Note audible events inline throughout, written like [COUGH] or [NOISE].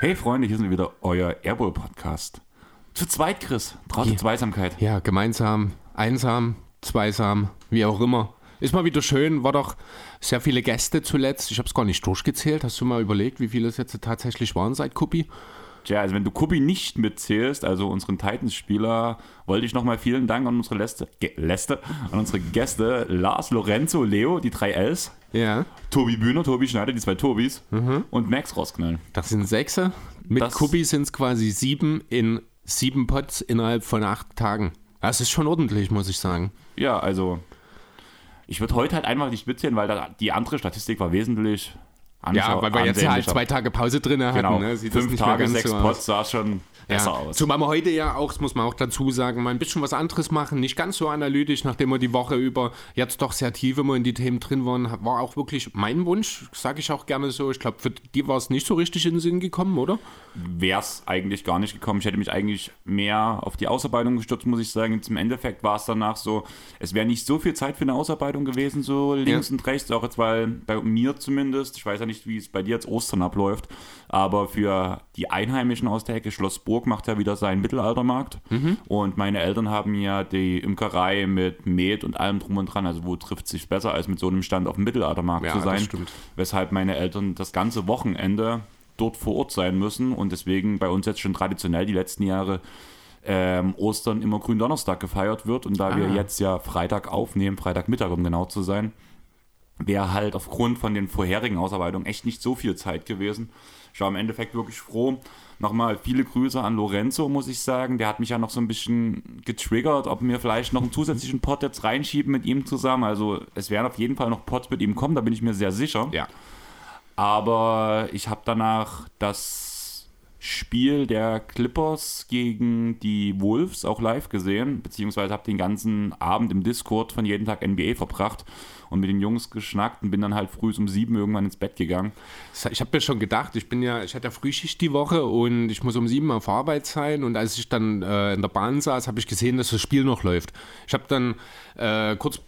Hey Freunde, hier sind wieder euer Airbowl Podcast. Zu zweit, Chris. Traut ja. Zweisamkeit. Ja, gemeinsam, einsam, zweisam, wie auch immer. Ist mal wieder schön, war doch sehr viele Gäste zuletzt. Ich habe es gar nicht durchgezählt. Hast du mal überlegt, wie viele es jetzt tatsächlich waren seit Kupi? Tja, also wenn du Kubi nicht mitzählst, also unseren Titans-Spieler, wollte ich nochmal vielen Dank an unsere Leste, Leste, an unsere Gäste Lars, Lorenzo, Leo, die drei Ls. Ja. Tobi Bühner, Tobi Schneider, die zwei Tobis mhm. und Max rausknallen. Das sind Sechse. Mit das Kubi sind es quasi sieben in sieben Pots innerhalb von acht Tagen. Das ist schon ordentlich, muss ich sagen. Ja, also ich würde heute halt einfach nicht mitzählen, weil da, die andere Statistik war wesentlich ja, weil wir jetzt halt zwei Tage Pause drin hatten. Genau. Ne? Fünf Tage, sechs so Pots sah schon besser aus. Zumal wir heute ja auch, das muss man auch dazu sagen, mal ein bisschen was anderes machen. Nicht ganz so analytisch, nachdem wir die Woche über jetzt doch sehr tief immer in die Themen drin waren. War auch wirklich mein Wunsch, sage ich auch gerne so. Ich glaube, für die war es nicht so richtig in den Sinn gekommen, oder? Wäre es eigentlich gar nicht gekommen. Ich hätte mich eigentlich mehr auf die Ausarbeitung gestürzt, muss ich sagen. Zum Endeffekt war es danach so, es wäre nicht so viel Zeit für eine Ausarbeitung gewesen, so links ja. und rechts, auch jetzt, weil bei mir zumindest, ich weiß ja nicht, wie es bei dir jetzt Ostern abläuft, aber für die Einheimischen aus der Ecke, Schloss Burg macht ja wieder seinen Mittelaltermarkt. Mhm. Und meine Eltern haben ja die Imkerei mit Met und allem drum und dran. Also wo trifft es sich besser, als mit so einem Stand auf dem Mittelaltermarkt ja, zu sein. Weshalb meine Eltern das ganze Wochenende dort vor Ort sein müssen und deswegen bei uns jetzt schon traditionell die letzten Jahre ähm, Ostern immer Gründonnerstag gefeiert wird. Und da ah. wir jetzt ja Freitag aufnehmen, Freitagmittag um genau zu sein, wäre halt aufgrund von den vorherigen Ausarbeitungen echt nicht so viel Zeit gewesen. Ich war im Endeffekt wirklich froh. Nochmal viele Grüße an Lorenzo, muss ich sagen. Der hat mich ja noch so ein bisschen getriggert, ob wir vielleicht noch einen zusätzlichen Pod jetzt reinschieben mit ihm zusammen. Also es werden auf jeden Fall noch Pods mit ihm kommen, da bin ich mir sehr sicher. Ja. Aber ich habe danach das Spiel der Clippers gegen die Wolves auch live gesehen, beziehungsweise habe den ganzen Abend im Discord von jeden Tag NBA verbracht und mit den Jungs geschnackt und bin dann halt früh um sieben irgendwann ins Bett gegangen. Ich habe mir schon gedacht, ich bin ja, ich hatte ja Frühschicht die Woche und ich muss um sieben auf Arbeit sein und als ich dann äh, in der Bahn saß, habe ich gesehen, dass das Spiel noch läuft. Ich habe dann äh, kurz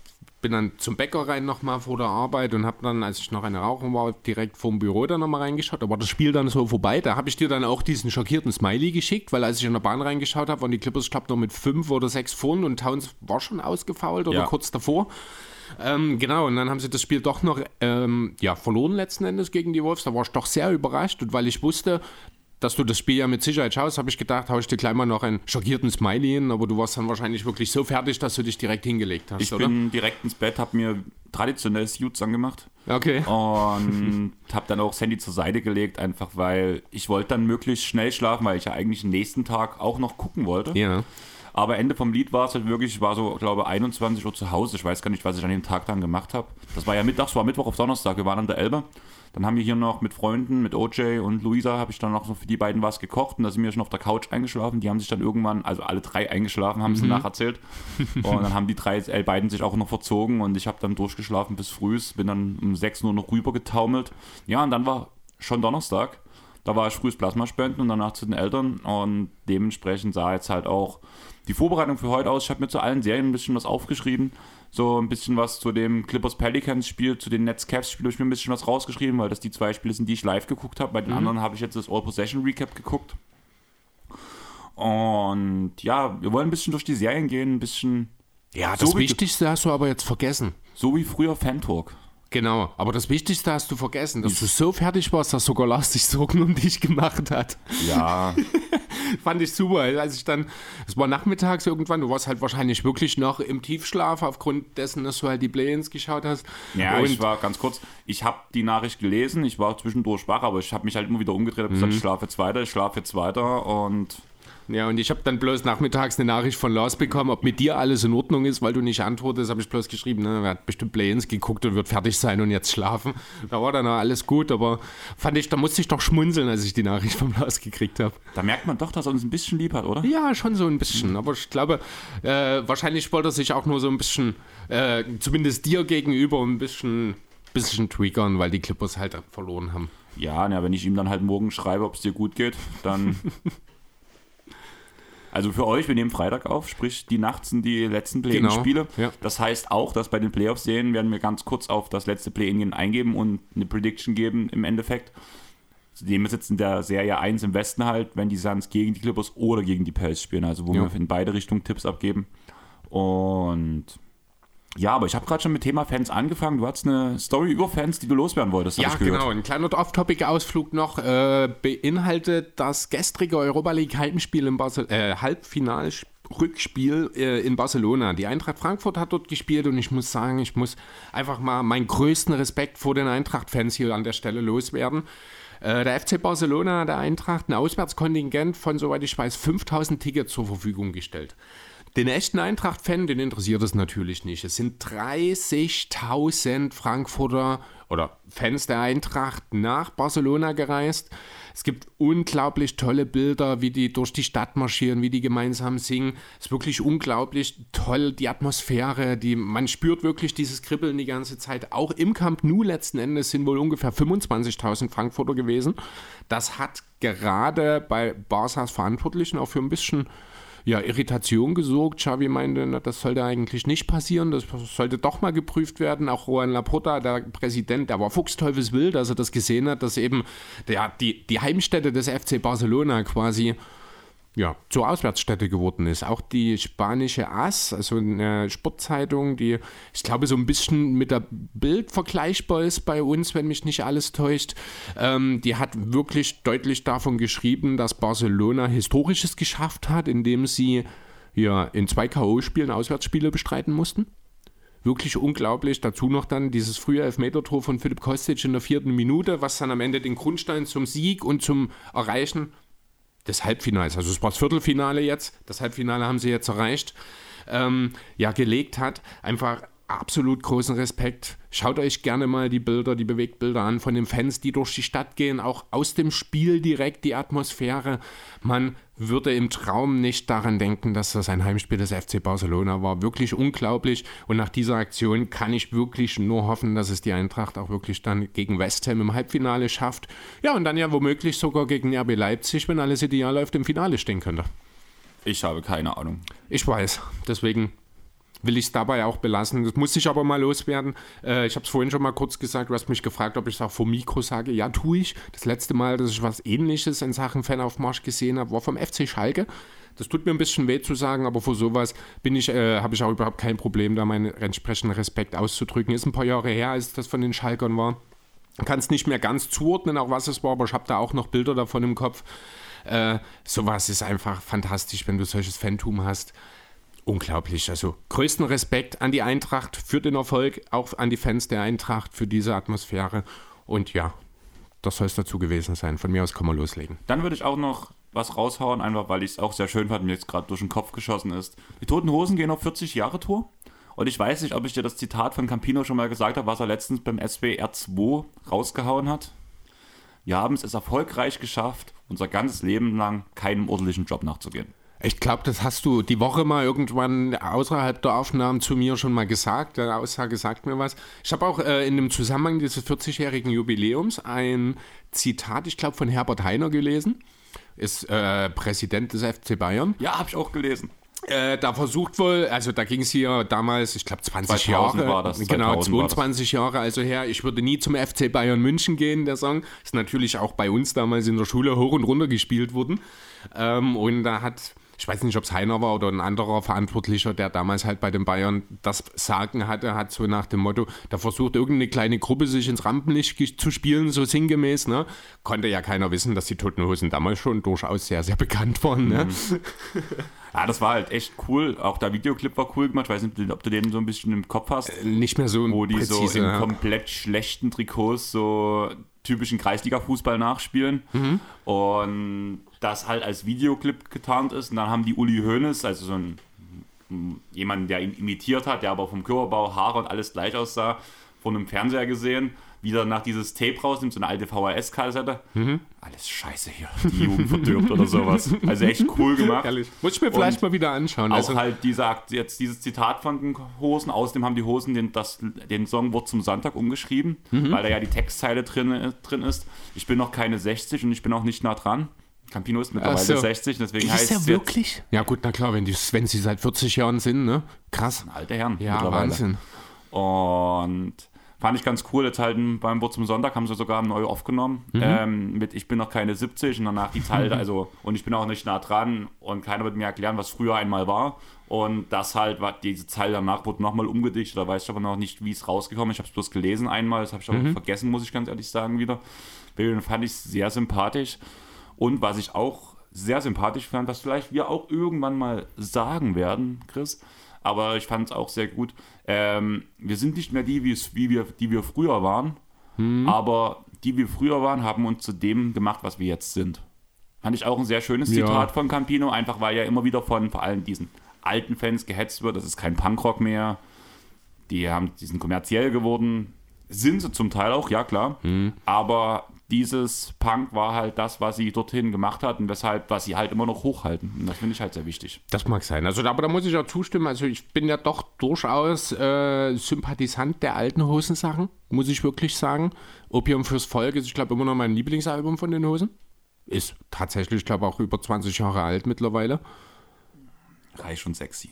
bin dann zum Bäcker rein nochmal vor der Arbeit und habe dann, als ich noch eine rauchen war, direkt vorm Büro dann nochmal reingeschaut. Da war das Spiel dann so vorbei. Da habe ich dir dann auch diesen schockierten Smiley geschickt, weil als ich in der Bahn reingeschaut habe, waren die Clippers, ich glaube, noch mit fünf oder sechs vorn und Towns war schon ausgefault oder ja. kurz davor. Ähm, genau, und dann haben sie das Spiel doch noch ähm, ja, verloren letzten Endes gegen die Wolves. Da war ich doch sehr überrascht und weil ich wusste, dass du das Spiel ja mit Sicherheit schaust, habe ich gedacht, haue ich dir gleich mal noch einen schockierten Smiley hin, aber du warst dann wahrscheinlich wirklich so fertig, dass du dich direkt hingelegt hast, ich oder? bin direkt ins Bett, habe mir traditionell Suits angemacht. Okay. Und habe dann auch das Handy zur Seite gelegt, einfach weil ich wollte dann möglichst schnell schlafen, weil ich ja eigentlich den nächsten Tag auch noch gucken wollte. Ja. Aber Ende vom Lied war es halt wirklich, ich war so, glaube 21 Uhr zu Hause. Ich weiß gar nicht, was ich an dem Tag dann gemacht habe. Das war ja mittags, war Mittwoch auf Donnerstag. Wir waren an der Elbe. Dann haben wir hier noch mit Freunden, mit OJ und Luisa, habe ich dann noch so für die beiden was gekocht und da sind wir schon auf der Couch eingeschlafen. Die haben sich dann irgendwann, also alle drei eingeschlafen, haben mhm. sie nacherzählt. und dann haben die drei äh, beiden sich auch noch verzogen und ich habe dann durchgeschlafen bis früh, bin dann um 6 Uhr noch rüber getaumelt. Ja, und dann war schon Donnerstag. Da war ich früh Plasmaspenden und danach zu den Eltern und dementsprechend sah jetzt halt auch die Vorbereitung für heute aus. Ich habe mir zu allen Serien ein bisschen was aufgeschrieben so ein bisschen was zu dem Clippers Pelicans Spiel, zu den Nets Cavs Spiel, habe ich mir ein bisschen was rausgeschrieben, weil das die zwei Spiele sind, die ich live geguckt habe. Bei den mhm. anderen habe ich jetzt das All Possession Recap geguckt. Und ja, wir wollen ein bisschen durch die Serien gehen, ein bisschen. Ja, das so Wichtigste hast du aber jetzt vergessen. So wie früher Fan Talk. Genau, aber das Wichtigste hast du vergessen, dass du so fertig warst, dass sogar Lars sich Sorgen um dich gemacht hat. Ja. [LAUGHS] [LAUGHS] Fand ich super. Als ich dann, es war nachmittags irgendwann, du warst halt wahrscheinlich wirklich noch im Tiefschlaf aufgrund dessen, dass du halt die Play-ins geschaut hast. Ja, Und ich war ganz kurz, ich habe die Nachricht gelesen, ich war zwischendurch wach, aber ich habe mich halt immer wieder umgedreht und gesagt, mhm. ich schlafe jetzt weiter, ich schlafe jetzt weiter und ja, und ich habe dann bloß nachmittags eine Nachricht von Lars bekommen, ob mit dir alles in Ordnung ist, weil du nicht antwortest, habe ich bloß geschrieben, ne, er hat bestimmt Play-ins geguckt und wird fertig sein und jetzt schlafen. Da war dann auch alles gut, aber fand ich, da musste ich doch schmunzeln, als ich die Nachricht von Lars gekriegt habe. Da merkt man doch, dass er uns ein bisschen lieb hat, oder? Ja, schon so ein bisschen, aber ich glaube, äh, wahrscheinlich wollte er sich auch nur so ein bisschen, äh, zumindest dir gegenüber, ein bisschen, bisschen triggern, weil die Clippers halt verloren haben. Ja, na, wenn ich ihm dann halt morgen schreibe, ob es dir gut geht, dann. [LAUGHS] also für euch, wir nehmen Freitag auf, sprich die Nacht sind die letzten Play-In-Spiele. Genau, ja. Das heißt auch, dass bei den Playoffs-Serien werden wir ganz kurz auf das letzte Play-In eingeben und eine Prediction geben im Endeffekt. Zudem ist jetzt in der Serie 1 im Westen halt, wenn die Suns gegen die Clippers oder gegen die Pels spielen, also wo Ja. wir in beide Richtungen Tipps abgeben. Und ja, aber ich habe gerade schon mit Thema Fans angefangen. Du hattest eine Story über Fans, die du loswerden wolltest, Ja, genau. Ein kleiner Off-Topic-Ausflug noch äh, beinhaltet das gestrige Europa League Heimspiel im Basel äh, äh, in Barcelona. Die Eintracht Frankfurt hat dort gespielt und ich muss sagen, ich muss einfach mal meinen größten Respekt vor den Eintracht-Fans hier an der Stelle loswerden. Äh, Der FC Barcelona, der Eintracht, ein Auswärtskontingent von, soweit ich weiß, 5000 Tickets zur Verfügung gestellt. Den echten Eintracht-Fan, den interessiert es natürlich nicht. Es sind 30.000 Frankfurter oder Fans der Eintracht nach Barcelona gereist. Es gibt unglaublich tolle Bilder, wie die durch die Stadt marschieren, wie die gemeinsam singen. Es ist wirklich unglaublich toll, die Atmosphäre, die, man spürt wirklich dieses Kribbeln die ganze Zeit. Auch im Camp Nou letzten Endes sind wohl ungefähr 25.000 Frankfurter gewesen. Das hat gerade bei Barsas Verantwortlichen auch für ein bisschen ja, Irritation gesorgt. Xavi meinte, na, das sollte eigentlich nicht passieren, das sollte doch mal geprüft werden. Auch Juan Laporta, der Präsident, der war fuchsteufelswild, dass er das gesehen hat, dass eben der, die, die Heimstätte des FC Barcelona quasi ja, zur Auswärtsstätte geworden ist. Auch die spanische AS, also eine Sportzeitung, die ich glaube so ein bisschen mit der Bild vergleichbar ist bei uns, wenn mich nicht alles täuscht, ähm, die hat wirklich deutlich davon geschrieben, dass Barcelona Historisches geschafft hat, indem sie ja in zwei K.O.-Spielen Auswärtsspiele bestreiten mussten. Wirklich unglaublich. Dazu noch dann dieses frühe Elfmeter-Tor von Philipp Kostic in der vierten Minute, was dann am Ende den Grundstein zum Sieg und zum Erreichen des Halbfinals, also es war das Viertelfinale jetzt, das Halbfinale haben sie jetzt erreicht, ähm, ja, gelegt hat. Einfach absolut großen Respekt. Schaut euch gerne mal die Bilder, die Bewegtbilder an von den Fans, die durch die Stadt gehen, auch aus dem Spiel direkt die Atmosphäre. Man würde im Traum nicht daran denken, dass das ein Heimspiel des FC Barcelona war. Wirklich unglaublich. Und nach dieser Aktion kann ich wirklich nur hoffen, dass es die Eintracht auch wirklich dann gegen West Ham im Halbfinale schafft. Ja, und dann ja womöglich sogar gegen RB Leipzig, wenn alles ideal läuft, im Finale stehen könnte. Ich habe keine Ahnung. Ich weiß. Deswegen will ich es dabei auch belassen. Das muss ich aber mal loswerden. Äh, ich habe es vorhin schon mal kurz gesagt. Du hast mich gefragt, ob ich es auch vor Mikro sage. Ja, tue ich. Das letzte Mal, dass ich was Ähnliches in Sachen Fanaufmarsch gesehen habe, war vom FC Schalke. Das tut mir ein bisschen weh zu sagen, aber vor sowas ich, äh, habe ich auch überhaupt kein Problem, da meinen entsprechenden Respekt auszudrücken. Ist ein paar Jahre her, als das von den Schalkern war. Kann es nicht mehr ganz zuordnen, auch was es war, aber ich habe da auch noch Bilder davon im Kopf. Äh, sowas ist einfach fantastisch, wenn du solches Phantom hast. Unglaublich. Also größten Respekt an die Eintracht für den Erfolg, auch an die Fans der Eintracht für diese Atmosphäre. Und ja, das soll es dazu gewesen sein. Von mir aus kann man loslegen. Dann würde ich auch noch was raushauen, einfach weil ich es auch sehr schön fand, mir jetzt gerade durch den Kopf geschossen ist. Die Toten Hosen gehen auf 40 Jahre Tour. Und ich weiß nicht, ob ich dir das Zitat von Campino schon mal gesagt habe, was er letztens beim SWR 2 rausgehauen hat. Wir haben es erfolgreich geschafft, unser ganzes Leben lang keinem ordentlichen Job nachzugehen. Ich glaube, das hast du die Woche mal irgendwann außerhalb der Aufnahmen zu mir schon mal gesagt. Deine Aussage sagt mir was. Ich habe auch äh, in dem Zusammenhang dieses 40-jährigen Jubiläums ein Zitat, ich glaube, von Herbert Heiner gelesen. Ist äh, Präsident des FC Bayern. Ja, habe ich auch gelesen. Äh, da versucht wohl, also da ging es hier damals, ich glaube 20 2000 Jahre. war das, Genau, 2000 war das. 22 Jahre also her. Ich würde nie zum FC Bayern München gehen, der Song. Ist natürlich auch bei uns damals in der Schule hoch und runter gespielt worden. Ähm, und da hat, ich weiß nicht, ob es Heiner war oder ein anderer Verantwortlicher, der damals halt bei den Bayern das Sagen hatte, hat so nach dem Motto, da versucht irgendeine kleine Gruppe sich ins Rampenlicht zu spielen, so sinngemäß. Ne? Konnte ja keiner wissen, dass die Toten Hosen damals schon durchaus sehr, sehr bekannt waren. Ne? Mhm. [LAUGHS] Ja, das war halt echt cool. Auch der Videoclip war cool gemacht. Ich weiß nicht, ob du den so ein bisschen im Kopf hast. Nicht mehr so wo die präzise. so in ja. komplett schlechten Trikots so typischen Kreisliga-Fußball nachspielen. Mhm. und das halt als Videoclip getarnt ist. Und dann haben die Uli Hoeneß, also so ein jemand, der ihn imitiert hat, der aber vom Körperbau, Haare und alles gleich aussah, von einem Fernseher gesehen, wieder nach dieses Tape rausnimmt, so eine alte VHS-Kassette. Mhm. Alles scheiße hier, die Jugend verdirbt oder sowas. Also echt cool gemacht. Ehrlich. Muss ich mir vielleicht mal wieder anschauen. Auch Also, halt dieser, jetzt dieses Zitat von den Hosen. Außerdem haben die Hosen den, das, den Song Wort zum Sonntag umgeschrieben, Mhm. weil da ja die Textzeile drin, drin ist. Ich bin noch keine 60 und ich bin auch nicht nah dran. Campino ist mittlerweile so. 60, deswegen ist heißt er es wirklich? Ja gut, na klar, wenn, die, wenn sie seit 40 Jahren sind, ne? Krass. alte Herren Ja, mittlerweile. Wahnsinn. Und fand ich ganz cool. Jetzt halt beim Wort zum Sonntag haben sie sogar neu aufgenommen. Mhm. Ähm, mit Ich bin noch keine 70 und danach die Zahl, also und ich bin auch nicht nah dran und keiner wird mir erklären, was früher einmal war. Und das halt, war, diese Zahl danach wurde nochmal umgedichtet. Da weiß ich aber noch nicht, wie es rausgekommen ist. Ich habe es bloß gelesen einmal, das habe ich aber Mhm. vergessen, muss ich ganz ehrlich sagen wieder. Den fand ich sehr sympathisch. Und was ich auch sehr sympathisch fand, was vielleicht wir auch irgendwann mal sagen werden, Chris, aber ich fand es auch sehr gut. Ähm, wir sind nicht mehr die, wie, wir, die wir früher waren, aber die wir früher waren, haben uns zu dem gemacht, was wir jetzt sind. Fand ich auch ein sehr schönes Ja. Zitat von Campino, einfach weil ja immer wieder von vor allem diesen alten Fans gehetzt wird. Das ist kein Punkrock mehr. Die, haben, die sind kommerziell geworden. Sind sie zum Teil auch, ja klar. Aber dieses Punk war halt das, was sie dorthin gemacht hat und weshalb, was sie halt immer noch hochhalten. Und das finde ich halt sehr wichtig. Das mag sein. Also, aber da muss ich auch zustimmen. Also, ich bin ja doch durchaus äh, Sympathisant der alten Hosensachen, muss ich wirklich sagen. Opium fürs Volk ist, ich glaube, immer noch mein Lieblingsalbum von den Hosen. Ist tatsächlich, ich glaube, auch über 20 Jahre alt mittlerweile. Reich und sexy.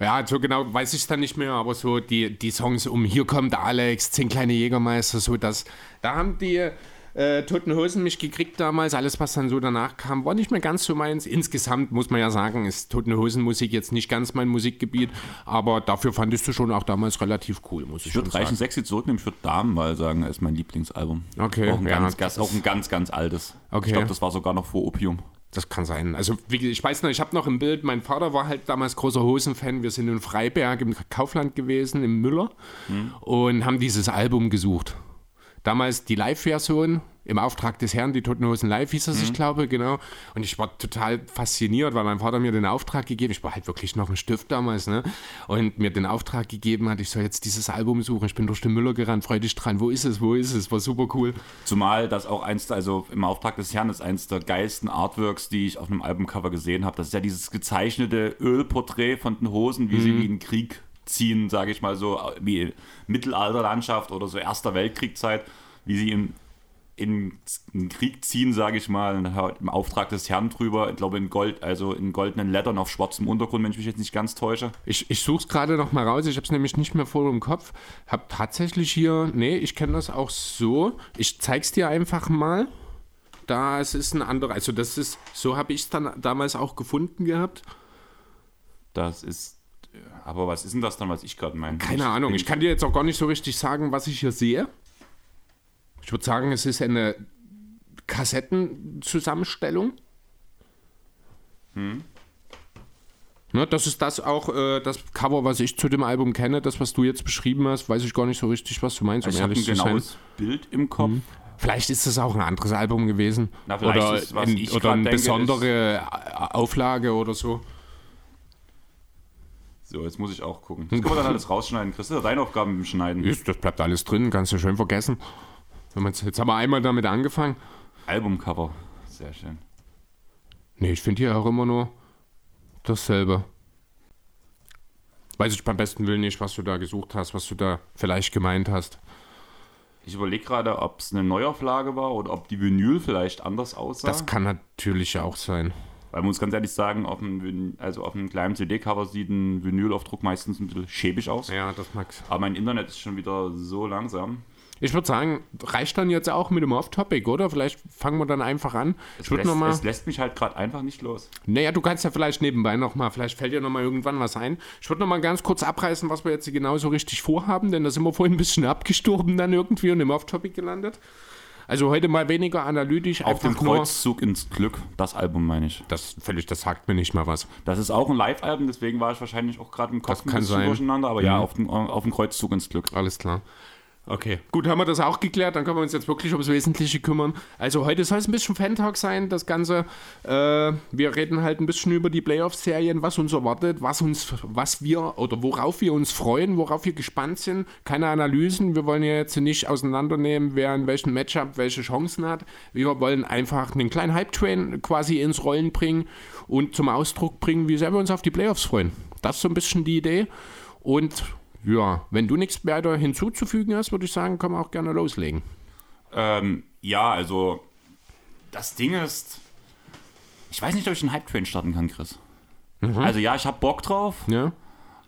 Ja, so genau weiß ich es dann nicht mehr, aber so die, die Songs um Hier kommt Alex, Zehn kleine Jägermeister, so das. Da haben die äh, Toten Hosen mich gekriegt damals. Alles, was dann so danach kam, war nicht mehr ganz so meins. Insgesamt muss man ja sagen, ist Toten Hosen Musik jetzt nicht ganz mein Musikgebiet, aber dafür fandest du schon auch damals relativ cool, muss ich, Ich würde Reich und sagen. sexy zurücknehmen. Ich würde Damenwahl sagen, ist mein Lieblingsalbum. Okay, Auch ein, ja, ganz, auch ein ganz, ganz altes. Okay. Ich glaube, das war sogar noch vor Opium. Das kann sein. Also, wie, ich weiß noch, ich habe noch im Bild, mein Vater war halt damals großer Hosenfan. Wir sind in Freiberg im Kaufland gewesen, im Müller, und haben dieses Album gesucht. Damals die Live-Version im Auftrag des Herrn, die Toten Hosen Live hieß es, ich glaube, genau. Und ich war total fasziniert, weil mein Vater mir den Auftrag gegeben Ich war halt wirklich noch ein Stift damals, ne? Und mir den Auftrag gegeben hat, ich soll jetzt dieses Album suchen. Ich bin durch den Müller gerannt, freu dich dran. Wo ist es? Wo ist es? War super cool. Zumal das auch eins, also im Auftrag des Herrn ist eins der geilsten Artworks, die ich auf einem Albumcover gesehen habe. Das ist ja dieses gezeichnete Ölporträt von den Hosen, wie sie wie in den Krieg ziehen, sage ich mal so, wie Mittelalterlandschaft oder so Erster Weltkriegzeit, wie sie im in den Krieg ziehen, sage ich mal, im Auftrag des Herrn drüber, ich glaube in Gold, also in goldenen Lettern auf schwarzem Untergrund, wenn ich mich jetzt nicht ganz täusche. Ich, ich suche es gerade noch mal raus. Ich habe es nämlich nicht mehr vor im Kopf. Hab tatsächlich hier, nee, ich kenne das auch so. Ich zeig's dir einfach mal. Da es ist ein anderer, also das ist, so habe ich es dann damals auch gefunden gehabt. Das ist, aber was ist denn das dann, was ich gerade meine? Keine Ahnung. Ich kann dir jetzt auch gar nicht so richtig sagen, was ich hier sehe. Ich würde sagen, es ist eine Kassettenzusammenstellung. Ne, das ist das auch, äh, das Cover, was ich zu dem Album kenne. Das, was du jetzt beschrieben hast, weiß ich gar nicht so richtig, was du meinst, um ich habe ein zu sein. genaues Bild im Kopf. Vielleicht ist es auch ein anderes Album gewesen. Na, vielleicht oder ist, in, ich oder eine denke, besondere Auflage oder so. So, jetzt muss ich auch gucken. Das können wir dann [LAUGHS] alles rausschneiden. Chris, das deine Aufgabe mit dem Schneiden. Ist, das bleibt alles drin, kannst du schön vergessen. Man's, jetzt haben wir einmal damit angefangen. Albumcover. Sehr schön. Nee, ich finde hier auch immer nur dasselbe. Weiß ich beim besten Willen nicht, was du da gesucht hast, was du da vielleicht gemeint hast. Ich überlege gerade, ob es eine Neuauflage war oder ob die Vinyl vielleicht anders aussah. Das kann natürlich auch sein. Weil man muss ganz ehrlich sagen, auf einem, also auf einem kleinen CD-Cover sieht ein Vinylaufdruck meistens ein bisschen schäbig aus. Ja, das mag's. Aber mein Internet ist schon wieder so langsam. Ich würde sagen, reicht dann jetzt auch mit dem Off-Topic, oder? Vielleicht fangen wir dann einfach an. Ich würde lässt, nochmal. es lässt mich halt gerade einfach nicht los. Naja, du kannst ja vielleicht nebenbei nochmal, vielleicht fällt dir nochmal irgendwann was ein. Ich würde nochmal ganz kurz abreißen, was wir jetzt genau so richtig vorhaben, denn da sind wir vorhin ein bisschen abgestorben dann irgendwie und im Off-Topic gelandet. Also heute mal weniger analytisch, Auf dem. Kreuzzug ins Glück, das Album meine ich. Das völlig, das sagt mir nicht mal was. Das ist auch ein Live-Album, deswegen war ich wahrscheinlich auch gerade im Kopf Das ein bisschen sein. durcheinander. Aber ja, auf dem, auf dem Kreuzzug ins Glück. Alles klar. Okay, gut, haben wir das auch geklärt. Dann können wir uns jetzt wirklich ums Wesentliche kümmern. Also heute soll es ein bisschen Fan-Talk sein, das Ganze. Äh, wir reden halt ein bisschen über die Playoff-Serien, was uns erwartet, was uns, was wir oder worauf wir uns freuen, worauf wir gespannt sind. Keine Analysen. Wir wollen ja jetzt nicht auseinandernehmen, wer in welchem Matchup welche Chancen hat. Wir wollen einfach einen kleinen Hype-Train quasi ins Rollen bringen und zum Ausdruck bringen, wie sehr wir uns auf die Playoffs freuen. Das ist so ein bisschen die Idee. Und ja, wenn du nichts weiter hinzuzufügen hast, würde ich sagen, können wir auch gerne loslegen. Ähm, ja, also das Ding ist, ich weiß nicht, ob ich einen Hype-Train starten kann, Chris. Mhm. Also ja, ich habe Bock drauf, ja.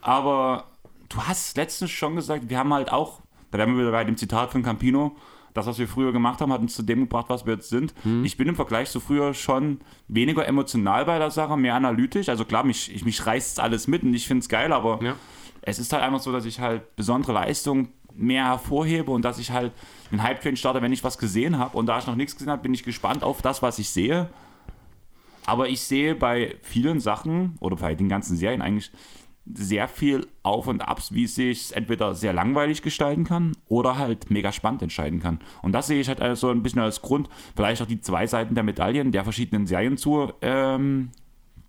aber du hast letztens schon gesagt, wir haben halt auch, da wären wir wieder bei dem Zitat von Campino, das, was wir früher gemacht haben, hat uns zu dem gebracht, was wir jetzt sind. Mhm. Ich bin im Vergleich zu früher schon weniger emotional bei der Sache, mehr analytisch. Also klar, mich, ich, mich reißt alles mit und ich finde es geil, aber ja es ist halt einfach so, dass ich halt besondere Leistungen mehr hervorhebe und dass ich halt einen Hype-Train starte, wenn ich was gesehen habe. Und da ich noch nichts gesehen habe, bin ich gespannt auf das, was ich sehe. Aber ich sehe bei vielen Sachen oder bei den ganzen Serien eigentlich sehr viel Auf und Abs, wie es sich entweder sehr langweilig gestalten kann oder halt mega spannend entscheiden kann. Und das sehe ich halt also ein bisschen als Grund, vielleicht auch die zwei Seiten der Medaillen der verschiedenen Serien zu ähm,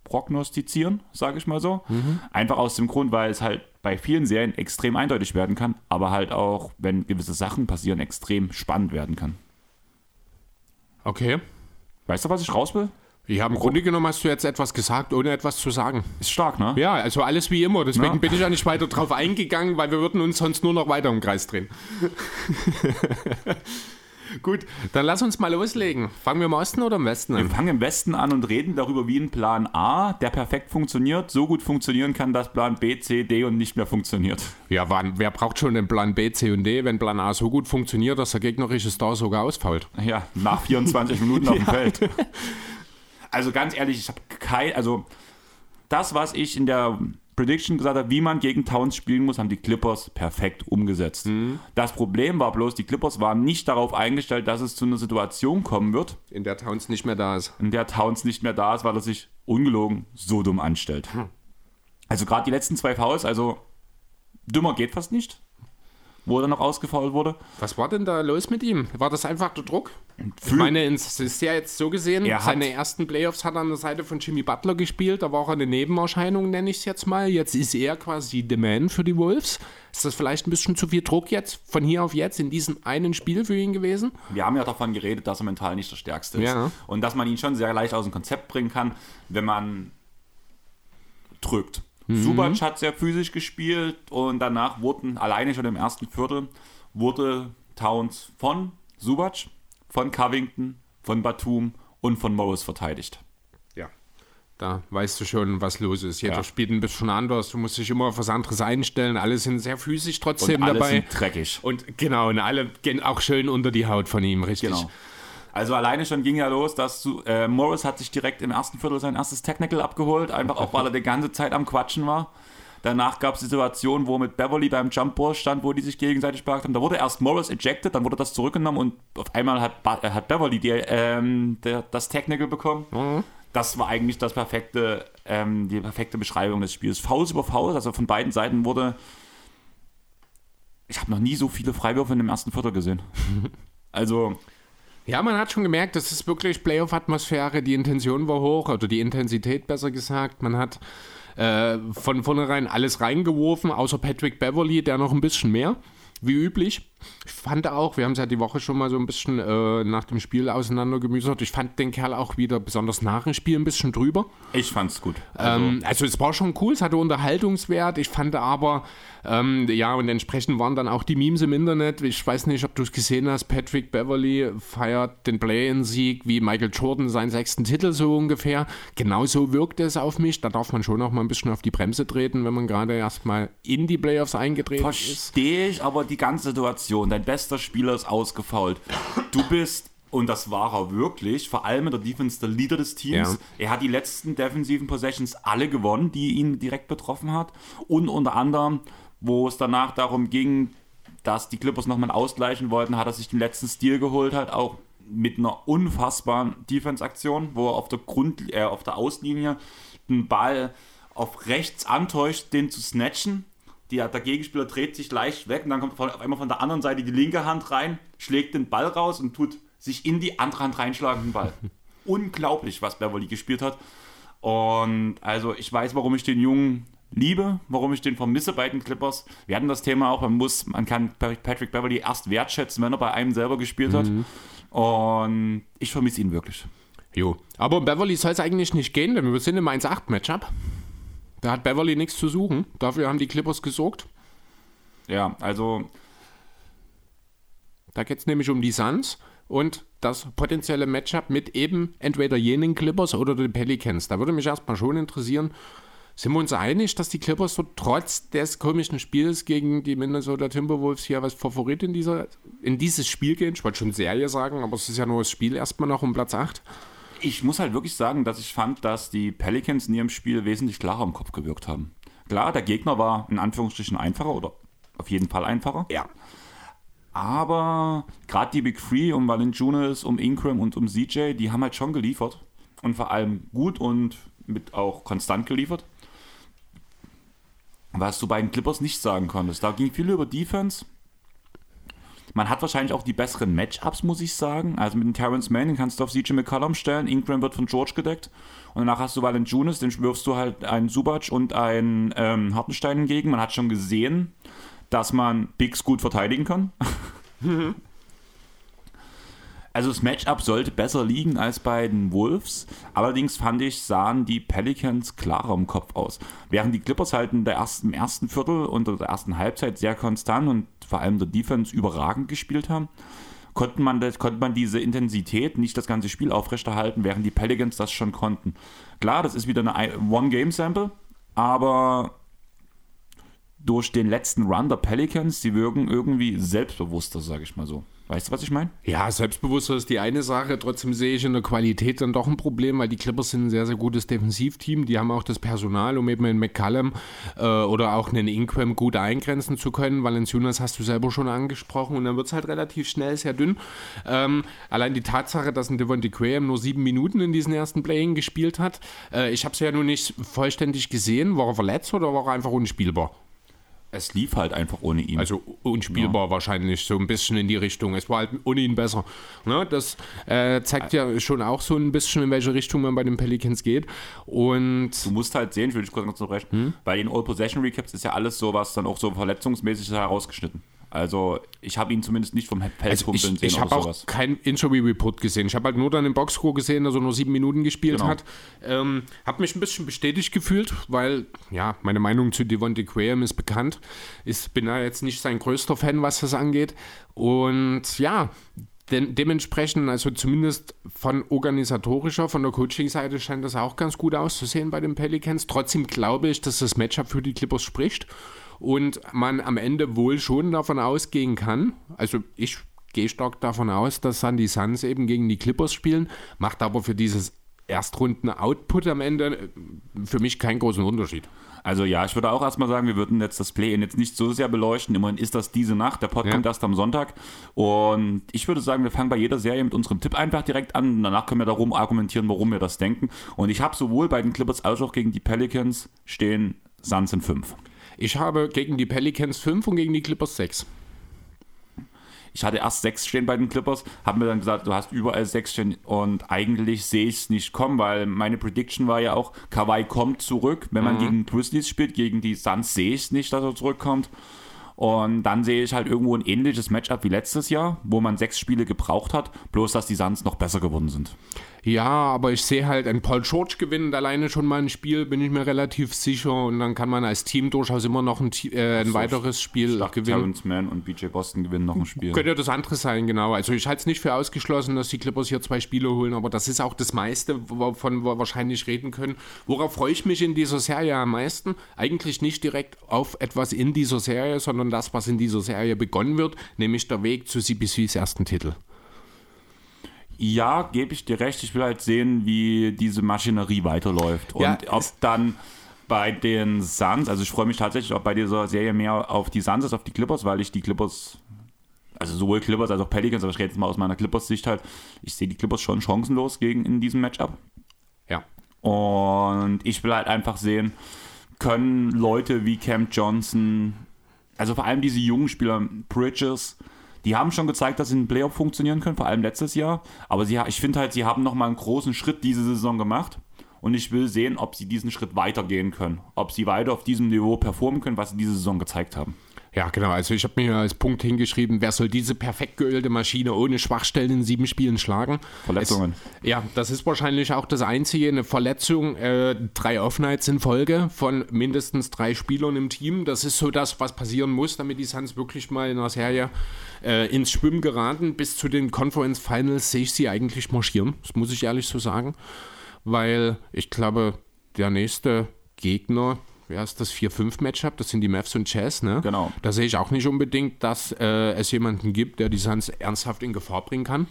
prognostizieren, sage ich mal so. Mhm. Einfach aus dem Grund, weil es halt bei vielen Serien extrem eindeutig werden kann, aber halt auch, wenn gewisse Sachen passieren, extrem spannend werden kann. Okay. Weißt du, was ich raus will? Ja, im Grunde genommen hast du jetzt etwas gesagt, ohne etwas zu sagen. Ist stark, ne? Ja, also alles wie immer. Deswegen ja. bin ich ja nicht weiter drauf eingegangen, weil wir würden uns sonst nur noch weiter im Kreis drehen. [LAUGHS] Gut, dann lass uns mal loslegen. Fangen wir im Osten oder im Westen an? Wir fangen im Westen an und reden darüber, wie ein Plan A, der perfekt funktioniert, so gut funktionieren kann, dass Plan B, C, D und nicht mehr funktioniert. Ja, wann, wer braucht schon den Plan B, C und D, wenn Plan A so gut funktioniert, dass der gegnerische Star sogar ausfällt? Ja, nach 24 Minuten auf dem [LAUGHS] Feld. Also ganz ehrlich, ich habe kein, also das, was ich in der Prediction gesagt hat, wie man gegen Towns spielen muss, haben die Clippers perfekt umgesetzt. Mhm. Das Problem war bloß, die Clippers waren nicht darauf eingestellt, dass es zu einer Situation kommen wird. In der Towns nicht mehr da ist. In der Towns nicht mehr da ist, weil er sich ungelogen so dumm anstellt. Mhm. Also gerade die letzten zwei Fouls, also dümmer geht fast nicht wo er noch ausgefault wurde. Was war denn da los mit ihm? War das einfach der Druck? Ich meine, es ist ja jetzt so gesehen, seine ersten Playoffs hat er an der Seite von Jimmy Butler gespielt, da war er eine Nebenerscheinung, nenne ich es jetzt mal. Jetzt ist er quasi the man für die Wolves. Ist das vielleicht ein bisschen zu viel Druck jetzt, von hier auf jetzt, in diesem einen Spiel für ihn gewesen? Wir haben ja davon geredet, dass er mental nicht der Stärkste ist. Ja. Und dass man ihn schon sehr leicht aus dem Konzept bringen kann, wenn man drückt. Mhm. Subac hat sehr physisch gespielt und danach wurden alleine schon im ersten Viertel wurde Towns von Subac, von Covington, von Batum und von Morris verteidigt. Ja. Da weißt du schon, was los ist. Jeder ja. spielt ein bisschen anders. Du musst dich immer auf was anderes einstellen. Alle sind sehr physisch trotzdem und alle dabei. Sind dreckig. Und genau, und alle gehen auch schön unter die Haut von ihm, richtig. Genau. Also alleine schon ging ja los, dass äh, Morris hat sich direkt im ersten Viertel sein erstes Technical abgeholt, einfach auch weil er die ganze Zeit am Quatschen war. Danach gab es die Situation, wo mit Beverly beim Jump Ball stand, wo die sich gegenseitig beklagt haben. Da wurde erst Morris ejected, dann wurde das zurückgenommen und auf einmal hat, äh, hat Beverly die, ähm, der, das Technical bekommen. Mhm. Das war eigentlich das perfekte, ähm, die perfekte Beschreibung des Spiels. Fouls über Fouls, also von beiden Seiten wurde. Ich habe noch nie so viele Freiwürfe in dem ersten Viertel gesehen. [LAUGHS] also ja, man hat schon gemerkt, das ist wirklich Playoff-Atmosphäre. Die Intention war hoch, oder die Intensität besser gesagt. Man hat äh, von vornherein alles reingeworfen, außer Patrick Beverly, der noch ein bisschen mehr, wie üblich. Ich fand auch, wir haben es ja die Woche schon mal so ein bisschen äh, nach dem Spiel auseinandergemüsert. Ich fand den Kerl auch wieder besonders nach dem Spiel ein bisschen drüber. Ich fand's gut. Also, ähm, also es war schon cool, es hatte Unterhaltungswert. Ich fand aber, ähm, ja, und entsprechend waren dann auch die Memes im Internet. Ich weiß nicht, ob du es gesehen hast. Patrick Beverly feiert den Play-in-Sieg wie Michael Jordan seinen sechsten Titel so ungefähr. Genauso wirkt es auf mich. Da darf man schon auch mal ein bisschen auf die Bremse treten, wenn man gerade erstmal in die Playoffs eingetreten Versteh ist. Verstehe ich, aber die ganze Situation Situation, dein bester Spieler ist ausgefault. Du bist, und das war er wirklich, vor allem in der Defense der Leader des Teams. Ja. Er hat die letzten defensiven Possessions alle gewonnen, die ihn direkt betroffen hat. Und unter anderem, wo es danach darum ging, dass die Clippers nochmal ausgleichen wollten, hat er sich den letzten Stil geholt, halt auch mit einer unfassbaren Defense-Aktion, wo er auf der Grund, äh, auf der Auslinie den Ball auf rechts antäuscht, den zu snatchen der, der Gegenspieler dreht sich leicht weg und dann kommt auf einmal von der anderen Seite die linke Hand rein, schlägt den Ball raus und tut sich in die andere Hand reinschlagen, den Ball. [LAUGHS] Unglaublich, was Beverly gespielt hat. Und also ich weiß, warum ich den Jungen liebe, warum ich den vermisse bei den Clippers. Wir hatten das Thema auch, man muss, man kann Patrick Beverly erst wertschätzen, wenn er bei einem selber gespielt hat. Mhm. Und ich vermisse ihn wirklich. Jo. Aber um Beverly soll es eigentlich nicht gehen, denn wir sind im 1-8-Matchup. Da hat Beverly nichts zu suchen. Dafür haben die Clippers gesorgt. Ja, also. Da geht es nämlich um die Suns und das potenzielle Matchup mit eben entweder jenen Clippers oder den Pelicans. Da würde mich erstmal schon interessieren, sind wir uns einig, dass die Clippers so trotz des komischen Spiels gegen die Minnesota Timberwolves hier als Favorit in, dieser, in dieses Spiel gehen? Ich wollte schon Serie sagen, aber es ist ja nur das Spiel erstmal noch um Platz 8 ich muss halt wirklich sagen, dass ich fand, dass die Pelicans in ihrem Spiel wesentlich klarer im Kopf gewirkt haben. Klar, der Gegner war in Anführungsstrichen einfacher oder auf jeden Fall einfacher. Ja. Aber gerade die Big Three um Valanciunas, um Ingram und um CJ, die haben halt schon geliefert. Und vor allem gut und mit auch konstant geliefert. Was du bei den Clippers nicht sagen konntest. Da ging viel über Defense. Man hat wahrscheinlich auch die besseren Matchups, muss ich sagen. Also mit dem Terrence Mann, den kannst du auf CJ McCollum stellen. Ingram wird von George gedeckt. Und danach hast du Valanciunas, den wirfst du halt einen Subac und einen ähm, Hartenstein entgegen. Man hat schon gesehen, dass man Bigs gut verteidigen kann. Also das Matchup sollte besser liegen als bei den Wolves. Allerdings fand ich, sahen die Pelicans klarer im Kopf aus. Während die Clippers halt in der ersten, im ersten Viertel und der ersten Halbzeit sehr konstant und vor allem der Defense überragend gespielt haben, konnte man, das, konnte man diese Intensität nicht das ganze Spiel aufrechterhalten, während die Pelicans das schon konnten. Klar, das ist wieder eine One-Game-Sample, aber durch den letzten Run der Pelicans, die wirken irgendwie selbstbewusster, sage ich mal so. Weißt du, was ich meine? Ja, selbstbewusster ist die eine Sache. Trotzdem sehe ich in der Qualität dann doch ein Problem, weil die Clippers sind ein sehr, sehr gutes Defensivteam. Die haben auch das Personal, um eben einen McCallum äh, oder auch einen Ingram gut eingrenzen zu können. Valenciunas hast du selber schon angesprochen und dann wird es halt relativ schnell sehr dünn. Ähm, allein die Tatsache, dass ein Devontae Graham nur sieben Minuten in diesen ersten Playing gespielt hat. Äh, ich habe es ja nun nicht vollständig gesehen. War er verletzt oder war er einfach unspielbar? Es lief halt einfach ohne ihn. Also unspielbar ja. wahrscheinlich, so ein bisschen in die Richtung. Es war halt ohne ihn besser. Ne? Das äh, zeigt ja schon auch so ein bisschen, in welche Richtung man bei den Pelicans geht. Und du musst halt sehen, ich will dich kurz noch zurecht, hm? bei den All-Possession-Recaps ist ja alles so was dann auch so verletzungsmäßig herausgeschnitten. Also ich habe ihn zumindest nicht vom Pelzkumpeln also ich, ich habe auch kein Injury Report gesehen. Ich habe halt nur dann im Boxscore gesehen, dass er nur sieben Minuten gespielt genau. hat. Ähm, habe mich ein bisschen bestätigt gefühlt, weil ja meine Meinung zu Devontae Graham ist bekannt. Ich bin da jetzt nicht sein größter Fan, was das angeht. Und ja, De dementsprechend, also zumindest von organisatorischer, von der Coaching-Seite scheint das auch ganz gut auszusehen bei den Pelicans. Trotzdem glaube ich, dass das Matchup für die Clippers spricht und man am Ende wohl schon davon ausgehen kann, also ich gehe stark davon aus, dass dann die Suns eben gegen die Clippers spielen, macht aber für dieses Erstrunden-Output am Ende äh, für mich keinen großen Unterschied. Also ja, ich würde auch erstmal sagen, wir würden jetzt das Play-In jetzt nicht so sehr beleuchten. Immerhin ist das diese Nacht. Der Pod ja. kommt erst am Sonntag. Und ich würde sagen, wir fangen bei jeder Serie mit unserem Tipp einfach direkt an. Und danach können wir darum argumentieren, warum wir das denken. Und ich habe sowohl bei den Clippers als auch gegen die Pelicans stehen Suns in 5. Ich habe gegen die Pelicans 5 und gegen die Clippers 6. Ich hatte erst 6 stehen bei den Clippers, habe mir dann gesagt, du hast überall 6 stehen und eigentlich sehe ich es nicht kommen, weil meine Prediction war ja auch, Kawhi kommt zurück. Wenn man mhm. gegen Grizzlies spielt, gegen die Suns sehe ich es nicht, dass er zurückkommt. Und dann sehe ich halt irgendwo ein ähnliches Matchup wie letztes Jahr, wo man sechs Spiele gebraucht hat, bloß dass die Suns noch besser geworden sind. Ja, aber ich sehe halt, ein Paul George gewinnt alleine schon mal ein Spiel, bin ich mir relativ sicher. Und dann kann man als Team durchaus immer noch ein, äh, ein so, weiteres Spiel gewinnen. Terrence Mann und BJ Boston gewinnen noch ein Spiel. Könnte ja das andere sein, genau. Also ich halte es nicht für ausgeschlossen, dass die Clippers hier zwei Spiele holen, aber das ist auch das meiste, wovon wir wahrscheinlich reden können. Worauf freue ich mich in dieser Serie am meisten? Eigentlich nicht direkt auf etwas in dieser Serie, sondern das, was in dieser Serie begonnen wird, nämlich der Weg zu CBCs ersten Titel. Ja, gebe ich dir recht. Ich will halt sehen, wie diese Maschinerie weiterläuft. Und ja, ob dann bei den Suns, also ich freue mich tatsächlich auch bei dieser Serie mehr auf die Suns als auf die Clippers, weil ich die Clippers, also sowohl Clippers als auch Pelicans, aber ich rede jetzt mal aus meiner Clippers-Sicht halt, ich sehe die Clippers schon chancenlos gegen in diesem Matchup. Ja. Und ich will halt einfach sehen, können Leute wie Cam Johnson, also vor allem diese jungen Spieler, Bridges, die haben schon gezeigt, dass sie in Playoff funktionieren können, vor allem letztes Jahr. Aber sie, ich finde halt, sie haben nochmal einen großen Schritt diese Saison gemacht. Und ich will sehen, ob sie diesen Schritt weitergehen können. Ob sie weiter auf diesem Niveau performen können, was sie diese Saison gezeigt haben. Ja, genau. Also ich habe mir als Punkt hingeschrieben, wer soll diese perfekt geölte Maschine ohne Schwachstellen in sieben Spielen schlagen? Verletzungen. Es, ja, das ist wahrscheinlich auch das Einzige. Eine Verletzung, äh, drei Off-Nights in Folge von mindestens drei Spielern im Team. Das ist so das, was passieren muss, damit die Suns wirklich mal in der Serie äh, ins Schwimmen geraten. Bis zu den Conference Finals sehe ich sie eigentlich marschieren. Das muss ich ehrlich so sagen. Weil ich glaube, der nächste Gegner ja, ist das 4-5-Matchup, das sind die Mavs und Jazz, ne? Genau. Da sehe ich auch nicht unbedingt, dass äh, es jemanden gibt, der die Suns ernsthaft in Gefahr bringen kann.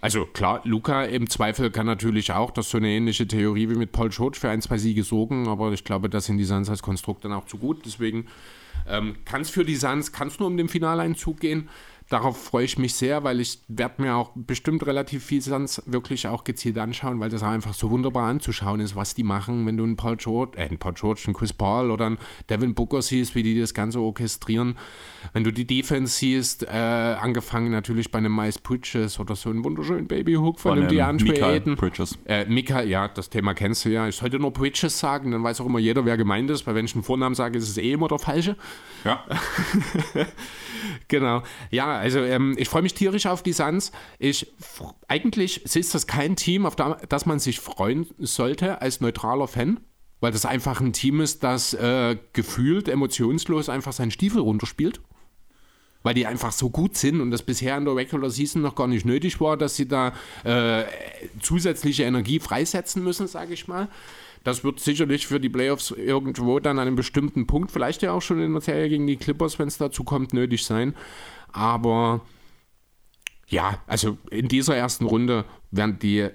Also klar, Luca im Zweifel kann natürlich auch, das ist so eine ähnliche Theorie wie mit Paul George für ein, zwei Siege sorgen, aber ich glaube, das sind die Suns als Konstrukt dann auch zu gut. Deswegen ähm, kann es für die Suns, kann es nur um den Finaleinzug gehen darauf freue ich mich sehr, weil ich werde mir auch bestimmt relativ viel sonst wirklich auch gezielt anschauen, weil das einfach so wunderbar anzuschauen ist, was die machen, wenn du einen Paul George, äh, einen Paul George, einen Chris Paul oder einen Devin Booker siehst, wie die das Ganze orchestrieren. Wenn du die Defense siehst, äh, angefangen natürlich bei einem Miles Bridges oder so einen wunderschönen Babyhook von, von einem DeAndre Mika. Bridges. Äh, Mika, ja, das Thema kennst du ja. Ich sollte nur Bridges sagen, dann weiß auch immer jeder, wer gemeint ist. Weil wenn ich einen Vornamen sage, ist es eh immer der falsche. Ja. [LAUGHS] genau. Ja, also ähm, ich freue mich tierisch auf die Suns. Ich, eigentlich ist das kein Team, auf das man sich freuen sollte als neutraler Fan, weil das einfach ein Team ist, das äh, gefühlt emotionslos einfach seinen Stiefel runterspielt. Weil die einfach so gut sind und das bisher in der Regular Season noch gar nicht nötig war, dass sie da äh, zusätzliche Energie freisetzen müssen, sage ich mal. Das wird sicherlich für die Playoffs irgendwo dann an einem bestimmten Punkt, vielleicht ja auch schon in der Serie gegen die Clippers, wenn es dazu kommt, nötig sein. Aber ja, also in dieser ersten Runde werden die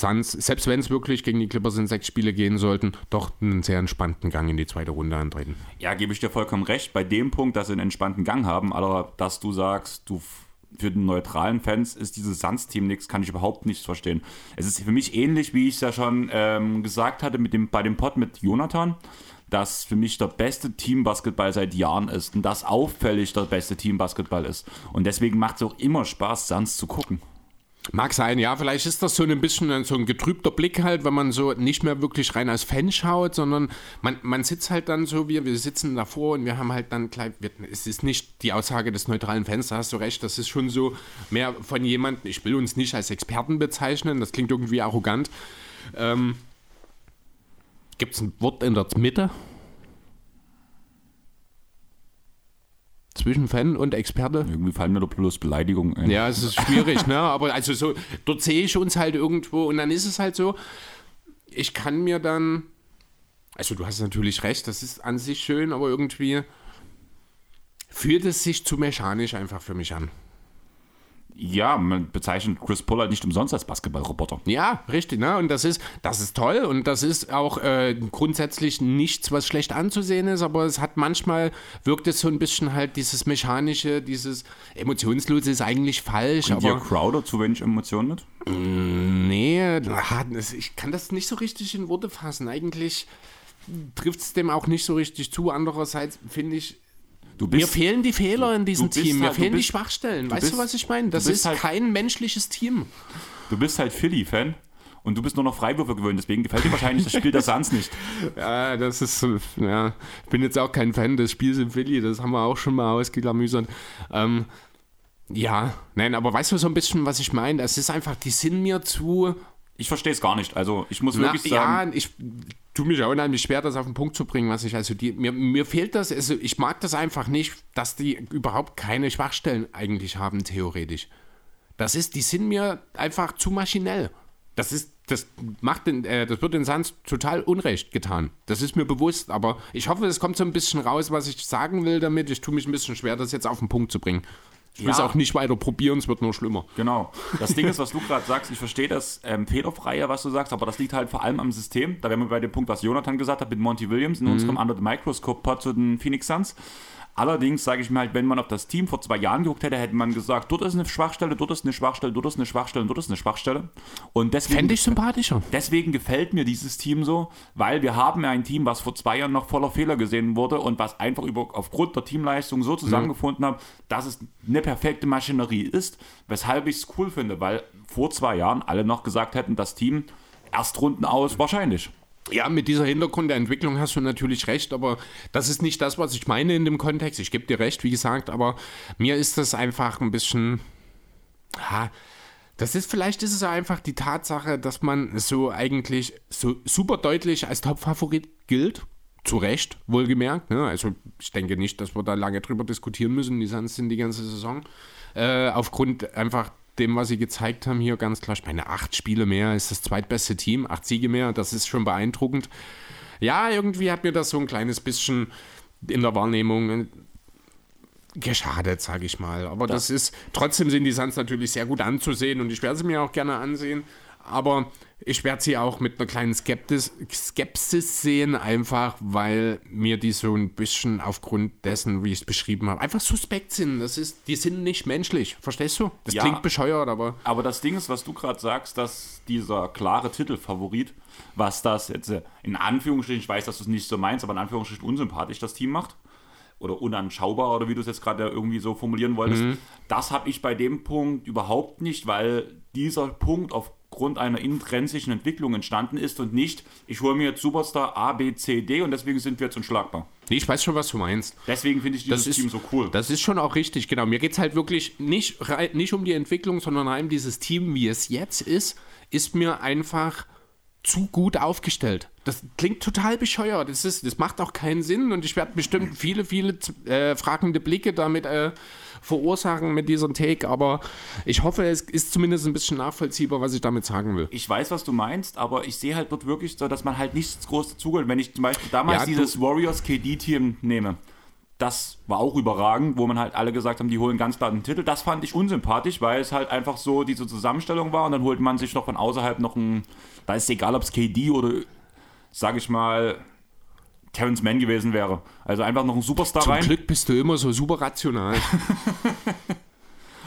Suns, selbst wenn es wirklich gegen die Clippers in sechs Spiele gehen sollten, doch einen sehr entspannten Gang in die zweite Runde antreten. Ja, gebe ich dir vollkommen recht. Bei dem Punkt, dass sie einen entspannten Gang haben, aber dass du sagst, du für den neutralen Fans ist dieses Suns-Team nichts, kann ich überhaupt nicht verstehen. Es ist für mich ähnlich, wie ich es ja schon ähm, gesagt hatte mit dem, bei dem Pod mit Jonathan das für mich der beste Teambasketball seit Jahren ist und das auffällig der beste Teambasketball ist. Und deswegen macht es auch immer Spaß, Suns zu gucken. Mag sein, ja, vielleicht ist das so ein bisschen so ein getrübter Blick halt, wenn man so nicht mehr wirklich rein als Fan schaut, sondern man, man sitzt halt dann so, wir, wir sitzen davor und wir haben halt dann gleich, es ist nicht die Aussage des neutralen Fans, da hast du recht, das ist schon so mehr von jemandem, ich will uns nicht als Experten bezeichnen, das klingt irgendwie arrogant, ähm, Gibt es ein Wort in der Mitte? Zwischen Fan und Experte? Irgendwie fallen mir da bloß Beleidigungen ein. Ja, es ist schwierig, ne? [LAUGHS] Aber also so, dort sehe ich uns halt irgendwo und dann ist es halt so, ich kann mir dann, also du hast natürlich recht, das ist an sich schön, aber irgendwie fühlt es sich zu mechanisch einfach für mich an ja, man bezeichnet Chris Paul halt nicht umsonst als Basketballroboter. Ja, richtig, ne? Und das ist, das ist toll und das ist auch äh, grundsätzlich nichts, was schlecht anzusehen ist, aber es hat manchmal, wirkt es so ein bisschen halt dieses mechanische, dieses emotionslose ist eigentlich falsch. Bringt aber Crowder zu wenig Emotionen mit? Mm, nee, ich kann das nicht so richtig in Worte fassen. Eigentlich trifft es dem auch nicht so richtig zu. Andererseits finde ich, Bist, Mir fehlen die Fehler in diesem Team, mir halt, fehlen bist, die Schwachstellen. Weißt bist, du, was ich meine? Das ist halt, kein menschliches Team. Du bist halt Philly-Fan und du bist nur noch Freiwürfe gewöhnt, deswegen gefällt dir wahrscheinlich das Spiel der Suns nicht. [LAUGHS] Ja, das ist, ja, ich bin jetzt auch kein Fan des Spiels in Philly, das haben wir auch schon mal ausgeklamüsert. Ähm, ja, nein, aber weißt du so ein bisschen, was ich meine? Es ist einfach, die sind mir zu. Ich verstehe es gar nicht. Also, ich muss wirklich Na, sagen. Ja, ich tue mich auch unheimlich schwer, das auf den Punkt zu bringen, was ich also die, mir, mir fehlt das, also ich mag das einfach nicht, dass die überhaupt keine Schwachstellen eigentlich haben, theoretisch. Das ist, die sind mir einfach zu maschinell. Das ist, das macht den, äh, das wird den Sans total Unrecht getan. Das ist mir bewusst, aber ich hoffe, es kommt so ein bisschen raus, was ich sagen will damit. Ich tue mich ein bisschen schwer, das jetzt auf den Punkt zu bringen. Ich will es auch nicht weiter probieren, es wird nur schlimmer. Genau. Das Ding ist, was du gerade sagst, ich verstehe das ähm, fehlerfreie, was du sagst, aber das liegt halt vor allem am System. Da wären wir bei dem Punkt, was Jonathan gesagt hat mit Monty Williams in mhm. unserem Under the Microscope Pod zu den Phoenix Suns. Allerdings sage ich mir halt, wenn man auf das Team vor zwei Jahren geguckt hätte, hätte man gesagt, dort ist eine Schwachstelle, dort ist eine Schwachstelle, dort ist eine Schwachstelle, dort ist eine Schwachstelle. Und deswegen, Fände ich sympathischer. deswegen gefällt mir dieses Team so, weil wir haben ja ein Team, was vor zwei Jahren noch voller Fehler gesehen wurde und was einfach über, aufgrund der Teamleistung so zusammengefunden hat, dass es eine perfekte Maschinerie ist, weshalb ich es cool finde, weil vor zwei Jahren alle noch gesagt hätten, das Team Erstrunden aus, wahrscheinlich. Ja, mit dieser Hintergrund der Entwicklung hast du natürlich recht, aber das ist nicht das, was ich meine in dem Kontext. Ich gebe dir recht, wie gesagt, aber mir ist das einfach ein bisschen. Ha, das ist, vielleicht ist es einfach die Tatsache, dass man so eigentlich so super deutlich als Topfavorit gilt. Zu Recht, wohlgemerkt. Ne? Also ich denke nicht, dass wir da lange drüber diskutieren müssen. Die Suns sind die ganze Saison. Äh, aufgrund einfach dem, was sie gezeigt haben, hier ganz klar. Ich meine, acht Spiele mehr ist das zweitbeste Team, acht Siege mehr, das ist schon beeindruckend. Ja, irgendwie hat mir das so ein kleines bisschen in der Wahrnehmung geschadet, sage ich mal. Aber das, das ist, trotzdem sind die Suns natürlich sehr gut anzusehen und ich werde sie mir auch gerne ansehen. Aber ich werde sie auch mit einer kleinen Skeptis, Skepsis sehen, einfach weil mir die so ein bisschen aufgrund dessen, wie ich es beschrieben habe, einfach suspekt sind. Das ist, die sind nicht menschlich. Verstehst du? Das Ja. klingt bescheuert, aber. Aber das Ding ist, was du gerade sagst, dass dieser klare Titelfavorit, was das jetzt äh, in Anführungsstrichen, ich weiß, dass du es nicht so meinst, aber in Anführungsstrichen unsympathisch das Team macht. Oder unanschaubar, oder wie du es jetzt gerade irgendwie so formulieren wolltest. Das habe ich bei dem Punkt überhaupt nicht, weil dieser Punkt aufgrund einer intrinsischen Entwicklung entstanden ist und nicht, ich hole mir jetzt Superstar A, B, C, D und deswegen sind wir jetzt unschlagbar. Nee, ich weiß schon, was du meinst. Deswegen finde ich dieses Das ist, Team so cool. Das ist schon auch richtig, genau. Mir geht es halt wirklich nicht, nicht um die Entwicklung, sondern rein dieses Team, wie es jetzt ist, ist mir einfach zu gut aufgestellt. Das klingt total bescheuert. Das, ist, das macht auch keinen Sinn und ich werde bestimmt viele, viele äh, fragende Blicke damit äh, verursachen mit diesem Take, aber ich hoffe, es ist zumindest ein bisschen nachvollziehbar, was ich damit sagen will. ich weiß, was du meinst, aber ich sehe halt dort wirklich so, dass man halt nichts groß dazugehört. Wenn ich zum Beispiel damals Ja, dieses Warriors KD-Team nehme, das war auch überragend, wo man halt alle gesagt haben, die holen ganz klar den Titel. Das fand ich unsympathisch, weil es halt einfach so diese Zusammenstellung war und dann holt man sich noch von außerhalb noch ein, da ist es egal, ob es KD oder, sag ich mal, Terrence Mann gewesen wäre. Also einfach noch ein Superstar Zum rein. Glück bist du immer so super rational. [LAUGHS]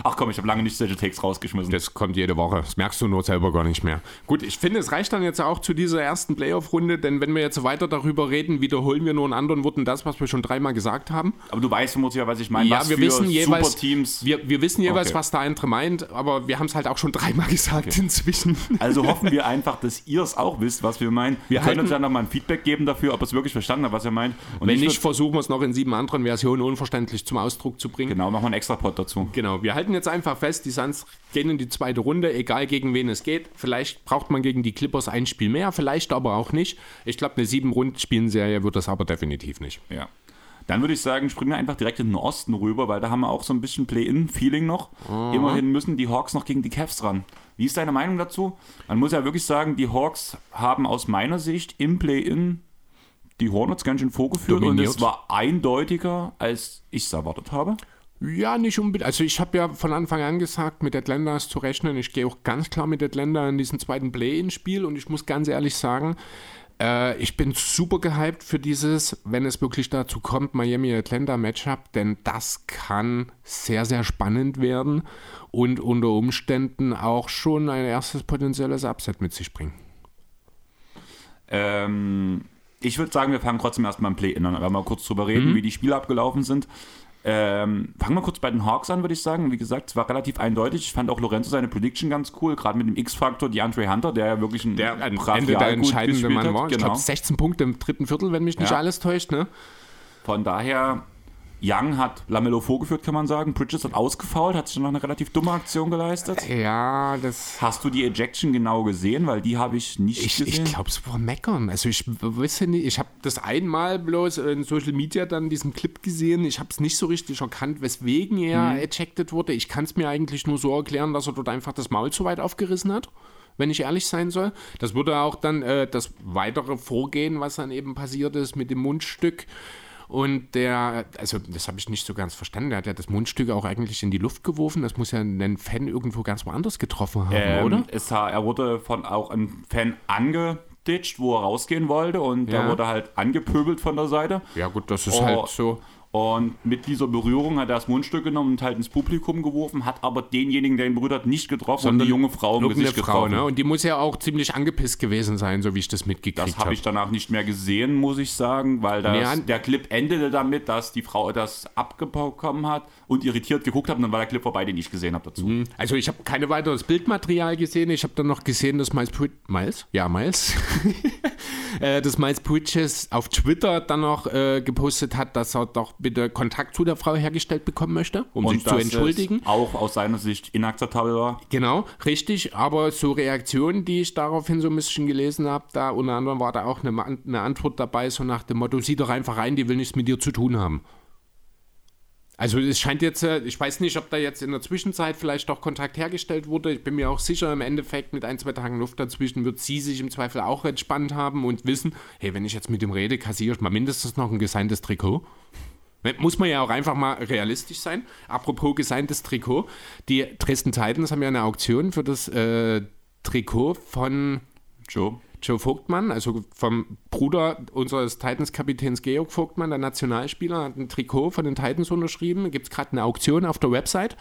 Ach komm, ich habe lange nicht solche Takes rausgeschmissen. Das kommt jede Woche. Das merkst du nur selber gar nicht mehr. Gut, ich finde, es reicht dann jetzt auch zu dieser ersten Playoff-Runde, denn wenn wir jetzt weiter darüber reden, wiederholen wir nur in anderen Worten das, was wir schon dreimal gesagt haben. aber du weißt vermutlich was ich meine. Ja, was wir wissen jeweils, Superteams. wir, wir wissen jeweils, Okay. was der andere meint, aber wir haben es halt auch schon dreimal [LAUGHS] gesagt inzwischen. Also hoffen wir [LAUGHS] einfach, dass ihr es auch wisst, was wir meinen. Wir können halten- uns ja nochmal ein Feedback geben dafür, ob ihr es wirklich verstanden habt, was ihr meint. Und Wenn ich nicht, versuchen wir es noch in sieben anderen Versionen unverständlich zum Ausdruck zu bringen. Genau, machen wir einen extra Pod dazu. Genau, wir halten jetzt einfach fest, die Suns gehen in die zweite Runde, egal gegen wen es geht. Vielleicht braucht man gegen die Clippers ein Spiel mehr, vielleicht aber auch nicht. Ich glaube, eine sieben Runden Spielenserie wird das aber definitiv nicht. Ja. Dann würde ich sagen, springen wir einfach direkt in den Osten rüber, weil da haben wir auch so ein bisschen Play-In-Feeling noch. Immerhin müssen die Hawks noch gegen die Cavs ran. Wie ist deine Meinung dazu? Man muss ja wirklich sagen, die Hawks haben aus meiner Sicht im Play-In die Hornets ganz schön vorgeführt und Dominiert. es war eindeutiger, als ich es erwartet habe. Ja, nicht unbedingt. Also ich habe ja von Anfang an gesagt, mit Atlanta ist zu rechnen. Ich gehe auch ganz klar mit Atlanta in diesen zweiten Play-In-Spiel und ich muss ganz ehrlich sagen, äh, ich bin super gehypt für dieses, wenn es wirklich dazu kommt, Miami-Atlanta-Matchup, denn das kann sehr, sehr spannend werden und unter Umständen auch schon ein erstes potenzielles Upset mit sich bringen. Ähm, ich würde sagen, wir fangen trotzdem erstmal im Play-In an, aber mal kurz drüber reden, wie die Spiele abgelaufen sind. Ähm, fangen wir kurz bei den Hawks an, würde ich sagen. Wie gesagt, es war relativ eindeutig. Ich fand auch Lorenzo seine Prediction ganz cool, gerade mit dem X-Faktor, DeAndre Hunter, der ja wirklich ein Der brachial Ende der entscheidende Mann war. Ich Genau. glaube 16 Punkte im dritten Viertel, wenn mich nicht Ja. alles täuscht. Ne? Von daher, Young hat Lamello vorgeführt, kann man sagen. Bridges hat ausgefault, hat sich noch eine relativ dumme Aktion geleistet. Ja, das... Hast du die Ejection genau gesehen? Weil die habe ich nicht Ich, gesehen. ich glaube, es war meckern. Also ich weiß ja nicht, ich habe das einmal bloß in Social Media dann diesen Clip gesehen. Ich habe es nicht so richtig erkannt, weswegen er ejected wurde. Ich kann es mir eigentlich nur so erklären, dass er dort einfach das Maul zu weit aufgerissen hat. Wenn ich ehrlich sein soll. Das wurde auch dann äh, das weitere Vorgehen, was dann eben passiert ist mit dem Mundstück. Und der, also das habe ich nicht so ganz verstanden. Der hat ja das Mundstück auch eigentlich in die Luft geworfen. Das muss ja einen Fan irgendwo ganz woanders getroffen haben, Ähm, oder? Es, er wurde von auch einem Fan angeditscht, wo er rausgehen wollte und Ja. er wurde halt angepöbelt von der Seite. Ja, gut, das ist Oh. halt so. Und mit dieser Berührung hat er das Mundstück genommen und halt ins Publikum geworfen, hat aber denjenigen, der ihn berührt hat, nicht getroffen Sondern die junge Frau im Gesicht Frau, getroffen. ne? Und die muss ja auch ziemlich angepisst gewesen sein, so wie ich das mitgekriegt Das habe habe. ich danach nicht mehr gesehen, muss ich sagen, weil das, Nee, der Clip endete damit, dass die Frau das abbekommen hat und irritiert geguckt hat und dann war der Clip vorbei, den ich gesehen habe dazu. Also ich habe keine weiteres Bildmaterial gesehen. Ich habe dann noch gesehen, dass Miles, Prit Miles? Ja, Miles. [LAUGHS] äh, dass Miles Bridges auf Twitter dann noch äh, gepostet hat, dass er doch bitte Kontakt zu der Frau hergestellt bekommen möchte, um sich zu entschuldigen. auch aus seiner Sicht inakzeptabel war. Genau, richtig. Aber so Reaktionen, die ich daraufhin so ein bisschen gelesen habe, da unter anderem war da auch eine, eine Antwort dabei, so nach dem Motto, sieh doch einfach rein, die will nichts mit dir zu tun haben. Also es scheint jetzt, äh, ich weiß nicht, ob da jetzt in der Zwischenzeit vielleicht doch Kontakt hergestellt wurde. Ich bin mir auch sicher, im Endeffekt mit ein, zwei Tagen Luft dazwischen wird sie sich im Zweifel auch entspannt haben und wissen, hey, wenn ich jetzt mit dem rede, kassiere ich mal mindestens noch ein gesigntes Trikot. Muss man ja auch einfach mal realistisch sein. Apropos gesigntes Trikot. Die Dresden Titans haben ja eine Auktion für das äh, Trikot von Joe. Joe Vogtmann, also vom Bruder unseres Titans-Kapitäns Georg Vogtmann, der Nationalspieler, hat ein Trikot von den Titans unterschrieben. Gibt es gerade eine Auktion auf der Website.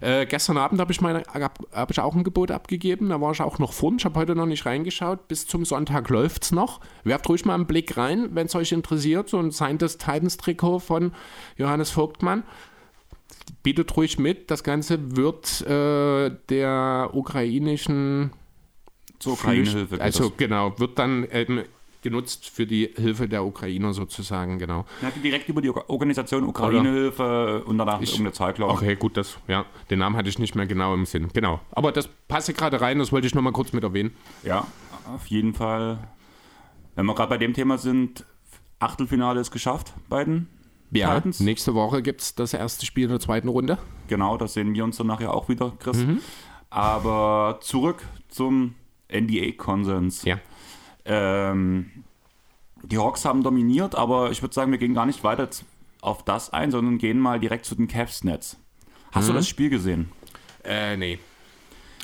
Äh, gestern Abend habe ich, hab, ich auch ein Gebot abgegeben. Da war ich auch noch vorn. Ich habe heute noch nicht reingeschaut. Bis zum Sonntag läuft es noch. Werft ruhig mal einen Blick rein, wenn es euch interessiert. So ein signtes Titans-Trikot von Johannes Vogtmann. Bietet ruhig mit. Das Ganze wird äh, der ukrainischen Zur Ukraine-Hilfe. geht also das. genau, wird dann ähm, genutzt für die Hilfe der Ukrainer sozusagen, genau. Ja, direkt über die Or- Organisation Ukraine-Hilfe und danach irgendeine Zahl, glaube ich. Okay, gut, das, ja, den Namen hatte ich nicht mehr genau im Sinn. Genau. Aber das passte gerade rein, das wollte ich nochmal kurz mit erwähnen. Ja, auf jeden Fall. Wenn wir gerade bei dem Thema sind, Achtelfinale ist geschafft, beiden Ja, Titans. nächste Woche gibt es das erste Spiel der zweiten Runde. Genau, das sehen wir uns dann nachher auch wieder, Chris. Mhm. Aber zurück zum NBA-Konsens. Ja. Ähm, die Hawks haben dominiert, aber ich würde sagen, wir gehen gar nicht weiter auf das ein, sondern gehen mal direkt zu den Cavs-Nets. Hast Mhm. du das Spiel gesehen? Äh, nee.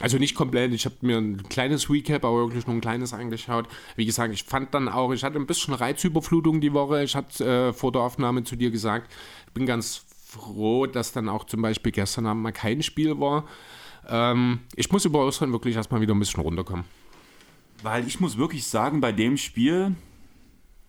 Also nicht komplett, ich habe mir ein kleines Recap, aber wirklich nur ein kleines angeschaut. Wie gesagt, ich fand dann auch, ich hatte ein bisschen Reizüberflutung die Woche. Ich hatte äh, vor der Aufnahme zu dir gesagt, ich bin ganz froh, dass dann auch zum Beispiel gestern Abend mal kein Spiel war. Ähm, ich muss über Ostern wirklich erstmal wieder ein bisschen runterkommen. Weil ich muss wirklich sagen, bei dem Spiel,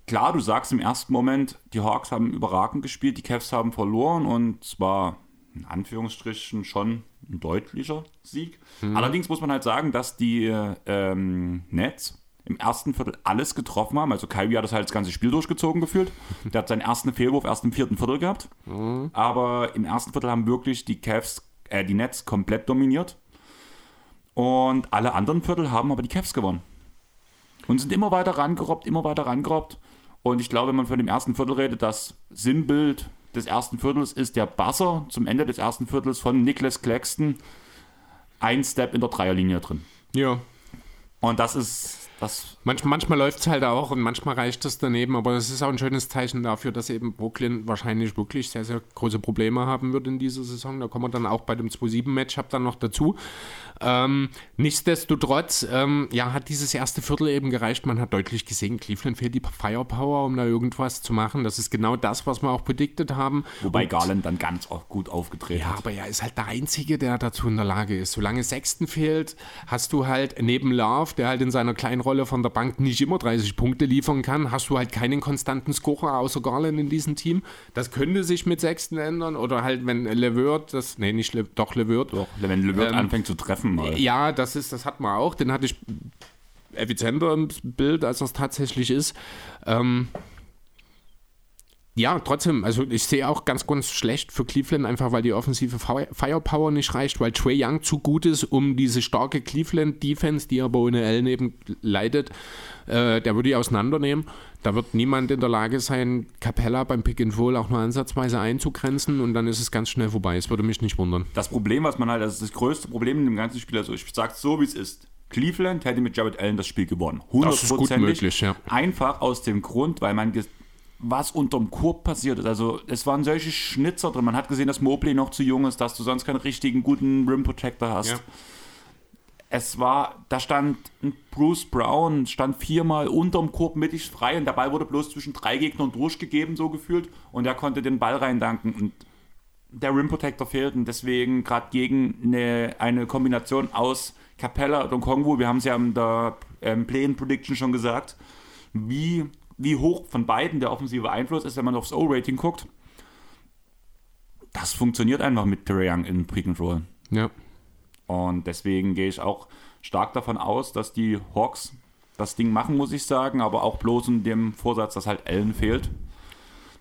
klar, du sagst im ersten Moment, die Hawks haben überragend gespielt, die Cavs haben verloren und zwar in Anführungsstrichen schon ein deutlicher Sieg. Allerdings muss man halt sagen, dass die ähm, Nets im ersten Viertel alles getroffen haben. Also Kyrie hat das halt das ganze Spiel durchgezogen gefühlt. [LAUGHS] Der hat seinen ersten Fehlwurf erst im vierten Viertel gehabt. Aber im ersten Viertel haben wirklich die Cavs, äh, die Nets komplett dominiert. Und alle anderen Viertel haben aber die Cavs gewonnen. Und sind immer weiter rangerobbt, immer weiter rangerobbt. Und ich glaube, wenn man von dem ersten Viertel redet, das Sinnbild des ersten Viertels ist der Buzzer zum Ende des ersten Viertels von Nicholas Claxton. Ein Step in der Dreierlinie drin. Ja. Und das ist, das Manch, manchmal läuft es halt auch und manchmal reicht es daneben, aber das ist auch ein schönes Zeichen dafür, dass eben Brooklyn wahrscheinlich wirklich sehr, sehr große Probleme haben wird in dieser Saison. Da kommen wir dann auch bei dem 2-7-Matchup dann noch dazu. Ähm, nichtsdestotrotz, ähm, ja, hat dieses erste Viertel eben gereicht. Man hat deutlich gesehen, Cleveland fehlt die Firepower, um da irgendwas zu machen. Das ist genau das, was wir auch prediktet haben. wobei Und- Garland dann ganz auch gut aufgetreten ja, hat. aber er ist halt der Einzige, der dazu in der Lage ist. Solange Sexton fehlt, hast du halt neben Love, der halt in seiner kleinen Rolle von der Bank nicht immer 30 Punkte liefern kann, hast du halt keinen konstanten Scorer außer Garland in diesem Team. Das könnte sich mit Sexton ändern oder halt, wenn Levert, das, nee, nicht Le, doch Levert. Doch, wenn LeVert Ähm, anfängt zu treffen mal. Ja, das ist, das hat man auch. Den hatte ich effizienter im Bild, als das tatsächlich ist. Ähm, ja, trotzdem, also ich sehe auch ganz, ganz schlecht für Cleveland, einfach weil die offensive Fi- Firepower nicht reicht, weil Trey Young zu gut ist, um diese starke Cleveland-Defense, die aber ohne Allen eben leidet, äh, der würde die auseinandernehmen. Da wird niemand in der Lage sein, Capella beim Pick and Roll auch nur ansatzweise einzugrenzen und dann ist es ganz schnell vorbei. Es würde mich nicht wundern. Das Problem, was man halt, das ist das größte Problem in dem ganzen Spiel, also ich sag's so, wie es ist. Cleveland hätte mit Jared Allen das Spiel gewonnen. Das ist gut möglich, ja. Einfach aus dem Grund, weil man was unterm Korb passiert ist. Also es waren solche Schnitzer drin. Man hat gesehen, dass Mobley noch zu jung ist, dass du sonst keinen richtigen guten Rim Protector hast. Ja. es war, da stand Bruce Brown, stand viermal unterm Korb mittig frei und der Ball wurde bloß zwischen drei Gegnern durchgegeben, so gefühlt, und er konnte den Ball reindanken und der Rim Protector fehlt und deswegen gerade gegen eine, eine Kombination aus Capella und Kongwu, wir haben es ja in der ähm, Play-in Prediction schon gesagt, wie, wie hoch von beiden der offensive Einfluss ist, wenn man aufs O-Rating guckt. Das funktioniert einfach mit Trae Young in Pick and Roll. Ja. Und deswegen gehe ich auch stark davon aus, dass die Hawks das Ding machen, muss ich sagen, aber auch bloß in dem Vorsatz, dass halt Allen fehlt.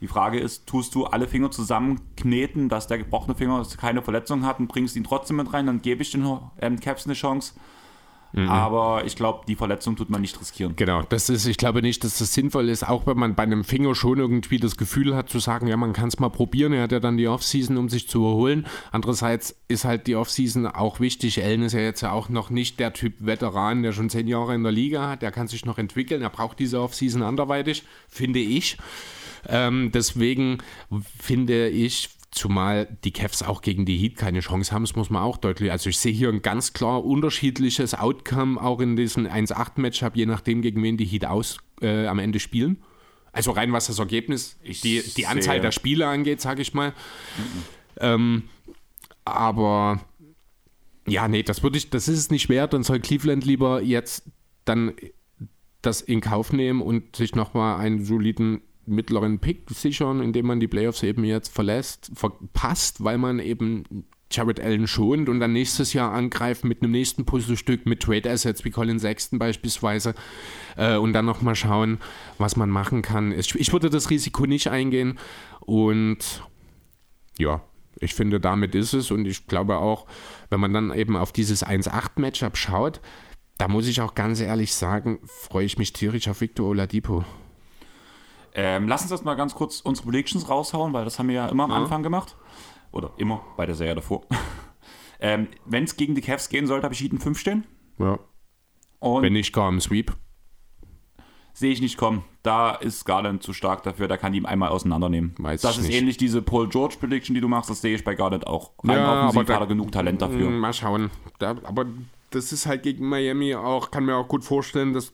Die Frage ist, tust du alle Finger zusammenkneten, dass der gebrochene Finger keine Verletzung hat und bringst ihn trotzdem mit rein, dann gebe ich den ähm, Caps eine Chance. Mhm. Aber ich glaube, die Verletzung tut man nicht riskieren. Genau, das ist, ich glaube nicht, dass das sinnvoll ist, auch wenn man bei einem Finger schon irgendwie das Gefühl hat zu sagen, ja, man kann es mal probieren. Er hat ja dann die Offseason, um sich zu erholen. Andererseits ist halt die Offseason auch wichtig. Ellen ist ja jetzt ja auch noch nicht der Typ Veteran, der schon zehn Jahre in der Liga hat. Der kann sich noch entwickeln. Er braucht diese Offseason anderweitig, finde ich. Ähm, deswegen finde ich, Zumal die Cavs auch gegen die Heat keine Chance haben, das muss man auch deutlich. Also ich sehe hier ein ganz klar unterschiedliches Outcome auch in diesem 1-8-Matchup, je nachdem, gegen wen die Heat aus, äh, am Ende spielen. Also rein was das Ergebnis, ich die, die Anzahl der Spiele angeht, sage ich mal. Mhm. Ähm, aber ja, nee, das würde ich, das ist es nicht wert. Dann soll Cleveland lieber jetzt dann das in Kauf nehmen und sich nochmal einen soliden mittleren Pick sichern, indem man die Playoffs eben jetzt verlässt, verpasst, weil man eben Jared Allen schont und dann nächstes Jahr angreift mit einem nächsten Puzzlestück mit Trade Assets wie Colin Sexton beispielsweise äh, und dann nochmal schauen, was man machen kann. Ich, ich würde das Risiko nicht eingehen und ja, ich finde, damit ist es und ich glaube auch, wenn man dann eben auf dieses 1-8-Matchup schaut, da muss ich auch ganz ehrlich sagen, freue ich mich tierisch auf Victor Oladipo. Ähm, lass uns erst mal ganz kurz unsere Predictions raushauen, weil das haben wir ja immer am ja. Anfang gemacht. Oder immer bei der Serie davor. [LAUGHS] ähm, Wenn es gegen die Cavs gehen sollte, habe ich Heaton 5 stehen. Ja. Und Wenn nicht gar im Sweep. Sehe ich nicht kommen. Da ist Garland zu stark dafür, da kann die ihm einmal auseinandernehmen. Weiß das ist nicht. ähnlich diese Paul George Prediction, die du machst, das sehe ich bei Garland auch. Rein ja, aber da, hat er genug Talent dafür. Mal schauen. Da, aber das ist halt gegen Miami auch, kann mir auch gut vorstellen, dass,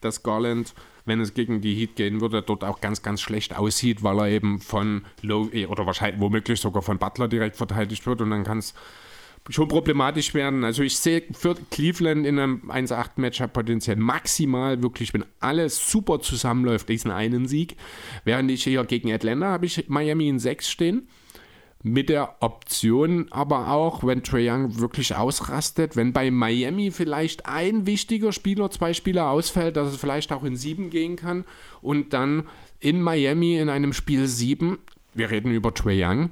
dass Garland wenn es gegen die Heat gehen würde, dort auch ganz, ganz schlecht aussieht, weil er eben von Low eh, oder wahrscheinlich womöglich sogar von Butler direkt verteidigt wird und dann kann es schon problematisch werden. Also ich sehe für Cleveland in einem 1-8-Matchup potenziell maximal wirklich, wenn alles super zusammenläuft, diesen einen Sieg. Während ich hier gegen Atlanta habe ich Miami in 6 stehen mit der Option aber auch, wenn Trae Young wirklich ausrastet, wenn bei Miami vielleicht ein wichtiger Spieler, zwei Spieler ausfällt, dass es vielleicht auch in sieben gehen kann und dann in Miami in einem Spiel sieben, wir reden über Trae Young,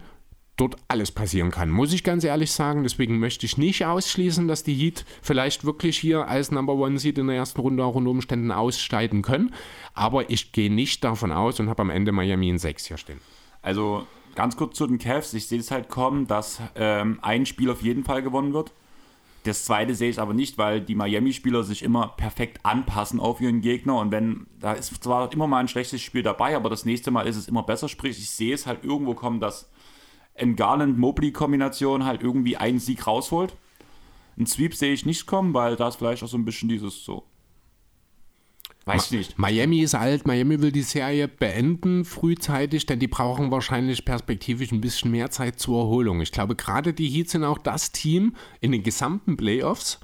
dort alles passieren kann, muss ich ganz ehrlich sagen. Deswegen möchte ich nicht ausschließen, dass die Heat vielleicht wirklich hier als Number One Seed in der ersten Runde auch unter Umständen aussteigen können. Aber ich gehe nicht davon aus und habe am Ende Miami in sechs hier stehen. Also ganz kurz zu den Cavs. Ich sehe es halt kommen, dass ähm, ein Spiel auf jeden Fall gewonnen wird. Das zweite sehe ich aber nicht, weil die Miami-Spieler sich immer perfekt anpassen auf ihren Gegner. Und wenn, da ist zwar immer mal ein schlechtes Spiel dabei, aber das nächste Mal ist es immer besser. Sprich, ich sehe es halt irgendwo kommen, dass in Garland-Mobley-Kombination halt irgendwie einen Sieg rausholt. Ein Sweep sehe ich nicht kommen, weil da ist vielleicht auch so ein bisschen dieses so, Weiß Ma nicht. Miami ist alt, Miami will die Serie beenden frühzeitig, denn die brauchen wahrscheinlich perspektivisch ein bisschen mehr Zeit zur Erholung. Ich glaube, gerade die Heat sind auch das Team in den gesamten Playoffs,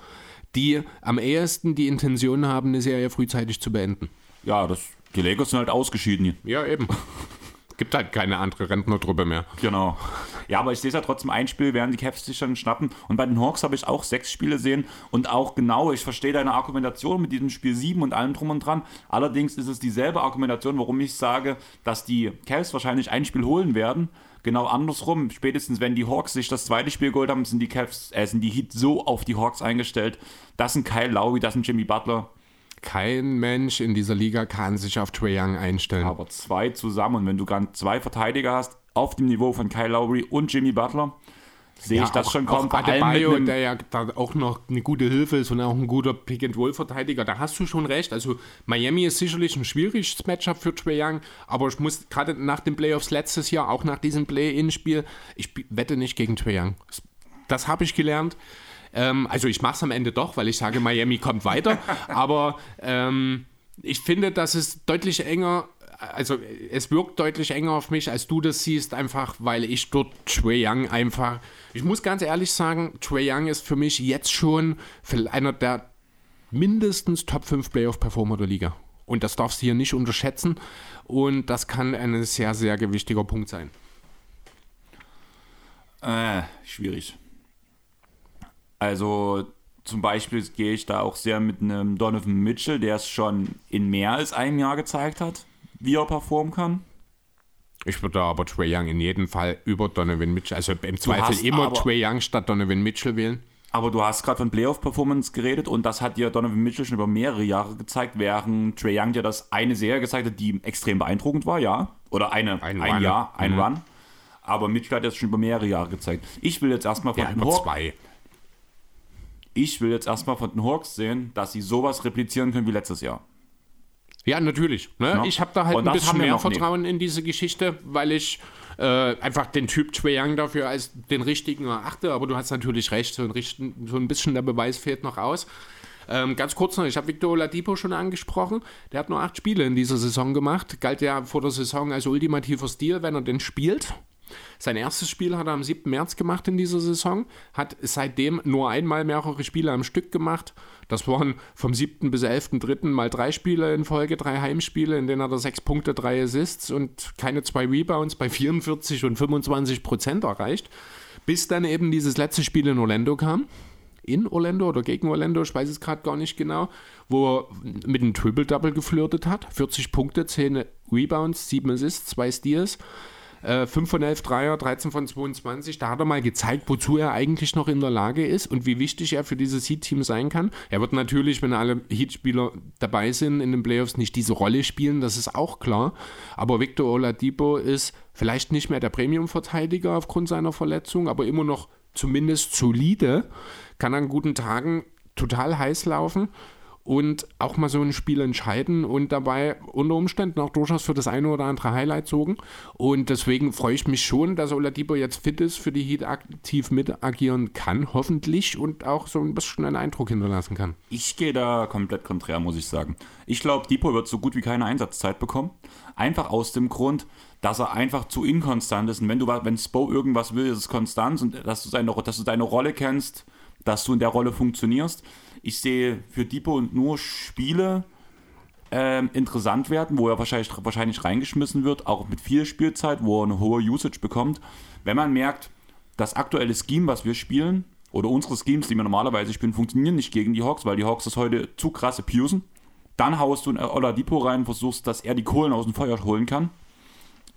die am ehesten die Intention haben, eine Serie frühzeitig zu beenden. Ja, das, die Lakers sind halt ausgeschieden. Ja, eben. Gibt halt keine andere Rentnertruppe mehr. Genau. Ja, aber ich sehe es ja trotzdem ein Spiel, während die Cavs sich dann schnappen. Und bei den Hawks habe ich auch sechs Spiele sehen und auch genau, ich verstehe deine Argumentation mit diesem Spiel 7 und allem drum und dran. Allerdings ist es dieselbe Argumentation, warum ich sage, dass die Cavs wahrscheinlich ein Spiel holen werden. Genau andersrum, spätestens wenn die Hawks sich das zweite Spiel geholt haben, sind die Cavs, äh, sind die Heat so auf die Hawks eingestellt. Das sind Kyle Lowry, das sind Jimmy Butler kein Mensch in dieser Liga kann sich auf Trae Young einstellen. Aber zwei zusammen. Und wenn du gerade zwei Verteidiger hast, auf dem Niveau von Kyle Lowry und Jimmy Butler, sehe ja, ich das auch, schon. Auch Adebayo, der ja da auch noch eine gute Hilfe ist und auch ein guter Pick-and-Roll-Verteidiger, da hast du schon recht. Also Miami ist sicherlich ein schwieriges Matchup für Trae Young, aber ich muss gerade nach den Playoffs letztes Jahr, auch nach diesem Play-In-Spiel, ich wette nicht gegen Trae Young. Das habe ich gelernt. Ähm, also ich mache es am Ende doch, weil ich sage, Miami kommt weiter. [LAUGHS] aber ähm, ich finde, dass es deutlich enger also es wirkt deutlich enger auf mich, als du das siehst, einfach weil ich dort Trey Young einfach, ich muss ganz ehrlich sagen, Trey Young ist für mich jetzt schon einer der mindestens Top 5 Playoff-Performer der Liga. Und das darfst du hier nicht unterschätzen. Und das kann ein sehr, sehr gewichtiger Punkt sein. Äh, schwierig. Also zum Beispiel gehe ich da auch sehr mit einem Donovan Mitchell, der es schon in mehr als einem Jahr gezeigt hat, wie er performen kann. Ich würde aber Trey Young in jedem Fall über Donovan Mitchell, also im Zweifel immer Trey Young statt Donovan Mitchell wählen. Aber du hast gerade von Playoff-Performance geredet und das hat dir Donovan Mitchell schon über mehrere Jahre gezeigt, während Trey Young dir das eine Serie gezeigt hat, die extrem beeindruckend war, ja. Oder eine, ein, ein Jahr, ein mhm. Run. Aber Mitchell hat das schon über mehrere Jahre gezeigt. Ich will jetzt erstmal von ja, den Hawks. Zwei. Ich will jetzt erstmal von den Hawks sehen, dass sie sowas replizieren können wie letztes Jahr. Ja, natürlich. Ne? Ja. Ich habe da halt ein bisschen mehr Vertrauen nicht. in diese Geschichte, weil ich äh, einfach den Typ Trae Young dafür als den richtigen erachte. Aber du hast natürlich recht, so ein, so ein bisschen der Beweis fehlt noch aus. Ähm, ganz kurz noch, ich habe Victor Oladipo schon angesprochen. Der hat nur acht Spiele in dieser Saison gemacht. Galt ja vor der Saison als ultimativer Stil, wenn er denn spielt. Sein erstes Spiel hat er am 7. März gemacht in dieser Saison, hat seitdem nur einmal mehrere Spiele am Stück gemacht. Das waren vom 7. bis 11.3. mal drei Spiele in Folge, drei Heimspiele, in denen hat er sechs Punkte, drei Assists und keine zwei Rebounds bei 44 und 25 Prozent erreicht. Bis dann eben dieses letzte Spiel in Orlando kam in Orlando oder gegen Orlando, ich weiß es gerade gar nicht genau, wo er mit einem Triple-Double geflirtet hat. 40 Punkte, 10 Rebounds, 7 Assists, 2 Steals. 5 äh, von 11 Dreier, 13 von 22. Da hat er mal gezeigt, wozu er eigentlich noch in der Lage ist und wie wichtig er für dieses Heat-Team sein kann. Er wird natürlich, wenn alle Heat-Spieler dabei sind in den Playoffs, nicht diese Rolle spielen, das ist auch klar. Aber Victor Oladipo ist vielleicht nicht mehr der Premium-Verteidiger aufgrund seiner Verletzung, aber immer noch zumindest solide, kann an guten Tagen total heiß laufen und auch mal so ein Spiel entscheiden und dabei unter Umständen auch durchaus für das eine oder andere Highlight sorgen. Und deswegen freue ich mich schon, dass Oladipo jetzt fit ist, für die Heat aktiv mit agieren kann, hoffentlich, und auch so ein bisschen einen Eindruck hinterlassen kann. Ich gehe da komplett konträr, muss ich sagen. Ich glaube, Depot wird so gut wie keine Einsatzzeit bekommen. Einfach aus dem Grund, dass er einfach zu inkonstant ist. Und wenn du, wenn Spo irgendwas will, ist es Konstanz und dass du seine, dass du deine Rolle kennst, dass du in der Rolle funktionierst. Ich sehe für Depot nur Spiele ähm, interessant werden, wo er wahrscheinlich, wahrscheinlich reingeschmissen wird, auch mit viel Spielzeit, wo er eine hohe Usage bekommt. Wenn man merkt, das aktuelle Scheme, was wir spielen, oder unsere Schemes, die wir normalerweise spielen, funktionieren nicht gegen die Hawks, weil die Hawks das heute zu krasse Pusen. Dann haust du einen Oladipo rein und versuchst, dass er die Kohlen aus dem Feuer holen kann.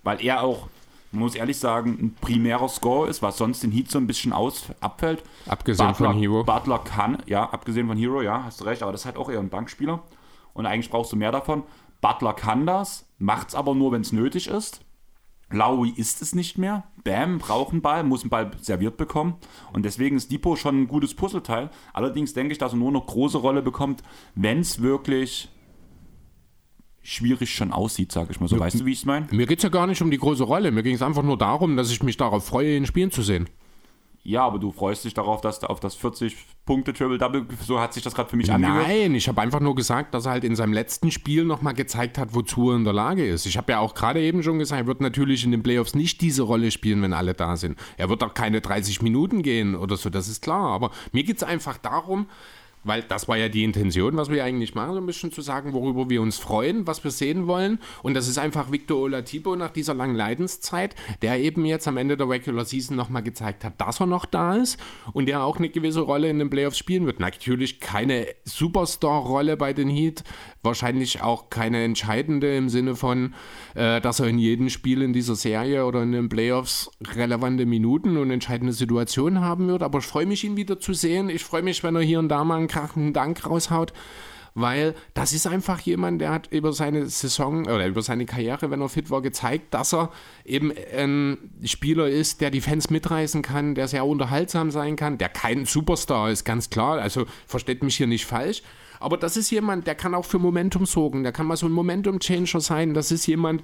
Weil er auch man muss ehrlich sagen, ein primärer Score ist, was sonst den Heat so ein bisschen aus, abfällt. Abgesehen Butler, von Hero. Butler kann, ja, abgesehen von Hero, ja, hast du recht, aber das ist halt auch eher ein Bankspieler. Und eigentlich brauchst du mehr davon. Butler kann das, macht es aber nur, wenn es nötig ist. Lowry ist es nicht mehr. Bam braucht einen Ball, muss einen Ball serviert bekommen. Und deswegen ist Depot schon ein gutes Puzzleteil. Allerdings denke ich, dass er nur noch große Rolle bekommt, wenn es wirklich schwierig schon aussieht, sage ich mal so. Weißt du, wie ich es meine? Mir geht es ja gar nicht um die große Rolle. Mir ging es einfach nur darum, dass ich mich darauf freue, ihn spielen zu sehen. Ja, aber du freust dich darauf, dass auf das 40 Punkte Triple Double, so hat sich das gerade für mich angehört. Nein, ich habe einfach nur gesagt, dass er halt in seinem letzten Spiel nochmal gezeigt hat, wozu er in der Lage ist. Ich habe ja auch gerade eben schon gesagt, er wird natürlich in den Playoffs nicht diese Rolle spielen, wenn alle da sind. Er wird auch keine 30 Minuten gehen oder so, das ist klar. Aber mir geht es einfach darum, weil das war ja die Intention, was wir eigentlich machen, so ein bisschen zu sagen, worüber wir uns freuen, was wir sehen wollen. Und das ist einfach Victor Olatipo nach dieser langen Leidenszeit, der eben jetzt am Ende der Regular Season nochmal gezeigt hat, dass er noch da ist und der auch eine gewisse Rolle in den Playoffs spielen wird. Natürlich keine Superstar-Rolle bei den Heat, wahrscheinlich auch keine entscheidende im Sinne von, äh, dass er in jedem Spiel in dieser Serie oder in den Playoffs relevante Minuten und entscheidende Situationen haben wird. Aber ich freue mich, ihn wieder zu sehen. Ich freue mich, wenn er hier und da mal einen krachenden Dank raushaut weil das ist einfach jemand, der hat über seine Saison oder über seine Karriere, wenn er fit war, gezeigt, dass er eben ein Spieler ist, der die Fans mitreißen kann, der sehr unterhaltsam sein kann, der kein Superstar ist, ganz klar. Also versteht mich hier nicht falsch. Aber das ist jemand, der kann auch für Momentum sorgen. Der kann mal so ein Momentum-Changer sein. Das ist jemand,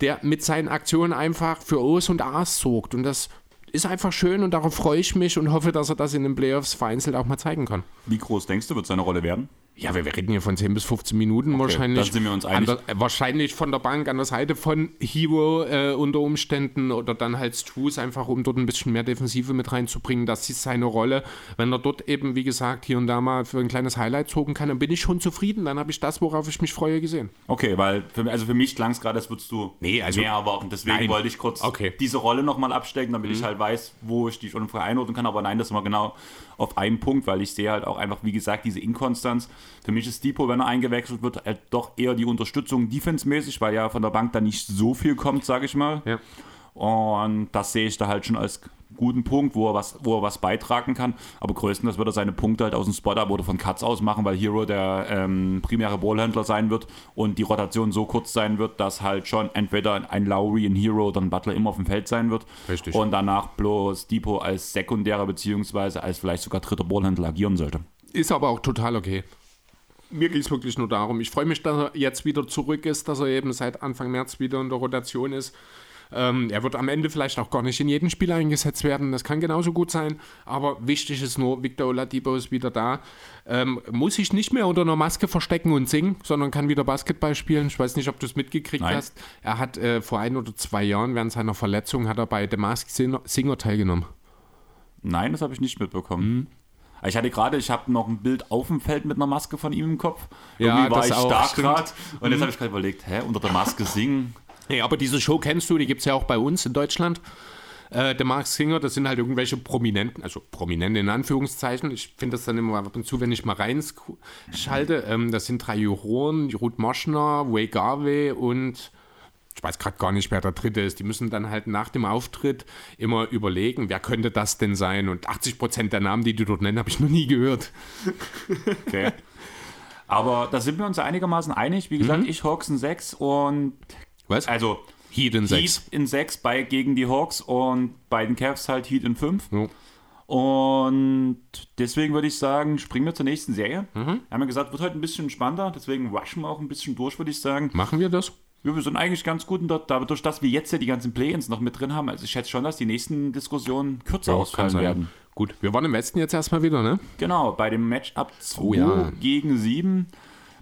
der mit seinen Aktionen einfach für O's und A's sorgt. Und das ist einfach schön und darauf freue ich mich und hoffe, dass er das in den Playoffs vereinzelt auch mal zeigen kann. Wie groß denkst du, wird seine Rolle werden? Ja, wir reden hier von 10 bis 15 Minuten okay, wahrscheinlich. Dann sind wir uns einig. Der, wahrscheinlich von der Bank an der Seite von Hero äh, unter Umständen oder dann halt Struce einfach, um dort ein bisschen mehr Defensive mit reinzubringen. Das ist seine Rolle. Wenn er dort eben, wie gesagt, hier und da mal für ein kleines Highlight zogen kann, dann bin ich schon zufrieden. Dann habe ich das, worauf ich mich freue, gesehen. Okay, weil für, also für mich klang es gerade, als würdest du nee, also, mehr erwarten. Deswegen nein. wollte ich kurz okay. diese Rolle nochmal abstecken, damit mhm. ich halt weiß, wo ich die schon frei einordnen kann. Aber nein, das war genau auf einen Punkt, weil ich sehe halt auch einfach, wie gesagt, diese Inkonstanz. Für mich ist Depot, wenn er eingewechselt wird, halt doch eher die Unterstützung defensemäßig, weil ja von der Bank da nicht so viel kommt, sage ich mal. Ja. Und das sehe ich da halt schon als guten Punkt, wo er was, wo er was beitragen kann. Aber größtenteils wird er seine Punkte halt aus dem Spot-Up oder von Cuts aus machen, weil Hero der ähm, primäre Ballhändler sein wird und die Rotation so kurz sein wird, dass halt schon entweder ein Lowry, ein Hero oder ein Butler immer auf dem Feld sein wird. Richtig. Und danach bloß Depot als sekundärer beziehungsweise als vielleicht sogar dritter Ballhändler agieren sollte. Ist aber auch total okay mir ging es wirklich nur darum. Ich freue mich, dass er jetzt wieder zurück ist, dass er eben seit Anfang März wieder in der Rotation ist. Ähm, er wird am Ende vielleicht auch gar nicht in jedem Spiel eingesetzt werden. Das kann genauso gut sein. Aber wichtig ist nur, Victor Oladipo ist wieder da. Ähm, muss sich nicht mehr unter einer Maske verstecken und singen, sondern kann wieder Basketball spielen. Ich weiß nicht, ob du es mitgekriegt Nein. hast. Er hat äh, vor ein oder zwei Jahren während seiner Verletzung hat er bei The Mask Singer teilgenommen. Nein, das habe ich nicht mitbekommen. Mhm. Ich hatte gerade, ich habe noch ein Bild auf dem Feld mit einer Maske von ihm im Kopf. Irgendwie ja, war ich auch, da gerade. Und jetzt mhm. habe ich gerade überlegt, hä, unter der Maske singen. Nee, aber diese Show kennst du, die gibt es ja auch bei uns in Deutschland. Äh, der Mark Singer, das sind halt irgendwelche Prominenten, also Prominente in Anführungszeichen. Ich finde das dann immer ab und zu, wenn ich mal reinschalte. Ähm, das sind drei Juroren, Ruth Moschner, Way Garvey und ich weiß gerade gar nicht, wer der dritte ist. Die müssen dann halt nach dem Auftritt immer überlegen, wer könnte das denn sein? Und 80 Prozent der Namen, die die dort nennen, habe ich noch nie gehört. [LAUGHS] Okay. Aber da sind wir uns einigermaßen einig. Wie gesagt, mhm. ich in 6 und was? Also Heat in 6. Heat in 6 bei, gegen die Hawks und bei den Cavs halt Heat in 5. Ja. Und deswegen würde ich sagen, springen wir zur nächsten Serie. Mhm. Wir haben ja gesagt, wird heute ein bisschen spannender, deswegen rushen wir auch ein bisschen durch, würde ich sagen. Machen wir das? Ja, wir sind eigentlich ganz gut dort, dadurch, dass wir jetzt ja die ganzen Play-ins noch mit drin haben. Also ich schätze schon, dass die nächsten Diskussionen kürzer ja, ausfallen werden. Gut, wir waren im Westen jetzt erstmal wieder, ne? Genau, bei dem Matchup 2 oh, ja. gegen 7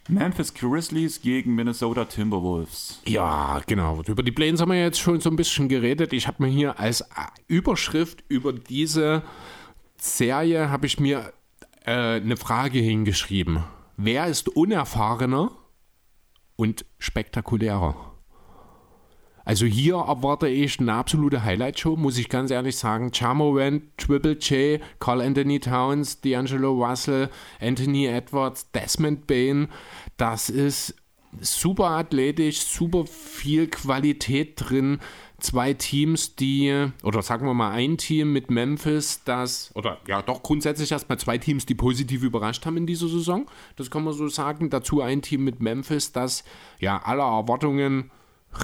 Memphis Grizzlies gegen Minnesota Timberwolves. Ja, genau. Über die Plains haben wir jetzt schon so ein bisschen geredet. Ich habe mir hier als Überschrift über diese Serie habe ich mir äh, eine Frage hingeschrieben. Wer ist unerfahrener und spektakulärer? Also hier erwarte ich eine absolute Highlight-Show, muss ich ganz ehrlich sagen. Charmorant, Triple J, Carl Anthony Towns, D'Angelo Russell, Anthony Edwards, Desmond Bain. Das ist super athletisch, super viel Qualität drin. Zwei Teams, die, oder sagen wir mal ein Team mit Memphis, das, oder ja doch grundsätzlich erstmal zwei Teams, die positiv überrascht haben in dieser Saison. Das kann man so sagen. Dazu ein Team mit Memphis, das ja aller Erwartungen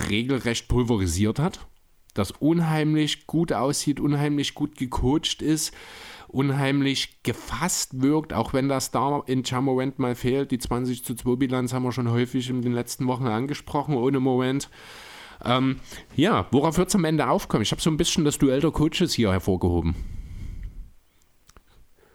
regelrecht pulverisiert hat, das unheimlich gut aussieht, unheimlich gut gecoacht ist, unheimlich gefasst wirkt, auch wenn das da in Jamorant mal fehlt. Die 20 zu 2 Bilanz haben wir schon häufig in den letzten Wochen angesprochen, ohne Moment. Ähm, ja, worauf wird es am Ende aufkommen? Ich habe so ein bisschen das Duell der Coaches hier hervorgehoben.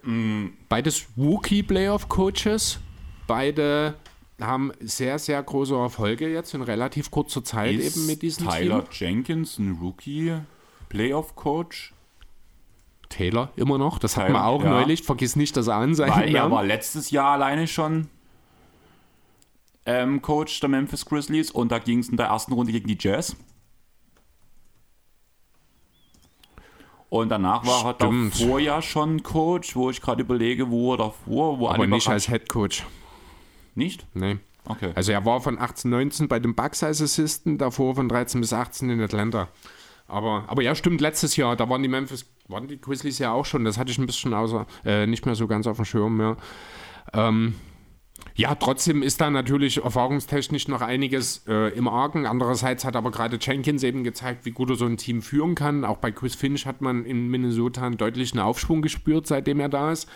Mm. Beides Rookie-Playoff-Coaches, beide haben sehr, sehr große Erfolge jetzt in relativ kurzer Zeit Ist eben mit diesem Tyler Team. Jenkins, ein Rookie-Playoff-Coach? Taylor immer noch, das Tyler, hat man auch ja. neulich, vergiss nicht das Ansehen. Weil er war letztes Jahr alleine schon ähm, Coach der Memphis Grizzlies und da ging es in der ersten Runde gegen die Jazz. Und danach war Stimmt. er davor ja schon Coach, wo ich gerade überlege, wo er davor, wo Aber nicht als Head Coach. Nicht? Nee. Okay. Also er war von 18, 19 bei den Bucks als Assistant, davor von 13 bis 18 in Atlanta. Aber, aber ja, stimmt, letztes Jahr, da waren die Memphis, waren die Grizzlies ja auch schon, das hatte ich ein bisschen außer, äh, nicht mehr so ganz auf dem Schirm mehr. Ähm, ja, trotzdem ist da natürlich erfahrungstechnisch noch einiges äh, im Argen. Andererseits hat aber gerade Jenkins eben gezeigt, wie gut er so ein Team führen kann. Auch bei Chris Finch hat man in Minnesota einen deutlichen Aufschwung gespürt, seitdem er da ist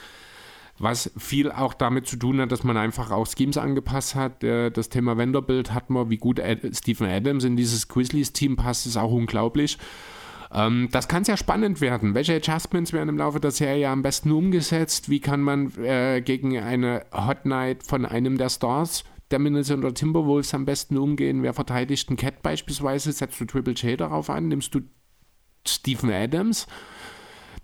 was viel auch damit zu tun hat, dass man einfach auch Schemes angepasst hat. Das Thema Vanderbilt hat man, wie gut Stephen Adams in dieses Grizzlies-Team passt, ist auch unglaublich. Ähm, das kann sehr spannend werden. Welche Adjustments werden im Laufe der Serie am besten umgesetzt? Wie kann man äh, gegen eine Hot Night von einem der Stars der Minnesota Timberwolves am besten umgehen? Wer verteidigt einen Cat beispielsweise? Setzt du Triple J darauf an? Nimmst du Stephen Adams?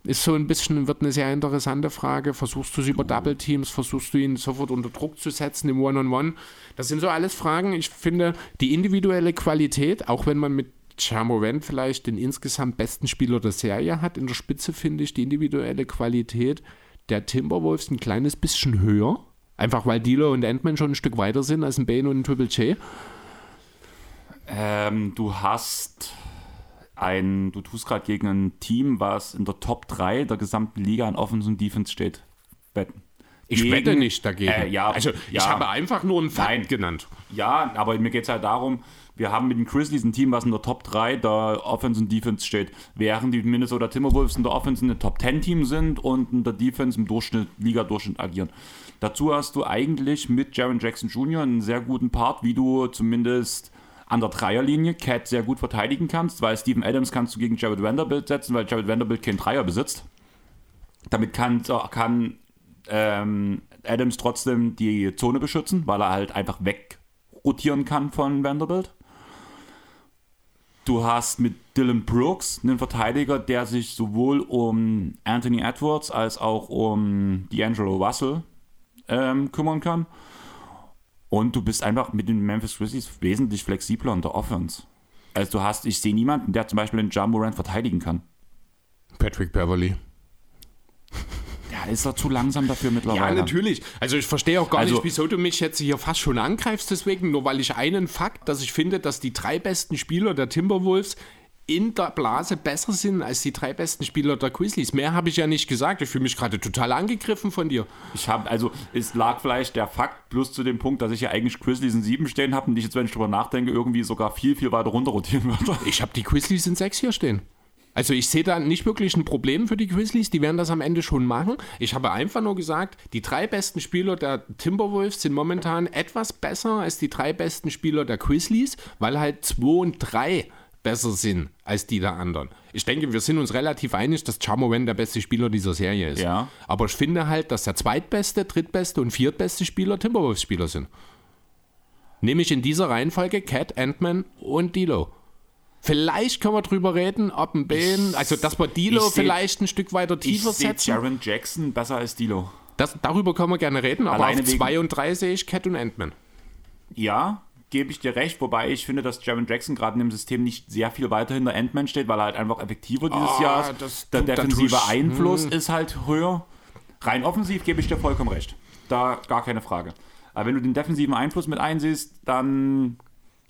Ist so ein bisschen, wird eine sehr interessante Frage. Versuchst du es über Double Teams? Versuchst du ihn sofort unter Druck zu setzen im One-on-One? -on -One? Das sind so alles Fragen. Ich finde, die individuelle Qualität, auch wenn man mit Charmovent vielleicht den insgesamt besten Spieler der Serie hat, in der Spitze finde ich die individuelle Qualität der Timberwolves ein kleines bisschen höher. Einfach weil Dealer und Ant-Man schon ein Stück weiter sind als ein Bane und ein Triple J. Ähm, du hast ein, du tust gerade gegen ein Team, was in der Top 3 der gesamten Liga an Offense und Defense steht. Wetten. Ich gegen, wette nicht dagegen. Äh, ja, also ja. ich habe einfach nur einen Fakt Nein. genannt. Ja, aber mir geht es halt darum, wir haben mit den Grizzlies ein Team, was in der Top 3 der Offense und Defense steht, während die Minnesota Timberwolves in der Offense ein Top 10 Team sind und in der Defense im Durchschnitt, Liga-Durchschnitt agieren. Dazu hast du eigentlich mit Jaron Jackson Jr. einen sehr guten Part, wie du zumindest an der Dreierlinie Cat sehr gut verteidigen kannst, weil Steven Adams kannst du gegen Jared Vanderbilt setzen, weil Jared Vanderbilt keinen Dreier besitzt. Damit kann, kann ähm, Adams trotzdem die Zone beschützen, weil er halt einfach wegrotieren kann von Vanderbilt. Du hast mit Dylan Brooks einen Verteidiger, der sich sowohl um Anthony Edwards als auch um D'Angelo Russell ähm, kümmern kann. Und du bist einfach mit den Memphis Grizzlies wesentlich flexibler in der Offense. Also du hast, ich sehe niemanden, der zum Beispiel den Jumbo Rand verteidigen kann. Patrick Beverly. Ja, ist er zu langsam dafür mittlerweile. Ja, natürlich. Also ich verstehe auch gar also, nicht, wieso du mich jetzt hier fast schon angreifst deswegen, nur weil ich einen Fakt, dass ich finde, dass die drei besten Spieler der Timberwolves in der Blase besser sind als die drei besten Spieler der Grizzlies. Mehr habe ich ja nicht gesagt. Ich fühle mich gerade total angegriffen von dir. Ich habe, also es lag vielleicht der Fakt plus zu dem Punkt, dass ich ja eigentlich Grizzlies in sieben stehen habe und ich jetzt, wenn ich drüber nachdenke, irgendwie sogar viel, viel weiter runter rotieren würde. Ich habe die Grizzlies in sechs hier stehen. Also ich sehe da nicht wirklich ein Problem für die Grizzlies, die werden das am Ende schon machen. Ich habe einfach nur gesagt, die drei besten Spieler der Timberwolves sind momentan etwas besser als die drei besten Spieler der Grizzlies, weil halt zwei und drei besser sind als die der anderen. Ich denke, wir sind uns relativ einig, dass Chamowen der beste Spieler dieser Serie ist. Ja. Aber ich finde halt, dass der zweitbeste, drittbeste und viertbeste Spieler Timberwolves-Spieler sind. Nämlich in dieser Reihenfolge Cat, Ant-Man und Dilo. Vielleicht können wir drüber reden, ob ein Bane, also dass wir Dilo vielleicht ein Stück weiter tiefer ich setzen. Jaron Jackson besser als Dilo. Das, darüber können wir gerne reden, aber Alleine auf 2 und 3 sehe ich Cat und Ant-Man. Ja, gebe ich dir recht, wobei ich finde, dass Jaron Jackson gerade in dem System nicht sehr viel weiter hinter Ant-Man steht, weil er halt einfach effektiver dieses oh, Jahr ist. Der defensive Einfluss hm. ist halt höher. Rein offensiv gebe ich dir vollkommen recht. Da gar keine Frage. Aber wenn du den defensiven Einfluss mit einsiehst, dann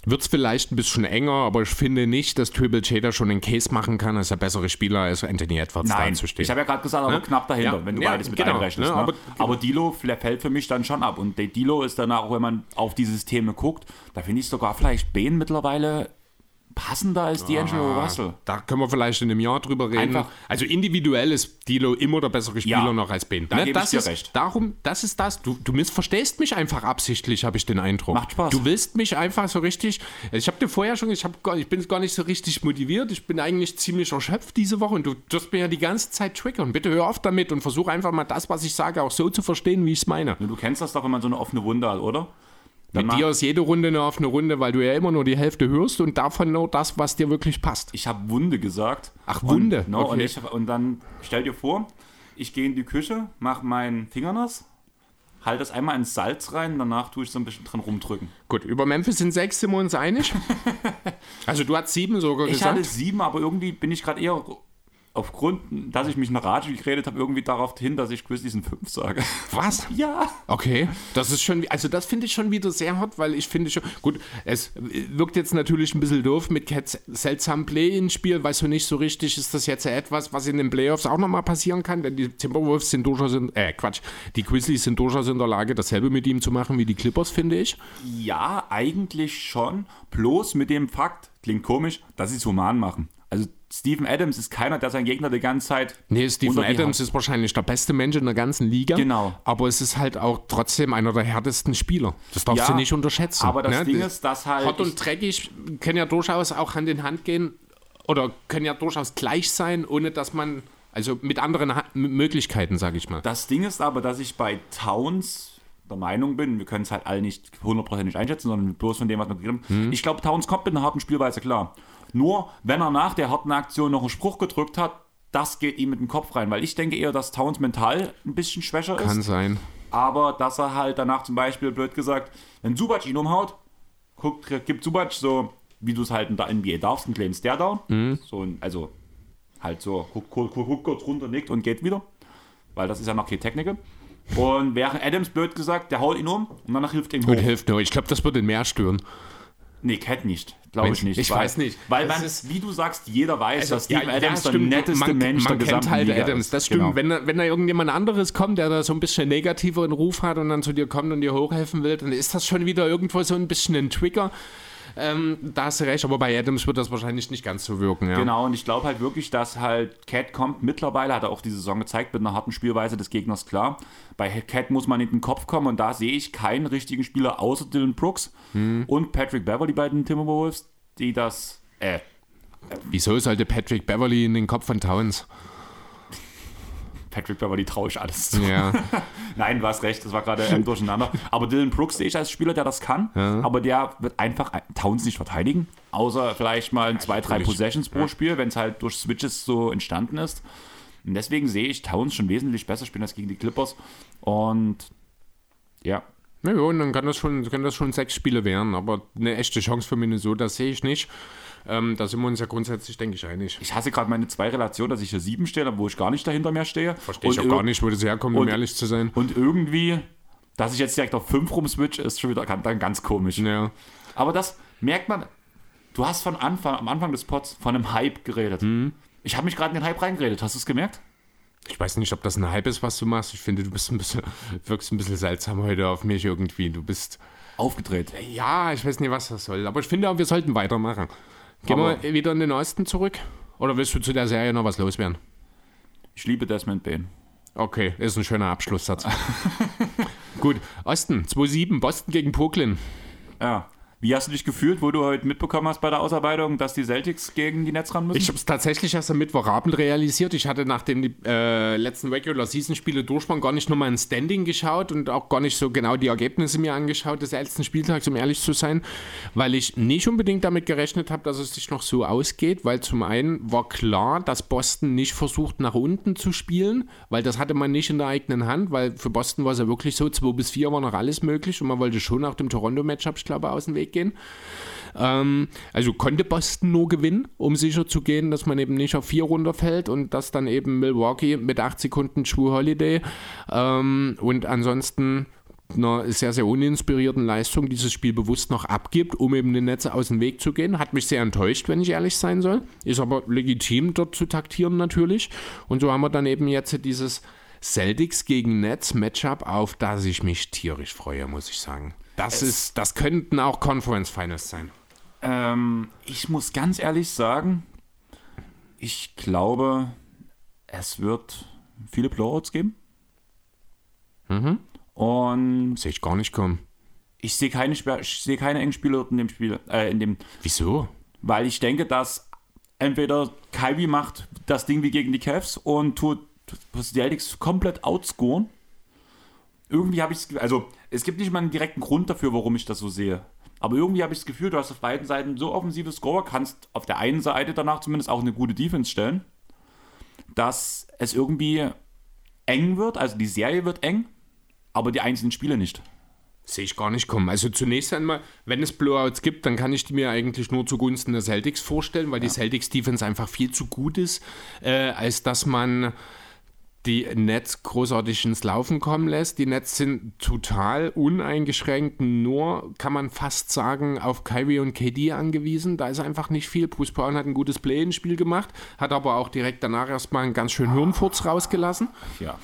wird es vielleicht ein bisschen enger, aber ich finde nicht, dass J da schon einen Case machen kann, als der bessere Spieler als Anthony Edwards Nein, stehen. Ich habe ja gerade gesagt, aber ne? knapp dahinter, ja, wenn du ja, beides mit genau, einrechnest. Ne? Ne? Aber, aber Dilo fällt für mich dann schon ab. Und Dilo ist dann auch, wenn man auf die Systeme guckt, da finde ich sogar vielleicht Bane mittlerweile passender als D'Angelo ah, Russell. Da können wir vielleicht in einem Jahr drüber reden. Einfach. Also individuell ist Dilo immer der bessere Spieler ja, noch als Ben. Da ne? das ist, recht. Darum, das ist das. Du, du missverstehst mich einfach absichtlich, habe ich den Eindruck. Macht Spaß. Du willst mich einfach so richtig. Ich habe dir vorher schon, ich, hab, ich bin gar nicht so richtig motiviert. Ich bin eigentlich ziemlich erschöpft diese Woche und du wirst mir ja die ganze Zeit triggern. Bitte hör auf damit und versuch einfach mal das, was ich sage, auch so zu verstehen, wie ich es meine. Du kennst das doch, wenn man so eine offene Wunde hat, oder? Mit dir ist jede Runde eine offene Runde, weil du ja immer nur die Hälfte hörst und davon nur das, was dir wirklich passt. Ich habe Wunde gesagt. Ach, Wunde. Und, no, okay. und, ich, und dann stell dir vor, ich gehe in die Küche, mache meinen Finger nass, halte das einmal ins Salz rein, danach tue ich so ein bisschen dran rumdrücken. Gut, über Memphis sind sechs, sind wir uns einig. [LAUGHS] also du hast sieben sogar ich gesagt. Ich hatte sieben, aber irgendwie bin ich gerade eher aufgrund, dass ich mich nach Radio geredet habe, irgendwie darauf hin, dass ich Grizzlies in 5 sage. Was? [LAUGHS] Ja. Okay. Das ist schon, also das finde ich schon wieder sehr hot, weil ich finde schon, gut, es wirkt jetzt natürlich ein bisschen doof mit Cats seltsamen Play ins Spiel, weißt du nicht so richtig, ist das jetzt etwas, was in den Playoffs auch nochmal passieren kann, denn die Timberwolves sind durchaus, in, äh, Quatsch, die Grizzlies sind durchaus in der Lage, dasselbe mit ihm zu machen wie die Clippers, finde ich. Ja, eigentlich schon, bloß mit dem Fakt, klingt komisch, dass sie es human machen. Steven Adams ist keiner, der seinen Gegner die ganze Zeit. Nee, Steven Adams ist wahrscheinlich der beste Mensch in der ganzen Liga. Genau. Aber es ist halt auch trotzdem einer der härtesten Spieler. Das darfst ja, du nicht unterschätzen. Aber das ne? Ding ist, dass halt. Hot und dreckig können ja durchaus auch Hand in Hand gehen. oder können ja durchaus gleich sein, ohne dass man, also mit anderen ha Möglichkeiten, sage ich mal. Das Ding ist aber, dass ich bei Towns der Meinung bin, wir können es halt alle nicht hundertprozentig einschätzen, sondern bloß von dem, was man gegeben hat. Ich glaube, Towns kommt mit einer harten Spielweise klar. Nur, wenn er nach der harten Aktion noch einen Spruch gedrückt hat, das geht ihm mit dem Kopf rein, weil ich denke eher, dass Towns mental ein bisschen schwächer Kann ist. sein. Aber dass er halt danach zum Beispiel, blöd gesagt, wenn Subac ihn umhaut, guckt, gibt Subac so, wie du es halt in der NBA darfst, einen kleinen Stare-Down. So ein, also halt so, guckt guck, guck, guck kurz runter, nickt und geht wieder. Weil das ist ja noch keine Technik. Und während Adams, blöd gesagt, der haut ihn um und danach hilft ihm hoch. Und hilft nur. Ich glaube, das würde ihn mehr stören. Nee, Cat nicht. Glaube ich nicht. ich weil, weiß nicht. Weil, man, ist- wie du sagst, jeder weiß, dass Steven ja, Adams der stimmt. netteste man, Mensch man der kennt gesamten halt Liga Adams, ist. das stimmt. Genau. Wenn, da- wenn da irgendjemand anderes kommt, der da so ein bisschen negativeren Ruf hat und dann zu dir kommt und dir hochhelfen will, dann ist das schon wieder irgendwo so ein bisschen ein Trigger. Ähm, da hast du recht, aber bei Adams wird das wahrscheinlich nicht ganz so wirken. Ja. Genau, und ich glaube halt wirklich, dass halt Cat kommt mittlerweile, hat er auch diese Saison gezeigt, mit einer harten Spielweise des Gegners klar. Bei Cat muss man in den Kopf kommen und da sehe ich keinen richtigen Spieler außer Dylan Brooks Hm. und Patrick Beverly bei den Timberwolves, die das, äh, Wieso sollte Patrick Beverly in den Kopf von Towns? Patrick Beverly traue ich alles zu. Ja, [LAUGHS] Nein, du hast recht, das war gerade ähm, durcheinander. Aber Dylan Brooks sehe ich als Spieler, der das kann, aber der wird einfach Towns nicht verteidigen, außer vielleicht mal zwei, drei. Possessions pro Spiel, wenn es halt durch Switches so entstanden ist. Und deswegen sehe ich Towns schon wesentlich besser spielen als gegen die Clippers. Und ja, ja, und dann kann das, schon, kann das schon sechs Spiele werden, aber eine echte Chance für Minnesota sehe ich nicht. Ähm, da sind wir uns ja grundsätzlich, denke ich, einig. ich hasse gerade meine zwei Relationen, dass ich hier sieben stehe, wo ich gar nicht dahinter mehr stehe. Verstehe ich auch gar nicht, wo das herkommt, um ehrlich zu sein. Und irgendwie, dass ich jetzt direkt auf fünf rumswitch, ist schon wieder dann ganz komisch. Ja. Aber das merkt man. Du hast von Anfang, am Anfang des Pods von einem Hype geredet. Mhm. Ich habe mich gerade in den Hype reingeredet. Hast du es gemerkt? Ich weiß nicht, ob das ein Hype ist, was du machst. Ich finde, du bist ein bisschen, [LAUGHS] wirkst ein bisschen seltsam heute auf mich irgendwie. Du bist, Aufgedreht. ja, ich weiß nicht, was das soll. Aber ich finde auch, wir sollten weitermachen. Gehen wir wieder in den Osten zurück? Oder willst du zu der Serie noch was loswerden? Ich liebe Desmond Bain. Okay, ist ein schöner Abschlusssatz. [LAUGHS] Gut, Osten, 2-7, Boston gegen Brooklyn. Ja. Wie hast du dich gefühlt, wo du heute mitbekommen hast bei der Ausarbeitung, dass die Celtics gegen die Nets ran müssen? Ich habe es tatsächlich erst am Mittwochabend realisiert. Ich hatte nachdem die äh, letzten Regular-Season-Spiele durch waren, gar nicht nur mal ein Standing geschaut und auch gar nicht so genau die Ergebnisse mir angeschaut des letzten Spieltags, um ehrlich zu sein, weil ich nicht unbedingt damit gerechnet habe, dass es sich noch so ausgeht, weil zum einen war klar, dass Boston nicht versucht, nach unten zu spielen, weil das hatte man nicht in der eigenen Hand, weil für Boston war es ja wirklich so, 2 bis 4 war noch alles möglich und man wollte schon nach dem Toronto-Matchup, ich glaube, aus dem Weg gehen. Ähm, also konnte Boston nur gewinnen, um sicher zu gehen, dass man eben nicht auf vier runterfällt und dass dann eben Milwaukee mit 8 Sekunden True Holiday ähm, und ansonsten einer sehr, sehr uninspirierten Leistung dieses Spiel bewusst noch abgibt, um eben den Netze aus dem Weg zu gehen. Hat mich sehr enttäuscht, wenn ich ehrlich sein soll. Ist aber legitim, dort zu taktieren natürlich. Und so haben wir dann eben jetzt dieses Celtics gegen Nets Matchup, auf das ich mich tierisch freue, muss ich sagen. Das, ist, das könnten auch Conference Finals sein. Ähm, ich muss ganz ehrlich sagen, ich glaube, es wird viele Blowouts geben. Und Sehe ich gar nicht kommen. ich sehe keine, ich sehe keine engen Spiele in dem Spiel, äh, in dem, Wieso? weil ich denke, dass entweder Kyrie macht das Ding wie gegen die Cavs und tut die Celtics komplett outscoren. Irgendwie habe ich also es gibt nicht mal einen direkten Grund dafür, warum ich das so sehe. Aber irgendwie habe ich das Gefühl, du hast auf beiden Seiten so offensive Scorer, kannst auf der einen Seite danach zumindest auch eine gute Defense stellen, dass es irgendwie eng wird. Also die Serie wird eng, aber die einzelnen Spiele nicht. Sehe ich gar nicht kommen. Also zunächst einmal, wenn es Blowouts gibt, dann kann ich die mir eigentlich nur zugunsten der Celtics vorstellen, weil die Celtics Defense einfach viel zu gut ist, äh, als dass man die Nets großartig ins Laufen kommen lässt. Die Nets sind total uneingeschränkt, nur kann man fast sagen, auf Kyrie und KD angewiesen. Da ist einfach nicht viel. Bruce Brown hat ein gutes Play-in-Spiel gemacht, hat aber auch direkt danach erstmal einen ganz schönen Hirnfurz rausgelassen. Ja.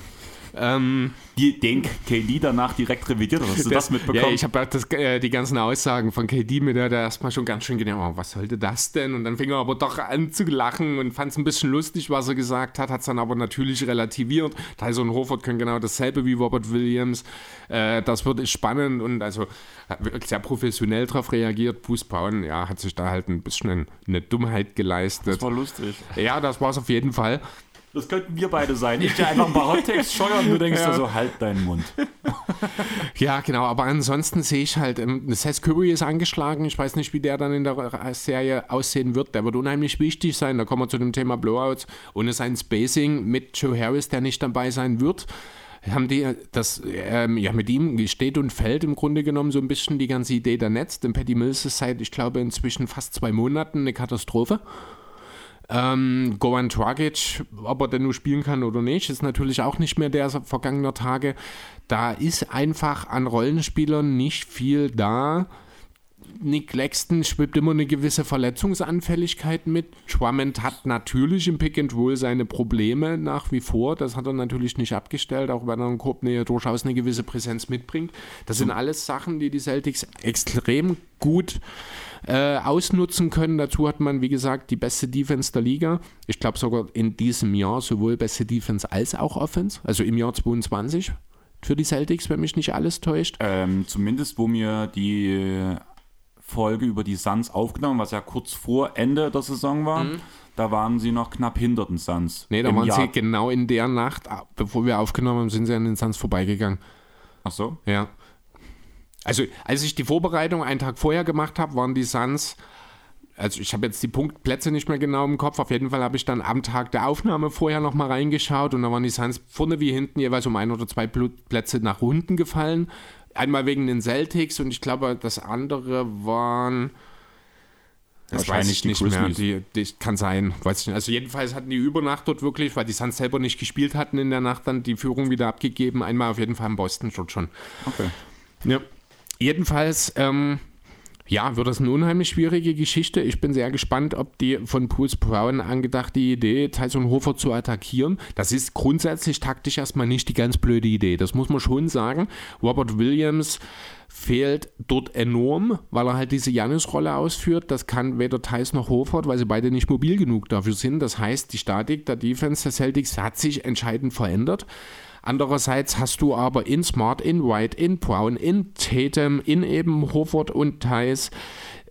Ähm, Die, den KD danach direkt revidiert. Hast du das, mitbekommen? Ja, ich habe das, äh, die ganzen Aussagen von KD mit der, der erstmal schon ganz schön gedacht, oh, was sollte das denn? Und dann fing er aber doch an zu lachen und fand es ein bisschen lustig, was er gesagt hat, hat es dann aber natürlich relativiert. Tyson Horford können genau dasselbe wie Robert Williams. Äh, das wird spannend und also wirklich sehr professionell darauf reagiert. Bruce Brown, ja, hat sich da halt ein bisschen eine Dummheit geleistet. das war lustig. Ja, das war es auf jeden Fall. Das könnten wir beide sein. Ich dir einfach ein paar Hottext scheuern und du denkst dir so, halt deinen Mund. [LAUGHS] Ja, genau, aber ansonsten sehe ich halt, ähm, Seth Curry ist angeschlagen. Ich weiß nicht, wie der dann in der Serie aussehen wird. Der wird unheimlich wichtig sein. Da kommen wir zu dem Thema Blowouts. Ohne sein Spacing mit Joe Harris, der nicht dabei sein wird. Haben die das, ähm, ja, mit ihm steht und fällt im Grunde genommen so ein bisschen die ganze Idee der Netz. Denn Patty Mills ist seit, ich glaube, inzwischen fast zwei Monaten eine Katastrophe. Ähm, Goran Dragic, ob er denn nur spielen kann oder nicht, ist natürlich auch nicht mehr der vergangener Tage. Da ist einfach an Rollenspielern nicht viel da. Nick Claxton schwebt immer eine gewisse Verletzungsanfälligkeit mit. Drummond hat natürlich im Pick and Roll seine Probleme nach wie vor. Das hat er natürlich nicht abgestellt, auch wenn er in Korbnähe durchaus eine gewisse Präsenz mitbringt. Das sind alles Sachen, die die Celtics extrem gut äh, ausnutzen können. Dazu hat man, wie gesagt, die beste Defense der Liga. Ich glaube sogar in diesem Jahr sowohl beste Defense als auch Offense, also im Jahr 22 für die Celtics, wenn mich nicht alles täuscht. Ähm, zumindest, wo mir die Folge über die Suns aufgenommen, was ja kurz vor Ende der Saison war, da waren sie noch knapp hinter den Suns. Nee, da waren Jahr- sie genau in der Nacht, bevor wir aufgenommen haben, sind sie an den Suns vorbeigegangen. Ach so? Ja. Also, als ich die Vorbereitung einen Tag vorher gemacht habe, waren die Suns, also ich habe jetzt die Punktplätze nicht mehr genau im Kopf, auf jeden Fall habe ich dann am Tag der Aufnahme vorher nochmal reingeschaut und da waren die Suns vorne wie hinten jeweils um ein oder zwei Pl- Plätze nach unten gefallen. Einmal wegen den Celtics und ich glaube, das andere waren. Das Wahrscheinlich weiß ich nicht mehr. Die, die, kann sein. Weiß ich nicht. Also jedenfalls hatten die über Nacht dort wirklich, weil die Suns selber nicht gespielt hatten in der Nacht, dann die Führung wieder abgegeben. Einmal auf jeden Fall in Boston dort schon. Okay. Ja. Jedenfalls, ähm, ja, wird das eine unheimlich schwierige Geschichte. Ich bin sehr gespannt, ob die von Bruce Brown angedachte Idee, Tyson Hofer zu attackieren, das ist grundsätzlich taktisch erstmal nicht die ganz blöde Idee. Das muss man schon sagen. Robert Williams fehlt dort enorm, weil er halt diese Janis-Rolle ausführt. Das kann weder Thais noch Hofert, weil sie beide nicht mobil genug dafür sind. Das heißt, die Statik der Defense der Celtics hat sich entscheidend verändert. Andererseits hast du aber in Smart, in White, in Brown, in Tatum, in eben Hofford und Thais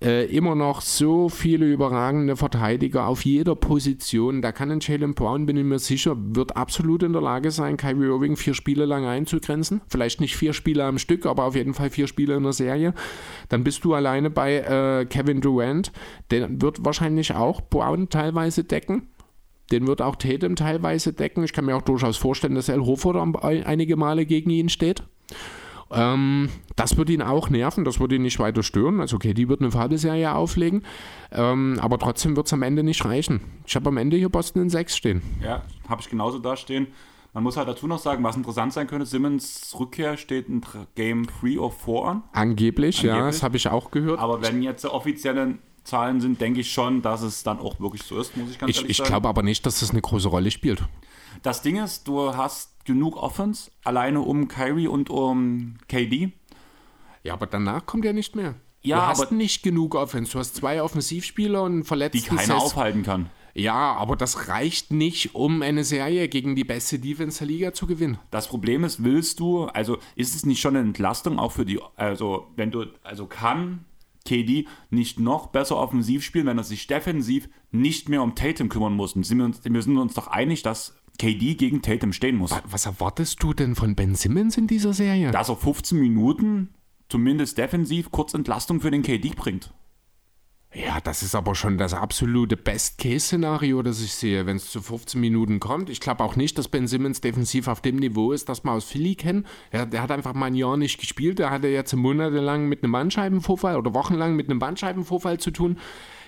äh, immer noch so viele überragende Verteidiger auf jeder Position. Da kann ein Jalen Brown, bin ich mir sicher, wird absolut in der Lage sein, Kyrie Irving vier Spiele lang einzugrenzen. Vielleicht nicht vier Spiele am Stück, aber auf jeden Fall vier Spiele in der Serie. Dann bist du alleine bei äh, Kevin Durant. Der wird wahrscheinlich auch Brown teilweise decken. Den wird auch Tatum teilweise decken. Ich kann mir auch durchaus vorstellen, dass El am- einige Male gegen ihn steht. Ähm, das wird ihn auch nerven, das wird ihn nicht weiter stören. Also, okay, die wird eine Fabelserie auflegen, ähm, aber trotzdem wird es am Ende nicht reichen. Ich habe am Ende hier Boston in 6 stehen. Ja, habe ich genauso da stehen. Man muss halt dazu noch sagen, was interessant sein könnte, Simmons Rückkehr steht in Game 3 of 4 an. Angeblich, ja, Angeblich. das habe ich auch gehört. Aber wenn jetzt offizielle Zahlen sind, denke ich schon, dass es dann auch wirklich so ist, muss ich ganz ich ehrlich ich sagen. glaube aber nicht, dass das eine große Rolle spielt. Das Ding ist, du hast genug Offense, alleine um Kyrie und um KD. Ja, aber danach kommt ja nicht mehr. Ja, du hast aber- nicht genug Offense. Du hast zwei Offensivspieler und einen die keiner Seth- aufhalten kann. Ja, aber das reicht nicht, um eine Serie gegen die beste Defense der Liga zu gewinnen. Das Problem ist, willst du, also ist es nicht schon eine Entlastung auch für die, also wenn du, also kann KD nicht noch besser offensiv spielen, wenn er sich defensiv nicht mehr um Tatum kümmern muss. Und wir sind uns doch einig, dass KD gegen Tatum stehen muss. Was erwartest du denn von Ben Simmons in dieser Serie? Dass er 15 Minuten zumindest defensiv kurz Entlastung für den KD bringt. Ja, das ist aber schon das absolute Best-Case-Szenario, das ich sehe, wenn es zu 15 Minuten kommt. Ich glaube auch nicht, dass Ben Simmons defensiv auf dem Niveau ist, das wir aus Philly kennen. Er, der hat einfach mal ein Jahr nicht gespielt. Der hatte jetzt monatelang mit einem Bandscheibenvorfall oder wochenlang mit einem Bandscheibenvorfall zu tun.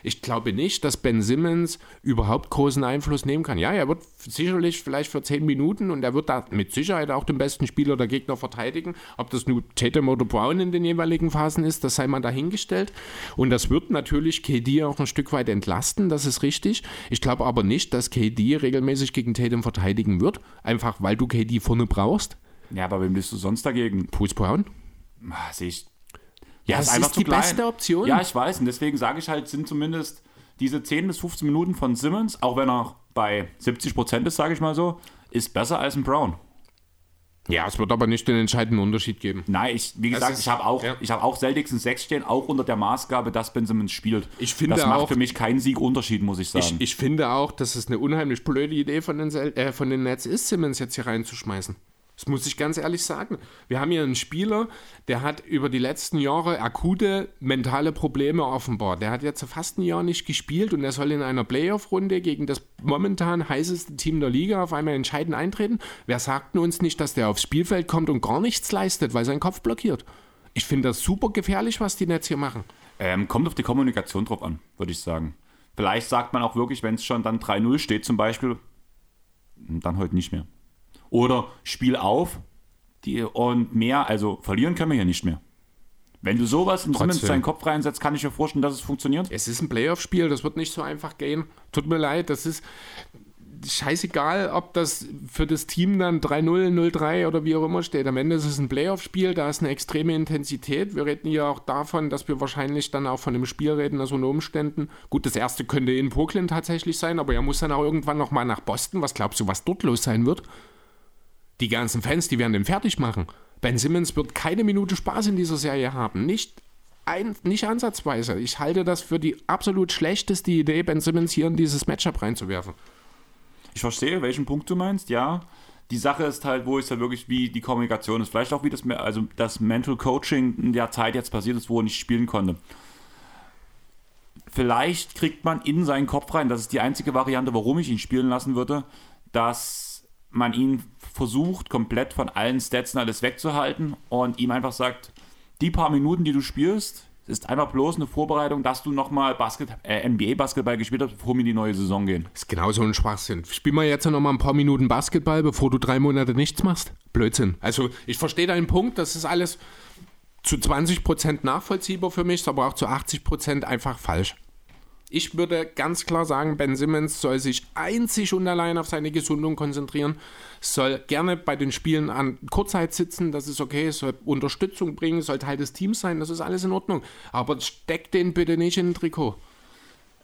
Ich glaube nicht, dass Ben Simmons überhaupt großen Einfluss nehmen kann. Ja, er wird sicherlich vielleicht für 10 Minuten und er wird da mit Sicherheit auch den besten Spieler der Gegner verteidigen. Ob das nur Tatum oder Brown in den jeweiligen Phasen ist, das sei mal dahingestellt. Und das wird natürlich KD auch ein Stück weit entlasten, das ist richtig. Ich glaube aber nicht, dass KD regelmäßig gegen Tatum verteidigen wird, einfach weil du KD vorne brauchst. Ja, aber wem bist du sonst dagegen? Bruce Brown? Ah, Sehe ich. Ja, ist das einfach ist zu die klein. beste Option. Ja, ich weiß. Und deswegen sage ich halt, sind zumindest diese 10 bis 15 Minuten von Simmons, auch wenn er bei 70 Prozent ist, sage ich mal so, ist besser als ein Brown. Ja, es wird aber nicht den entscheidenden Unterschied geben. Nein, ich, wie gesagt, ist- ich habe auch, ja. ich habe auch in 6 stehen, auch unter der Maßgabe, dass Ben Simmons spielt. Ich finde das macht auch- für mich keinen Siegunterschied, muss ich sagen. Ich, ich finde auch, dass es eine unheimlich blöde Idee von den, äh, von den Nets ist, Simmons jetzt hier reinzuschmeißen. Das muss ich ganz ehrlich sagen. Wir haben hier einen Spieler, der hat über die letzten Jahre akute mentale Probleme offenbar. Der hat jetzt fast ein Jahr nicht gespielt und er soll in einer Playoff-Runde gegen das momentan heißeste Team der Liga auf einmal entscheidend eintreten. Wer sagt uns nicht, dass der aufs Spielfeld kommt und gar nichts leistet, weil sein Kopf blockiert? Ich finde das super gefährlich, was die Nets hier machen. Ähm, kommt auf die Kommunikation drauf an, würde ich sagen. Vielleicht sagt man auch wirklich, wenn es schon dann 3-0 steht zum Beispiel, dann heute nicht mehr. Oder Spiel auf die, und mehr, also verlieren können wir hier nicht mehr. Wenn du sowas in Trotzdem. seinen Kopf reinsetzt, kann ich mir vorstellen, dass es funktioniert. Es ist ein Playoff-Spiel, das wird nicht so einfach gehen. Tut mir leid, das ist scheißegal, ob das für das Team dann 3-0, 0-3 oder wie auch immer steht. Am Ende ist es ein Playoff-Spiel, da ist eine extreme Intensität. Wir reden ja auch davon, dass wir wahrscheinlich dann auch von einem Spiel reden, also unter Umständen. Gut, das erste könnte in Brooklyn tatsächlich sein, aber er muss dann auch irgendwann nochmal nach Boston. Was glaubst du, was dort los sein wird? Die ganzen Fans, die werden den fertig machen. Ben Simmons wird keine Minute Spaß in dieser Serie haben. Nicht, ein, nicht ansatzweise. Ich halte das für die absolut schlechteste Idee, Ben Simmons hier in dieses Matchup reinzuwerfen. Ich verstehe, welchen Punkt du meinst, ja. Die Sache ist halt, wo ist ja wirklich, wie die Kommunikation ist. Vielleicht auch, wie das, also das Mental Coaching in der Zeit jetzt passiert ist, wo er nicht spielen konnte. Vielleicht kriegt man in seinen Kopf rein, das ist die einzige Variante, warum ich ihn spielen lassen würde, dass man ihn versucht, komplett von allen Stats und alles wegzuhalten und ihm einfach sagt, die paar Minuten, die du spielst, ist einfach bloß eine Vorbereitung, dass du nochmal Basket, äh, NBA-Basketball gespielt hast, bevor wir in die neue Saison gehen. Ist genauso ein Schwachsinn. Spiel mal jetzt noch mal ein paar Minuten Basketball, bevor du drei Monate nichts machst. Blödsinn. Also ich verstehe deinen Punkt, das ist alles zu 20% nachvollziehbar für mich, aber auch zu 80% einfach falsch. Ich würde ganz klar sagen, Ben Simmons soll sich einzig und allein auf seine Gesundung konzentrieren, soll gerne bei den Spielen an Kurzzeit sitzen, das ist okay, soll Unterstützung bringen, soll Teil des Teams sein, das ist alles in Ordnung. Aber steck den bitte nicht in ein Trikot.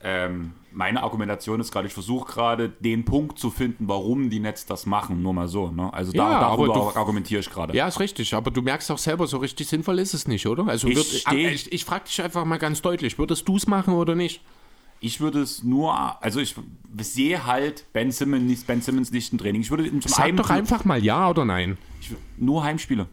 Ähm, meine Argumentation ist gerade, ich versuche gerade den Punkt zu finden, warum die Nets das machen, nur mal so. Ne? Also da, Ja, darüber du- argumentiere ich gerade. Ja, ist richtig, aber du merkst auch selber, so richtig sinnvoll ist es nicht, oder? Also Ich würd- ich, ich frage dich einfach mal ganz deutlich, würdest du es machen oder nicht? Ich würde es nur, also ich sehe halt Ben Simmons nicht, ben Simmons nicht im Training. Ich würde zum Sag Heim- doch einfach mal ja oder nein. ich, nur Heimspiele.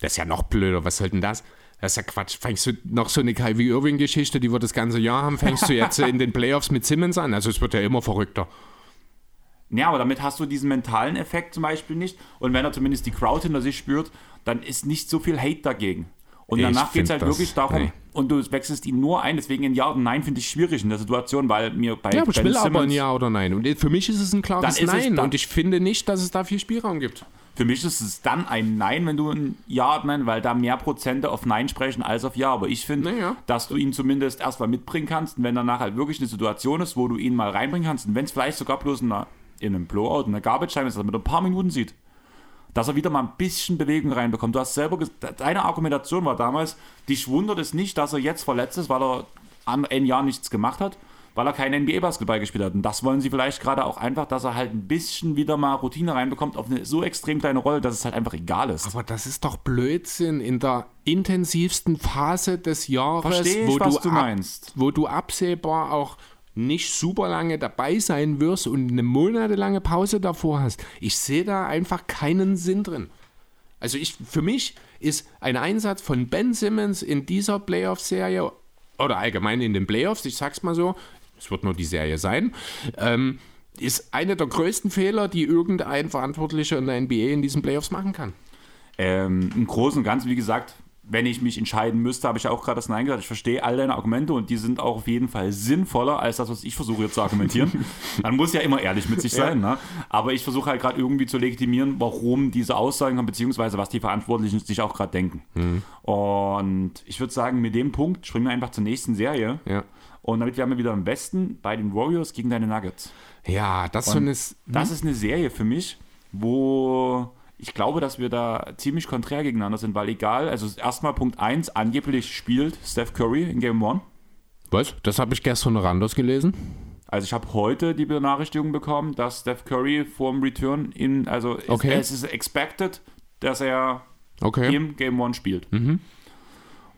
Das ist ja noch blöder, was soll denn das? Das ist ja Quatsch. Fängst du noch so eine Kyrie Irving-Geschichte, die wir das ganze Jahr haben, fängst du jetzt in den Playoffs mit Simmons an? Also es wird ja immer verrückter. Ja, aber damit hast du diesen mentalen Effekt zum Beispiel nicht. Und wenn er zumindest die Crowd hinter sich spürt, dann ist nicht so viel Hate dagegen. Und Ich danach geht es halt das- wirklich darum, nee. und du wechselst ihn nur ein, deswegen ein Ja oder Nein finde ich schwierig in der Situation, weil mir bei Ja, aber ich will aber ein Simmons- Ja oder Nein. Und für mich ist es ein klares Nein. Und ich finde nicht, dass es da viel Spielraum gibt. Für mich ist es dann ein Nein, wenn du ein Ja nein, weil da mehr Prozente auf Nein sprechen als auf Ja. Aber ich finde, Naja. dass du ihn zumindest erstmal mitbringen kannst und wenn danach halt wirklich eine Situation ist, wo du ihn mal reinbringen kannst und wenn es vielleicht sogar bloß in, einer, in einem Blowout, in einer Garbage Time ist, dass er mit ein paar Minuten sieht, dass er wieder mal ein bisschen Bewegung reinbekommt. Du hast selber, deine Argumentation war damals, dich wundert es nicht, dass er jetzt verletzt ist, weil er an ein Jahr nichts gemacht hat, weil er keinen NBA-Basketball gespielt hat. Und das wollen sie vielleicht gerade auch einfach, dass er halt ein bisschen wieder mal Routine reinbekommt auf eine so extrem kleine Rolle, dass es halt einfach egal ist. Aber das ist doch Blödsinn in der intensivsten Phase des Jahres, ich, wo, du ab- meinst. wo du absehbar auch nicht super lange dabei sein wirst und eine monatelange Pause davor hast. Ich sehe da einfach keinen Sinn drin. Also ich, für mich ist ein Einsatz von Ben Simmons in dieser Playoff-Serie oder allgemein in den Playoffs, ich sag's mal so, es wird nur die Serie sein, ähm, ist einer der größten Fehler, die irgendein Verantwortlicher in der NBA in diesen Playoffs machen kann. Ähm, Im Großen und Ganzen, wie gesagt, wenn ich mich entscheiden müsste, habe ich ja auch gerade das Nein gesagt. Ich verstehe all deine Argumente und die sind auch auf jeden Fall sinnvoller als das, was ich versuche jetzt zu argumentieren. [LAUGHS] Man muss ja immer ehrlich mit sich sein, ne? aber ich versuche halt gerade irgendwie zu legitimieren, warum diese Aussagen haben, beziehungsweise was die Verantwortlichen sich auch gerade denken. Mhm. Und ich würde sagen, mit dem Punkt springen wir einfach zur nächsten Serie. Ja. Und damit wären wir wieder am besten bei den Warriors gegen deine Nuggets. Ja, das Und eine. Das ist eine Serie für mich, wo ich glaube, dass wir da ziemlich konträr gegeneinander sind, weil egal, also erstmal Punkt 1, angeblich spielt Steph Curry in Game 1. Was? Das habe ich gestern noch anders gelesen. Also ich habe heute die Benachrichtigung bekommen, dass Steph Curry vorm Return in, also es- Okay. es ist expected, dass er Okay. im Game 1 spielt. Mhm.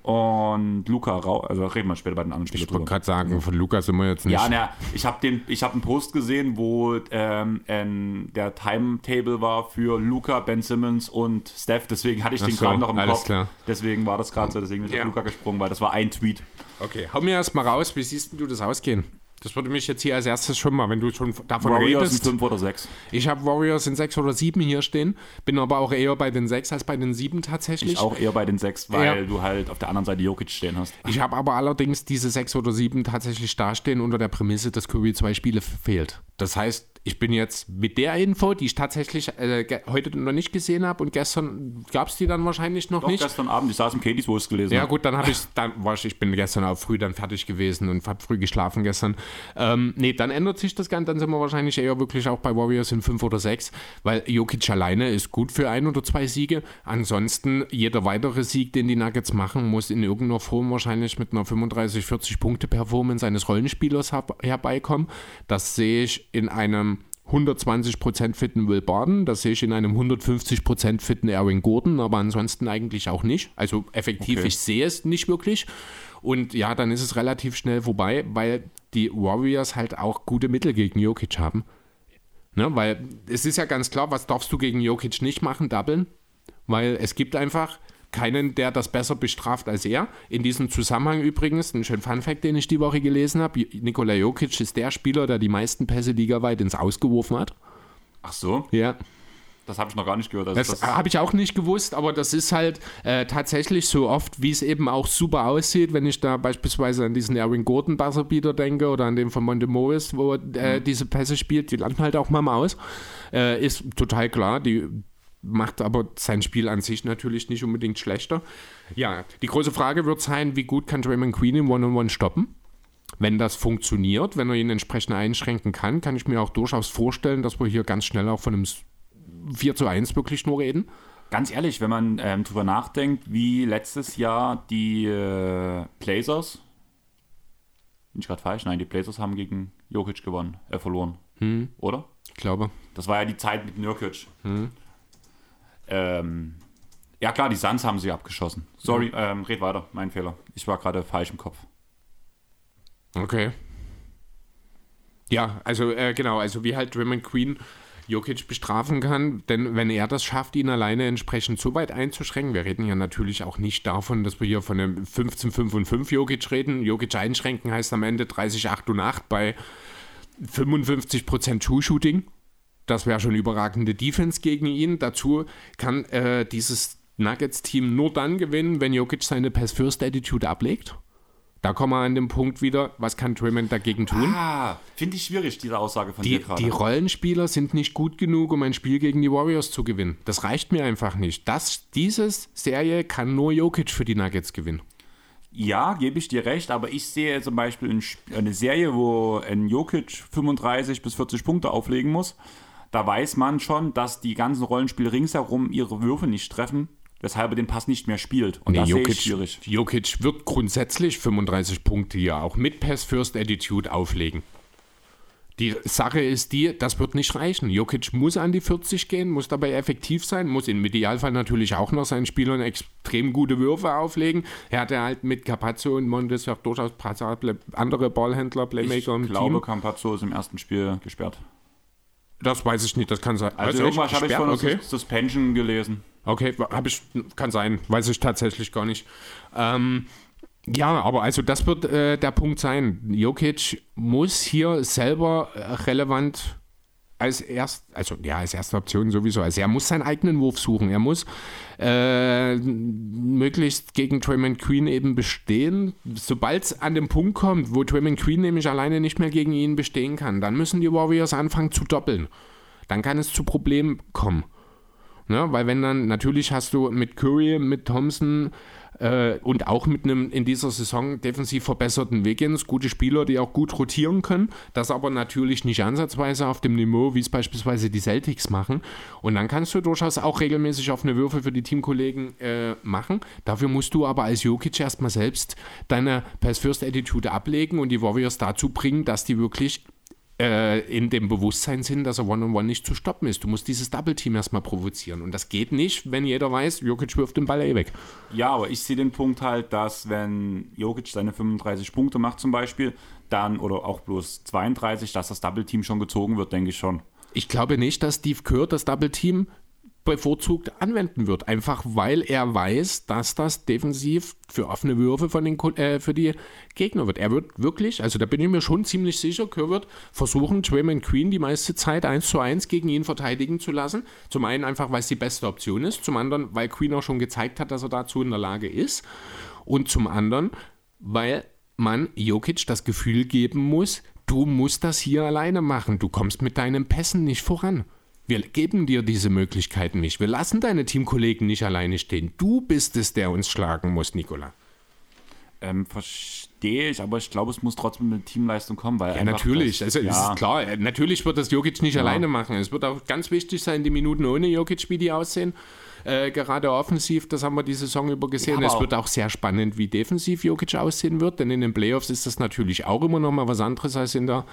Und Luca Rau, also reden wir später bei den anderen Spielern Ich wollte gerade sagen, von Lukas sind wir jetzt nicht. Ja, na, ich habe den, ich habe einen Post gesehen, wo ähm, ein, der Timetable war für Luca, Ben Simmons und Steph. Deswegen hatte ich den so, gerade noch im alles Kopf. klar. Deswegen war das gerade so. Deswegen bin ich Ja. auf Luca gesprungen, weil das war ein Tweet. Okay, hau mir erst mal raus, wie siehst du das ausgehen? Das würde mich jetzt hier als erstes schon mal, wenn du schon davon Warriors redest. sind 5 oder 6. Ich habe Warriors in 6 oder 7 hier stehen, bin aber auch eher bei den 6 als bei den 7 tatsächlich. Ich auch eher bei den 6, weil Ja. du halt auf der anderen Seite Jokic stehen hast. Ich habe aber allerdings diese 6 oder 7 tatsächlich dastehen unter der Prämisse, dass Curry zwei Spiele fehlt. Das heißt, ich bin jetzt mit der Info, die ich tatsächlich äh, heute noch nicht gesehen habe und gestern gab es die dann wahrscheinlich noch Doch, nicht. gestern Abend, ich saß im Katie's, wo ich es gelesen Ja gut, dann habe ich, dann war ich, ich bin gestern auch früh dann fertig gewesen und habe früh geschlafen gestern. Ähm, nee, dann ändert sich das Ganze, dann sind wir wahrscheinlich eher wirklich auch bei Warriors in 5 oder 6, weil Jokic alleine ist gut für ein oder zwei Siege. Ansonsten jeder weitere Sieg, den die Nuggets machen, muss in irgendeiner Form wahrscheinlich mit einer 35, 40 Punkte Performance eines Rollenspielers herbeikommen. Das sehe ich in einem 120% fitten Will Barton, das sehe ich in einem 150% fitten Erwin Gordon, aber ansonsten eigentlich auch nicht. Also effektiv, Okay. ich sehe es nicht wirklich. Und ja, dann ist es relativ schnell vorbei, weil die Warriors halt auch gute Mittel gegen Jokic haben. Ne, weil es ist ja ganz klar, was darfst du gegen Jokic nicht machen? Doublen. Weil es gibt einfach keinen, der das besser bestraft als er. In diesem Zusammenhang übrigens, ein schöner Funfact, den ich die Woche gelesen habe, Nikola Jokic ist der Spieler, der die meisten Pässe ligaweit ins Ausgeworfen hat. Ach so, Ja. das habe ich noch gar nicht gehört. Also Das, habe ich auch nicht gewusst, aber das ist halt äh, tatsächlich so oft, wie es eben auch super aussieht, wenn ich da beispielsweise an diesen Erwin Gordon Buzzerbeater denke oder an den von Monte Morris, wo äh, diese Pässe spielt, die landen halt auch mal Aus. Äh, ist total klar, die macht aber sein Spiel an sich natürlich nicht unbedingt schlechter. Ja, die große Frage wird sein, wie gut kann Draymond Green im One-on-One stoppen? Wenn das funktioniert, wenn er ihn entsprechend einschränken kann, kann ich mir auch durchaus vorstellen, dass wir hier ganz schnell auch von einem 4 zu 1 wirklich nur reden. Ganz ehrlich, wenn man ähm, drüber nachdenkt, wie letztes Jahr die äh, Blazers, bin ich gerade falsch? Nein, die Blazers haben gegen Jokic gewonnen, äh, verloren. Oder? Ich glaube. Das war ja die Zeit mit Nurkic. Ähm, ja klar, die Suns haben sie abgeschossen. Sorry, ähm, red weiter, mein Fehler. Ich war gerade falsch im Kopf. Okay. Ja, also äh, genau, also wie halt Draymond Queen Jokic bestrafen kann, denn wenn er das schafft, ihn alleine entsprechend so weit einzuschränken, wir reden ja natürlich auch nicht davon, dass wir hier von einem 15, 5 und 5 Jokic reden. Jokic einschränken heißt am Ende 30, 8 und 8 bei 55% True Shooting. Das wäre schon überragende Defense gegen ihn. Dazu kann äh, dieses Nuggets-Team nur dann gewinnen, wenn Jokic seine Pass-First-Attitude ablegt. Da kommen wir an den Punkt wieder, was kann Draymond dagegen tun? Ah, finde ich schwierig, diese Aussage von Die, dir gerade. die Rollenspieler sind nicht gut genug, um ein Spiel gegen die Warriors zu gewinnen. Das reicht mir einfach nicht. Das, dieses Serie kann nur Jokic für die Nuggets gewinnen. Ja, gebe ich dir recht, aber ich sehe zum Beispiel ein Sp- eine Serie, wo ein Jokic 35 bis 40 Punkte auflegen muss. Da weiß man schon, dass die ganzen Rollenspieler ringsherum ihre Würfe nicht treffen, weshalb er den Pass nicht mehr spielt. Und Nee, das Jokic, ich schwierig. Jokic wird grundsätzlich 35 Punkte hier auch mit Pass First Attitude auflegen. Die Sache ist die, das wird nicht reichen. Jokic muss an die 40 gehen, muss dabei effektiv sein, muss im Idealfall natürlich auch noch seinen Spielern extrem gute Würfe auflegen. Er hatte halt mit Capazzo und Montes ja durchaus andere Ballhändler, Ich Playmaker im glaube, Team. Campazzo ist im ersten Spiel gesperrt. Das weiß ich nicht, das kann sein. Also echt? irgendwas habe ich von okay. okay. Suspension gelesen. Okay, habe ich, kann sein, weiß ich tatsächlich gar nicht. Ähm, ja, aber also das wird äh, der Punkt sein. Jokic muss hier selber äh, relevant als erst, also ja, als erste Option sowieso. Also er muss seinen eigenen Wurf suchen. Er muss äh, möglichst gegen Draymond Queen eben bestehen. Sobald es an den Punkt kommt, wo Draymond Queen nämlich alleine nicht mehr gegen ihn bestehen kann, dann müssen die Warriors anfangen zu doppeln. Dann kann es zu Problemen kommen. Ne? Weil wenn dann, natürlich hast du mit Curry, mit Thompson äh, und auch mit einem in dieser Saison defensiv verbesserten Wiggins, gute Spieler, die auch gut rotieren können, das aber natürlich nicht ansatzweise auf dem Niveau, wie es beispielsweise die Celtics machen. Und dann kannst du durchaus auch regelmäßig offene Würfe für die Teamkollegen äh, machen. Dafür musst du aber als Jokic erstmal selbst deine Pass-First-Attitude ablegen und die Warriors dazu bringen, dass die wirklich äh, in dem Bewusstsein sind, dass er One-on-One -on -one nicht zu stoppen ist. Du musst dieses Double-Team erstmal provozieren. Und das geht nicht, wenn jeder weiß, Jokic wirft den Ball eh weg. Ja, aber ich sehe den Punkt halt, dass wenn Jokic seine 35 Punkte macht zum Beispiel, dann, oder auch bloß 32, dass das Double-Team schon gezogen wird, denke ich schon. Ich glaube nicht, dass Steve Kerr das Double-Team bevorzugt anwenden wird. Einfach weil er weiß, dass das defensiv für offene Würfe von den, äh, für die Gegner wird. Er wird wirklich, also da bin ich mir schon ziemlich sicher, Kerr wird versuchen, Draymond Queen die meiste Zeit 1 zu 1 gegen ihn verteidigen zu lassen. Zum einen einfach, weil es die beste Option ist. Zum anderen, weil Queen auch schon gezeigt hat, dass er dazu in der Lage ist. Und zum anderen, weil man Jokic das Gefühl geben muss, du musst das hier alleine machen. Du kommst mit deinen Pässen nicht voran. Wir geben dir diese Möglichkeiten nicht. Wir lassen deine Teamkollegen nicht alleine stehen. Du bist es, der uns schlagen muss, Nikola. Ähm, verstehe ich, aber ich glaube, es muss trotzdem eine Teamleistung kommen, weil ja natürlich, das, also ja. ist klar, natürlich wird das Jokic nicht ja. alleine machen. Es wird auch ganz wichtig sein, die Minuten ohne Jokic, wie die aussehen. Äh, gerade offensiv, das haben wir die Saison über gesehen. Ja, es wird auch sehr spannend, wie defensiv Jokic aussehen wird, denn in den Playoffs ist das natürlich auch immer noch mal was anderes als in der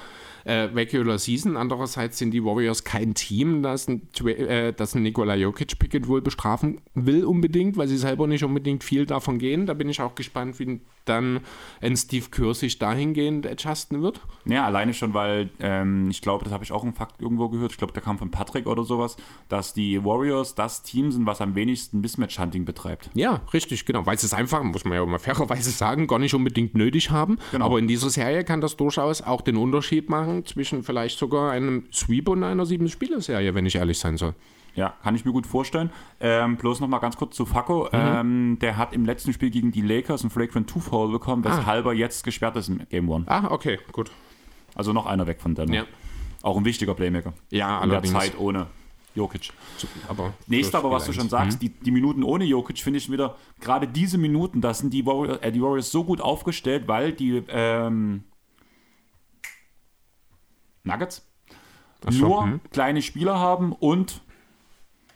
äh, Regular Season. Andererseits sind die Warriors kein Team, das ein, äh, das ein Nikola Jokic Pickett wohl bestrafen will unbedingt, weil sie selber nicht unbedingt viel davon gehen. Da bin ich auch gespannt, wie dann ein Steve Kerr sich dahingehend adjusten wird. Ja, alleine schon, weil ähm, ich glaube, das habe ich auch im Fakt irgendwo gehört, ich glaube, der kam von Patrick oder sowas, dass die Warriors das Team sind, was am wenigsten Mismatch-Hunting betreibt. Ja, richtig, genau, weil sie es einfach, muss man ja mal fairerweise sagen, gar nicht unbedingt nötig haben. Genau. Aber in dieser Serie kann das durchaus auch den Unterschied machen zwischen vielleicht sogar einem Sweep und einer sieben-Spieler-Serie, wenn ich ehrlich sein soll. Ja, kann ich mir gut vorstellen. Ähm, bloß noch mal ganz kurz zu Fakko. Mhm. Ähm, der hat im letzten Spiel gegen die Lakers ein Flagrant 2 Foul bekommen, weshalb ah. er jetzt gesperrt ist im Game One. Ah, okay, gut. Also noch einer weg von Denver. Ja. Auch ein wichtiger Playmaker. Ja, In allerdings. der Zeit ohne Jokic. Aber Nächster, aber was du schon sagst, mhm. die, die Minuten ohne Jokic finde ich wieder, gerade diese Minuten, da sind die Warriors, äh, die Warriors so gut aufgestellt, weil die ähm, Nuggets so, nur hm. kleine Spieler haben und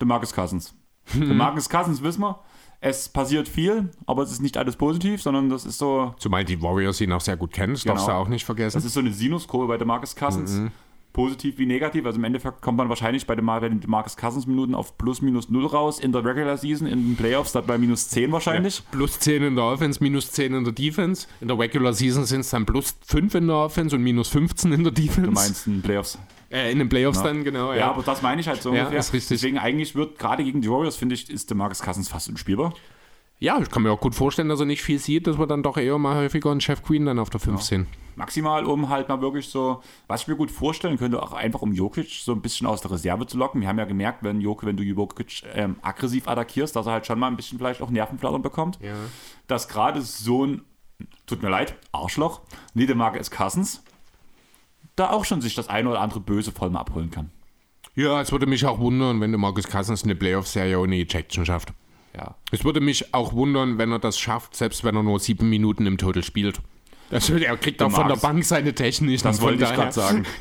Marcus Cousins. Hm. Marcus Cousins wissen wir, es passiert viel, aber es ist nicht alles positiv, sondern das ist so. Zumal die Warriors ihn auch sehr gut kennen, das genau. darfst du auch nicht vergessen. Das ist so eine Sinuskurve bei Marcus Cousins. Mhm positiv wie negativ. Also im Endeffekt kommt man wahrscheinlich bei den, bei den Marcus Cousins Minuten auf plus minus null raus. In der Regular Season, in den Playoffs, dann bei minus 10 wahrscheinlich. Ja, plus 10 in der Offense, minus 10 in der Defense. In der Regular Season sind es dann plus 5 in der Offense und minus 15 in der Defense. Du meinst in den Playoffs? Äh, in den Playoffs ja. dann, genau. Ja. ja. aber das meine ich halt so ja, ungefähr. Deswegen eigentlich wird gerade gegen die Warriors, finde ich, ist der Marcus Cousins fast unspielbar. Ja, ich kann mir auch gut vorstellen, dass er nicht viel sieht, dass wir dann doch eher mal häufiger einen Chef Queen dann auf der 5 sehen. Maximal, um halt mal wirklich so, was ich mir gut vorstellen könnte, auch einfach um Jokic so ein bisschen aus der Reserve zu locken. Wir haben ja gemerkt, wenn Jokic, wenn du Jokic ähm, aggressiv attackierst, dass er halt schon mal ein bisschen vielleicht auch Nervenflattern bekommt. Ja. Dass gerade so ein, tut mir leid, Arschloch, Niedermarke ist Cousins, da auch schon sich das eine oder andere Böse voll mal abholen kann. Ja, es würde mich auch wundern, wenn der Marcus Cousins eine Playoff-Serie ohne Ejection schafft. Ja. Es würde mich auch wundern, wenn er das schafft, selbst wenn er nur sieben Minuten im Total spielt. Das, er kriegt auch von der Bank seine Technik. Das wollte ich gerade sagen. [LAUGHS]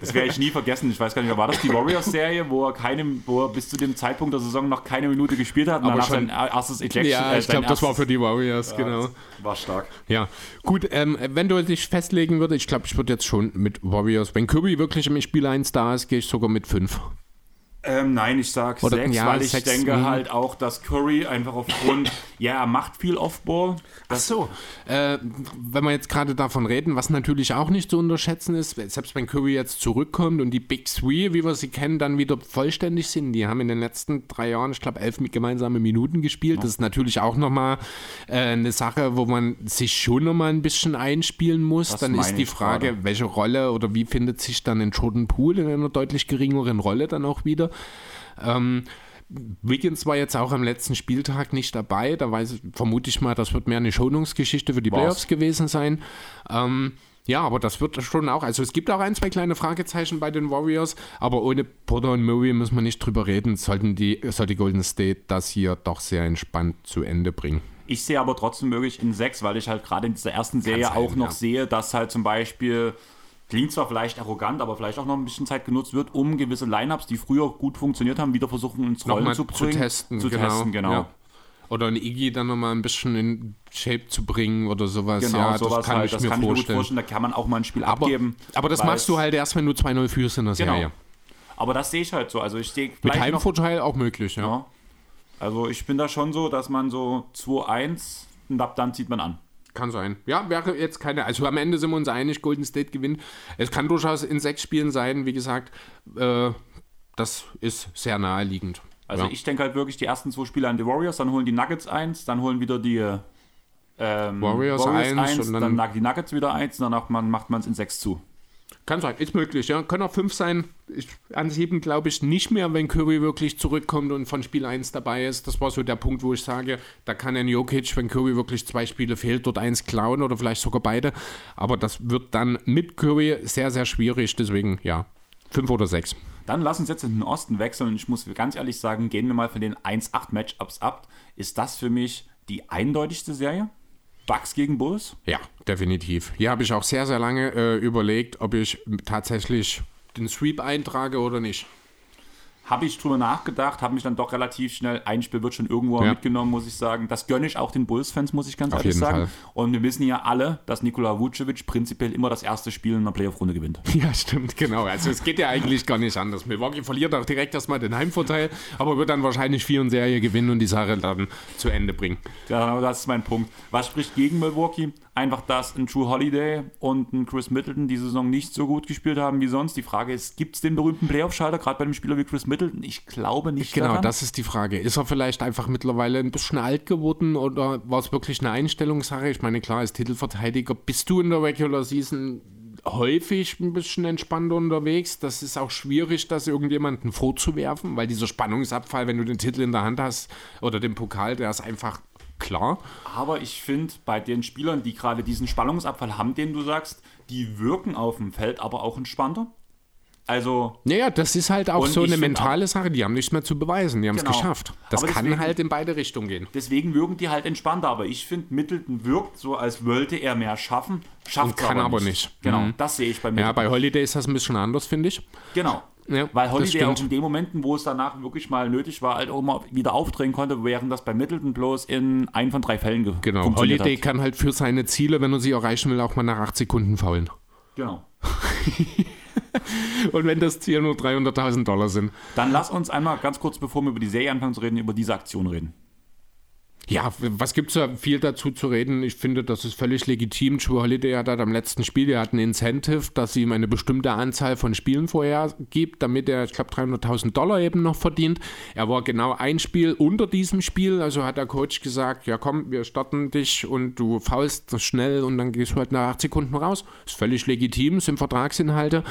Das werde ich nie vergessen. Ich weiß gar nicht, war das die Warriors-Serie, wo er keine, wo er bis zu dem Zeitpunkt der Saison noch keine Minute gespielt hat und Aber danach sein erstes Ejection. Ja, ich äh, glaube, das war für die Warriors, ja, genau. War stark. Ja, gut. Ähm, wenn du dich festlegen würdest, ich glaube, ich würde jetzt schon mit Warriors. Wenn Kirby wirklich im Spiel 1 da ist, gehe ich sogar mit 5. Ähm, nein, ich sag Oder, 6, ja, weil ich sechs, denke mhm. halt auch, dass Curry einfach aufgrund, [LAUGHS] ja, er macht viel Offball. Ach so, äh, wenn wir jetzt gerade davon reden, was natürlich auch nicht zu unterschätzen ist, selbst wenn Curry jetzt zurückkommt und die Big Three, wie wir sie kennen, dann wieder vollständig sind, die haben in den letzten drei Jahren, ich glaube, elf mit gemeinsame Minuten gespielt. Das ist natürlich auch nochmal äh, eine Sache, wo man sich schon nochmal ein bisschen einspielen muss. Das dann ist die Frage, gerade. welche Rolle oder wie findet sich dann ein Jordan Poole in einer deutlich geringeren Rolle dann auch wieder. Ähm, Wiggins war jetzt auch am letzten Spieltag nicht dabei. Da weiß ich, vermute ich mal, das wird mehr eine Schonungsgeschichte für die War's. Playoffs gewesen sein. Ähm, ja, aber das wird schon auch. Also es gibt auch ein, zwei kleine Fragezeichen bei den Warriors, aber ohne Porter und Murray müssen wir nicht drüber reden. Sollten die, sollte Golden State das hier doch sehr entspannt zu Ende bringen. Ich sehe aber trotzdem wirklich in 6, weil ich halt gerade in dieser ersten Serie sein, auch noch ja. sehe, dass halt zum Beispiel, klingt zwar vielleicht arrogant, aber vielleicht auch noch ein bisschen Zeit genutzt wird, um gewisse Lineups, die früher gut funktioniert haben, wieder versuchen ins Rollen Nochmal zu zu bringen. testen. Zu genau. testen, genau. Ja. Oder ein Iggy dann nochmal ein bisschen in Shape zu bringen oder sowas. Genau, ja, sowas das kann halt, ich das mir kann ich mir gut vorstellen. vorstellen. Da kann man auch mal ein Spiel aber, abgeben. aber das machst du halt erst, wenn du 2-0 führst in der Genau. Serie. Aber das sehe ich halt so. Also ich sehe Mit Heimvorteil auch möglich, ja. ja. Also ich bin da schon so, dass man so 2-1 und ab dann zieht man an. Kann sein. Ja, wäre jetzt keine. Also am Ende sind wir uns einig, Golden State gewinnt. Es kann durchaus in sechs Spielen sein, wie gesagt. Äh, das ist sehr naheliegend. Also ja. ich denke halt wirklich die ersten zwei Spiele an die Warriors, dann holen die Nuggets eins, dann holen wieder die ähm, Warriors eins und dann, dann- dann die Nuggets wieder eins und danach man, macht man es in sechs zu. Kann sein, ist möglich, ja. Können auch fünf sein. An sieben glaube ich nicht mehr, wenn Curry wirklich zurückkommt und von Spiel 1 dabei ist. Das war so der Punkt, wo ich sage, da kann ein Jokic, wenn Curry wirklich zwei Spiele fehlt, dort eins klauen oder vielleicht sogar beide. Aber das wird dann mit Curry sehr, sehr schwierig. Deswegen, ja, fünf oder sechs. Dann lass uns jetzt in den Osten wechseln ich muss ganz ehrlich sagen, gehen wir mal von den 1-8 Matchups ab. Ist das für mich die eindeutigste Serie? Bucks gegen Bulls? Ja, definitiv. Hier habe ich auch sehr, sehr lange äh, überlegt, ob ich tatsächlich den Sweep eintrage oder nicht. Habe ich drüber nachgedacht, habe mich dann doch relativ schnell, ein Spiel wird schon irgendwo Ja. mitgenommen, muss ich sagen. Das gönne ich auch den Bulls-Fans, muss ich ganz Auf ehrlich sagen. Fall. Und wir wissen ja alle, dass Nikola Vucevic prinzipiell immer das erste Spiel in einer Playoff-Runde gewinnt. [LAUGHS] Ja, stimmt, genau. Also es geht ja eigentlich gar nicht anders. Milwaukee verliert auch direkt erstmal den Heimvorteil, aber wird dann wahrscheinlich vier in Serie gewinnen und die Sache dann zu Ende bringen. Ja, das ist mein Punkt. Was spricht gegen Milwaukee? Einfach, dass ein True Holiday und ein Chris Middleton die Saison nicht so gut gespielt haben wie sonst. Die Frage ist, gibt es den berühmten Playoff-Schalter, gerade bei einem Spieler wie Chris Middleton? Ich glaube nicht Genau, daran. das ist die Frage. Ist er vielleicht einfach mittlerweile ein bisschen alt geworden oder war es wirklich eine Einstellungssache? Ich meine, klar, als Titelverteidiger bist du in der Regular Season häufig ein bisschen entspannter unterwegs. Das ist auch schwierig, das irgendjemandem vorzuwerfen, weil dieser Spannungsabfall, wenn du den Titel in der Hand hast oder den Pokal, der ist einfach klar. Aber ich finde, bei den Spielern, die gerade diesen Spannungsabfall haben, den du sagst, die wirken auf dem Feld aber auch entspannter. Also, Naja, das ist halt auch so eine mentale Sache. Die haben nichts mehr zu beweisen. Die haben es Genau. geschafft. Das Aber kann deswegen- halt in beide Richtungen gehen. deswegen wirken die halt entspannter. Aber ich finde, Middleton wirkt so, als wollte er mehr schaffen. Schafft Und kann aber nicht. Genau, Mhm. das sehe ich bei Ja, Middleton. bei Holiday ist das ein bisschen anders, finde ich. Genau. Ja, Weil Holiday auch in den Momenten, wo es danach wirklich mal nötig war, halt auch mal wieder aufdrehen konnte, während das bei Middleton bloß in ein von drei Fällen ge Genau. funktioniert Holiday hat. kann halt für seine Ziele, wenn er sie erreichen will, auch mal nach 8 Sekunden faulen. Genau. [LAUGHS] Und wenn das Ziel nur 300.000 Dollar sind. Dann lass uns einmal ganz kurz, bevor wir über die Serie anfangen zu reden, über diese Aktion reden. Ja, was gibt es da viel dazu zu reden? Ich finde, das ist völlig legitim. True Holiday hat halt am letzten Spiel, er hat ein Incentive, dass ihm eine bestimmte Anzahl von Spielen vorher gibt, damit er, ich glaube, 300.000 Dollar eben noch verdient. Er war genau ein Spiel unter diesem Spiel, also hat der Coach gesagt, ja komm, wir starten dich und du faulst schnell und dann gehst du halt nach 8 Sekunden raus. Ist völlig legitim, sind Vertragsinhalte.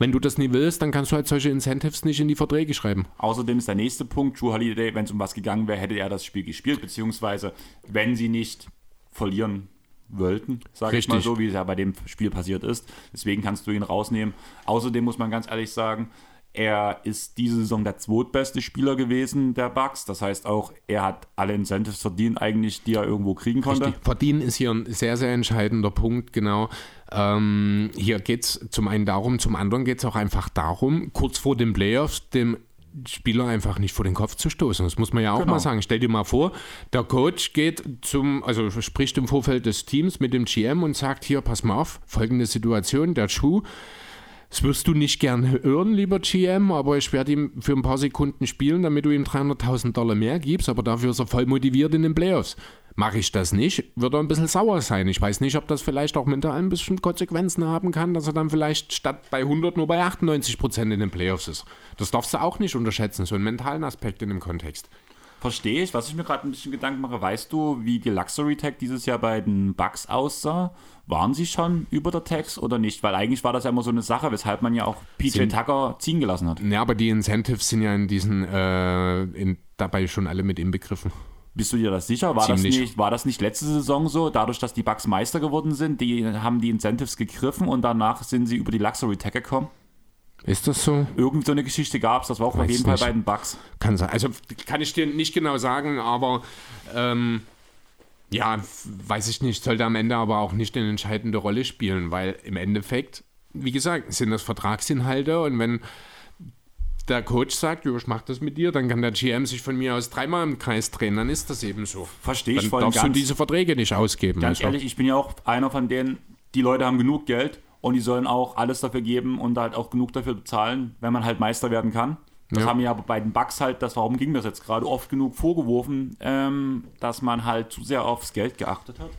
Wenn du das nie willst, dann kannst du halt solche Incentives nicht in die Verträge schreiben. Außerdem ist der nächste Punkt, True Holiday, wenn es um was gegangen wäre, hätte er das Spiel gespielt, beziehungsweise wenn sie nicht verlieren wollten, sage ich mal so, wie es ja bei dem Spiel passiert ist. Deswegen kannst du ihn rausnehmen. Außerdem muss man ganz ehrlich sagen, er ist diese Saison der zweitbeste Spieler gewesen der Bucks. Das heißt auch, er hat alle Incentives verdient eigentlich, die er irgendwo kriegen konnte. Richtig. Verdienen ist hier ein sehr, sehr entscheidender Punkt, genau. Ähm, hier geht es zum einen darum, zum anderen geht es auch einfach darum, kurz vor den Playoffs dem Spieler einfach nicht vor den Kopf zu stoßen. Das muss man ja auch Genau. mal sagen. Stell dir mal vor, der Coach geht zum, also spricht im Vorfeld des Teams mit dem GM und sagt, hier, pass mal auf, folgende Situation, der Schuh Das wirst du nicht gern hören, lieber GM, aber ich werde ihm für ein paar Sekunden spielen, damit du ihm 300.000 Dollar mehr gibst, aber dafür ist er voll motiviert in den Playoffs. Mache ich das nicht, wird er ein bisschen sauer sein. Ich weiß nicht, ob das vielleicht auch mental ein bisschen Konsequenzen haben kann, dass er dann vielleicht statt bei 100 nur bei 98 Prozent in den Playoffs ist. Das darfst du auch nicht unterschätzen, so einen mentalen Aspekt in dem Kontext. Verstehe ich. Was ich mir gerade ein bisschen Gedanken mache, weißt du, wie die Luxury Tag dieses Jahr bei den Bugs aussah? Waren sie schon über der Tax oder nicht? Weil eigentlich war das ja immer so eine Sache, weshalb man ja auch PJ sind, Tucker ziehen gelassen hat. Ja, aber die Incentives sind ja in diesen äh, in, dabei schon alle mit inbegriffen. Bist du dir das sicher? War das, nicht, war das nicht letzte Saison so? Dadurch, dass die Bugs Meister geworden sind, die haben die Incentives gegriffen und danach sind sie über die Luxury Tag gekommen? Ist das so? Irgend so eine Geschichte gab es, das war auch Weiß auf jeden nicht. Fall bei den Bugs. Kann sein. Also kann ich dir nicht genau sagen, aber ähm, ja, weiß ich nicht, sollte am Ende aber auch nicht eine entscheidende Rolle spielen, weil im Endeffekt, wie gesagt, sind das Vertragsinhalte und wenn der Coach sagt, ich mach das mit dir, dann kann der GM sich von mir aus dreimal im Kreis drehen, dann ist das eben so. Verstehe ich voll. Dann darfst ganz, du diese Verträge nicht ausgeben. Ganz also. ehrlich, ich bin ja auch einer von denen, die Leute haben genug Geld und die sollen auch alles dafür geben und halt auch genug dafür bezahlen, wenn man halt Meister werden kann. Das ja. haben ja bei den Bugs halt, das, warum ging das jetzt gerade, oft genug vorgeworfen, ähm, dass man halt zu sehr aufs Geld geachtet hat.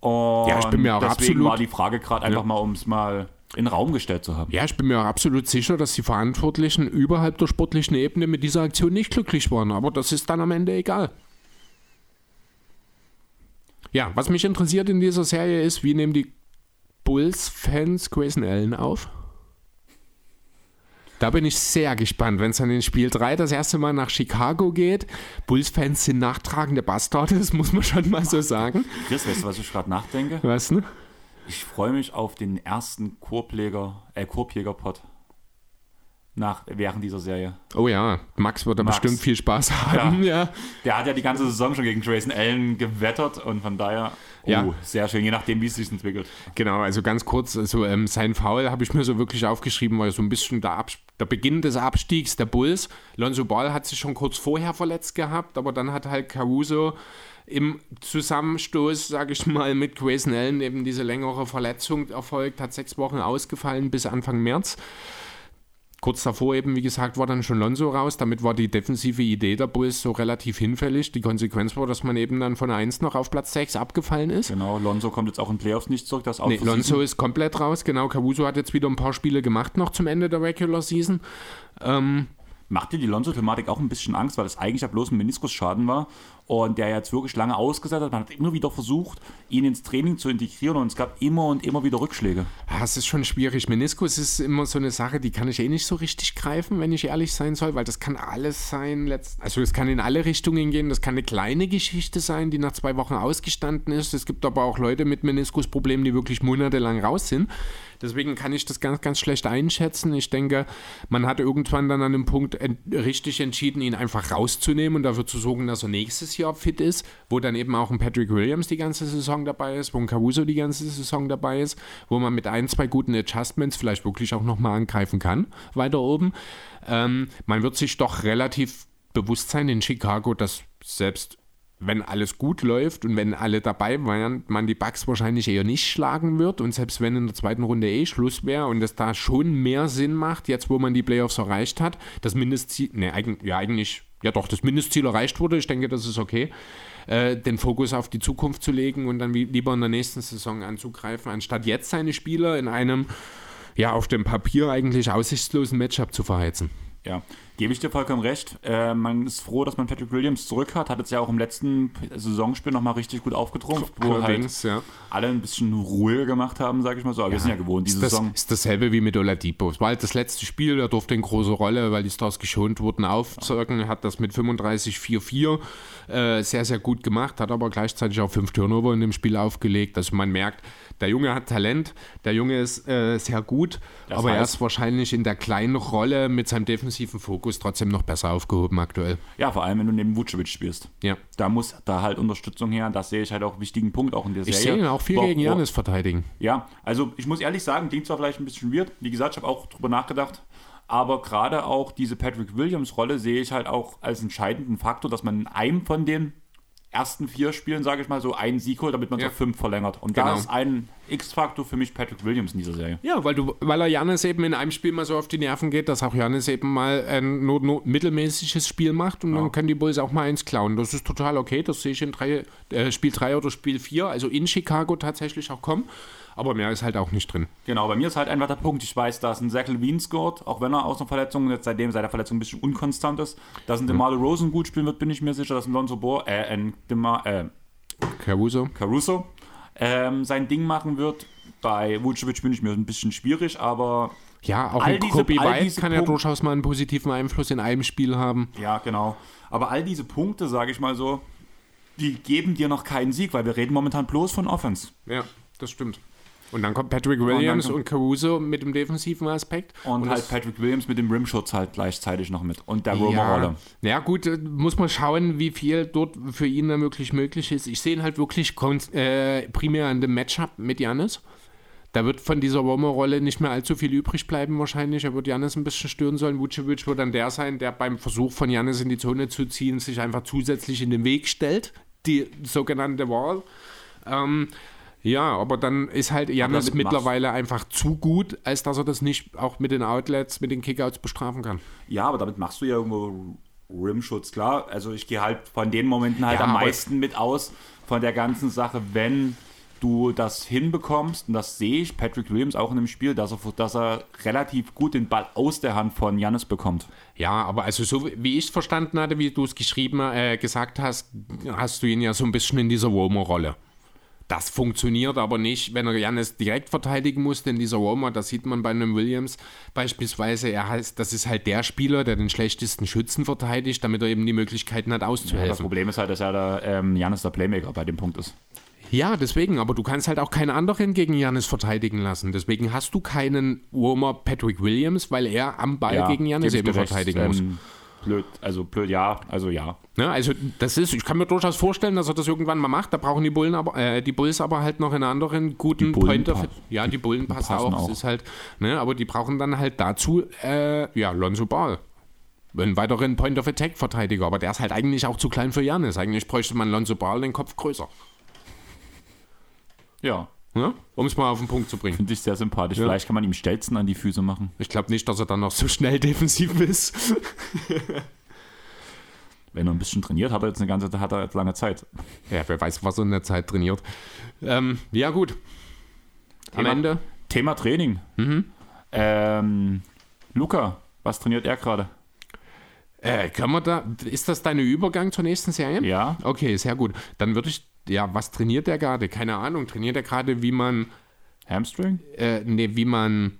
Und ja, ich bin mir auch deswegen absolut, war die Frage gerade einfach ja. mal, um es mal in den Raum gestellt zu haben. Ja, ich bin mir auch absolut sicher, dass die Verantwortlichen überhalb der sportlichen Ebene mit dieser Aktion nicht glücklich waren. Aber das ist dann am Ende egal. Ja, was mich interessiert in dieser Serie ist, wie nehmen die Bulls-Fans Grayson Allen auf? Da bin ich sehr gespannt, wenn es dann in Spiel 3 das erste Mal nach Chicago geht. Bulls-Fans sind nachtragende Bastarde, das muss man schon mal so sagen. Chris, weißt du, was ich gerade nachdenke? Was, ne? Ich freue mich auf den ersten Korbjäger, äh, Korbjäger-Pod nach, während dieser Serie. Oh ja, Max wird da Max. bestimmt viel Spaß haben. Ja. ja. Der hat ja die ganze Saison schon gegen Grayson Allen gewettert und von daher, oh, ja. sehr schön, je nachdem, wie es sich entwickelt. Genau, also ganz kurz, also ähm, sein Foul habe ich mir so wirklich aufgeschrieben, weil so ein bisschen der, Ab der Beginn des Abstiegs der Bulls. Lonzo Ball hat sich schon kurz vorher verletzt gehabt, aber dann hat halt Caruso im Zusammenstoß, sage ich mal, mit Grayson Allen eben diese längere Verletzung erfolgt, hat sechs Wochen ausgefallen bis Anfang März. Kurz davor eben, wie gesagt, war dann schon Lonzo raus. Damit war die defensive Idee der Bulls so relativ hinfällig. Die Konsequenz war, dass man eben dann von 1 noch auf Platz 6 abgefallen ist. Genau, Lonzo kommt jetzt auch in Playoffs nicht zurück. Das nee, Lonzo ist komplett raus. Genau, Caruso hat jetzt wieder ein paar Spiele gemacht noch zum Ende der Regular Season. Ähm, Macht dir die Lonzo-Thematik auch ein bisschen Angst, weil es eigentlich ja bloß ein Meniskusschaden war und der jetzt wirklich lange ausgesetzt hat. Man hat immer wieder versucht, ihn ins Training zu integrieren und es gab immer und immer wieder Rückschläge. Ja, es ist schon schwierig. Meniskus ist immer so eine Sache, die kann ich eh nicht so richtig greifen, wenn ich ehrlich sein soll, weil das kann alles sein. Also es kann in alle Richtungen gehen. Das kann eine kleine Geschichte sein, die nach zwei Wochen ausgestanden ist. Es gibt aber auch Leute mit Meniskusproblemen, die wirklich monatelang raus sind. Deswegen kann ich das ganz, ganz schlecht einschätzen. Ich denke, man hat irgendwann dann an dem Punkt ent richtig entschieden, ihn einfach rauszunehmen und dafür zu sorgen, dass er nächstes Jahr fit ist, wo dann eben auch ein Patrick Williams die ganze Saison dabei ist, wo ein Caruso die ganze Saison dabei ist, wo man mit ein, zwei guten Adjustments vielleicht wirklich auch nochmal angreifen kann, weiter oben. Ähm, man wird sich doch relativ bewusst sein in Chicago, dass selbst wenn alles gut läuft und wenn alle dabei wären, man die Bugs wahrscheinlich eher nicht schlagen wird. Und selbst wenn in der zweiten Runde eh Schluss wäre und es da schon mehr Sinn macht, jetzt wo man die Playoffs erreicht hat, das Mindestziel, ne, ja eigentlich, ja doch, das Mindestziel erreicht wurde, ich denke, das ist okay, äh, den Fokus auf die Zukunft zu legen und dann lieber in der nächsten Saison anzugreifen, anstatt jetzt seine Spieler in einem, ja, auf dem Papier eigentlich aussichtslosen Matchup zu verheizen. Ja, gebe ich dir vollkommen recht. Äh, man ist froh, dass man Patrick Williams zurück hat. Hat jetzt ja auch im letzten Saisonspiel nochmal richtig gut aufgetrumpft, wo Allerdings, halt ja. alle ein bisschen ruhiger gemacht haben, sage ich mal so. Aber ja, wir sind ja gewohnt, diese ist das, Saison. ist dasselbe wie mit Oladipo. Es war halt das letzte Spiel, da durfte eine große Rolle, weil die Stars geschont wurden, aufzeugen. Er hat das mit 35-4-4 äh, sehr, sehr gut gemacht, hat aber gleichzeitig auch fünf Turnover in dem Spiel aufgelegt. Also man merkt, der Junge hat Talent, der Junge ist äh, sehr gut, das aber heißt, er ist wahrscheinlich in der kleinen Rolle mit seinem defensiven Fokus trotzdem noch besser aufgehoben aktuell. Ja, vor allem, wenn du neben Vucevic spielst. Ja. Da muss da halt Unterstützung her. Das sehe ich halt auch einen wichtigen Punkt auch in der Serie. Ich sehe ihn auch viel Boah, gegen Janis verteidigen. Ja, also ich muss ehrlich sagen, klingt zwar vielleicht ein bisschen weird. Wie gesagt, ich habe auch drüber nachgedacht. Aber gerade auch diese Patrick Williams-Rolle sehe ich halt auch als entscheidenden Faktor, dass man in einem von den ersten vier Spielen, sage ich mal, so einen Sieg holt, damit man es Ja. auf fünf verlängert. Und Genau. da ist ein X-Faktor für mich Patrick Williams in dieser Serie. Ja, weil, du, weil er Janis eben in einem Spiel mal so auf die Nerven geht, dass auch Janis eben mal ein nur, nur mittelmäßiges Spiel macht und dann können die Bulls auch mal eins klauen. Das ist total okay, das sehe ich in drei, äh, Spiel 3 oder Spiel 4, also in Chicago tatsächlich auch kommen. Aber mehr ist halt auch nicht drin. Genau, bei mir ist halt einfach der Punkt, ich weiß, dass ein Zach Levine scored, auch wenn er aus einer Verletzung, jetzt seitdem seit der Verletzung ein bisschen unkonstant ist, dass ein DeMar Rosen gut spielen wird, bin ich mir sicher, dass ein Lonzo Ball, äh, ein DeMar, äh, Caruso. Caruso ähm, sein Ding machen wird. Bei Vucevic bin ich mir ein bisschen schwierig, aber Ja, auch All ein diese- Kobe White kann ja durchaus mal einen positiven Einfluss in einem Spiel haben. ja, genau. Aber all diese Punkte, sage ich mal so, die geben dir noch keinen Sieg, weil wir reden momentan bloß von Offense. Ja, das stimmt. Und dann kommt Patrick Williams kommt- und, Caruso mit dem defensiven Aspekt. Und, halt das- Patrick Williams mit dem Rimschutz halt gleichzeitig noch mit. Und der Roma-Rolle. Ja, ja, gut, äh, muss man schauen, wie viel dort für ihn da möglich möglich ist. Ich sehe ihn halt wirklich äh, primär an dem Matchup mit Janis. Da wird von dieser Roma-Rolle nicht mehr allzu viel übrig bleiben wahrscheinlich. Er wird Janis ein bisschen stören sollen. Vucevic wird dann der sein, der beim Versuch von Janis in die Zone zu ziehen, sich einfach zusätzlich in den Weg stellt. Die sogenannte Wall. Ähm, ja, aber dann ist halt Janis damit machst- mittlerweile einfach zu gut, als dass er das nicht auch mit den Outlets, mit den Kickouts bestrafen kann. Ja, aber damit machst du ja irgendwo Rimschutz, klar. Also ich gehe halt von den Momenten halt Ja, am meisten mit aus, von der ganzen Sache, wenn du das hinbekommst, und das sehe ich, Patrick Williams auch in dem Spiel, dass er, dass er relativ gut den Ball aus der Hand von Janis bekommt. Ja, aber also so wie ich es verstanden hatte, wie du es geschrieben, äh, gesagt hast, hast du ihn ja so ein bisschen in dieser Romo-Rolle. Das funktioniert aber nicht, wenn er Janis direkt verteidigen muss, denn dieser Romer, das sieht man bei einem Williams beispielsweise, er heißt, das ist halt der Spieler, der den schlechtesten Schützen verteidigt, damit er eben die Möglichkeiten hat Das auszuhelfen. Problem ist halt, dass er der ähm, Janis der Playmaker bei dem Punkt ist. Ja, deswegen, aber du kannst halt auch keinen anderen gegen Janis verteidigen lassen. Deswegen hast du keinen Romer Patrick Williams, weil er am Ball gegen Janis eben recht, verteidigen muss. ähm, Blöd, also blöd, ja, also ja. Ne, also das ist, ich kann mir durchaus vorstellen, dass er das irgendwann mal macht. Da brauchen die Bullen aber, äh, die Bulls aber halt noch einen anderen guten Pointer. pa- Für, ja, die Bullen passen, passen auch. auch. Das ist halt, ne, aber die brauchen dann halt dazu, äh, ja, Lonzo Ball. Einen weiteren Point of Attack Verteidiger, aber der ist halt eigentlich auch zu klein für Janis. Eigentlich bräuchte man Lonzo Ball den Kopf größer. Ja, Ne? Um es mal auf den Punkt zu bringen. finde ich sehr sympathisch. Vielleicht kann man ihm Stelzen an die Füße machen. Ich glaube nicht, dass er dann noch so schnell [LAUGHS] defensiv ist. [LAUGHS] Wenn er ein bisschen trainiert, hat er jetzt eine ganze hat er jetzt lange Zeit. ja, wer weiß, was er in der Zeit trainiert. Ähm, ja, gut. Am Thema- Ende. Thema Training. Mhm. Ähm, Luca, was trainiert er gerade? Äh, können wir da, ist das deine Übergang zur nächsten Serie? Ja. Okay, sehr gut. Dann würde ich, ja, was trainiert der gerade? Keine Ahnung. Trainiert er gerade, wie man, Hamstring? äh, nee, wie man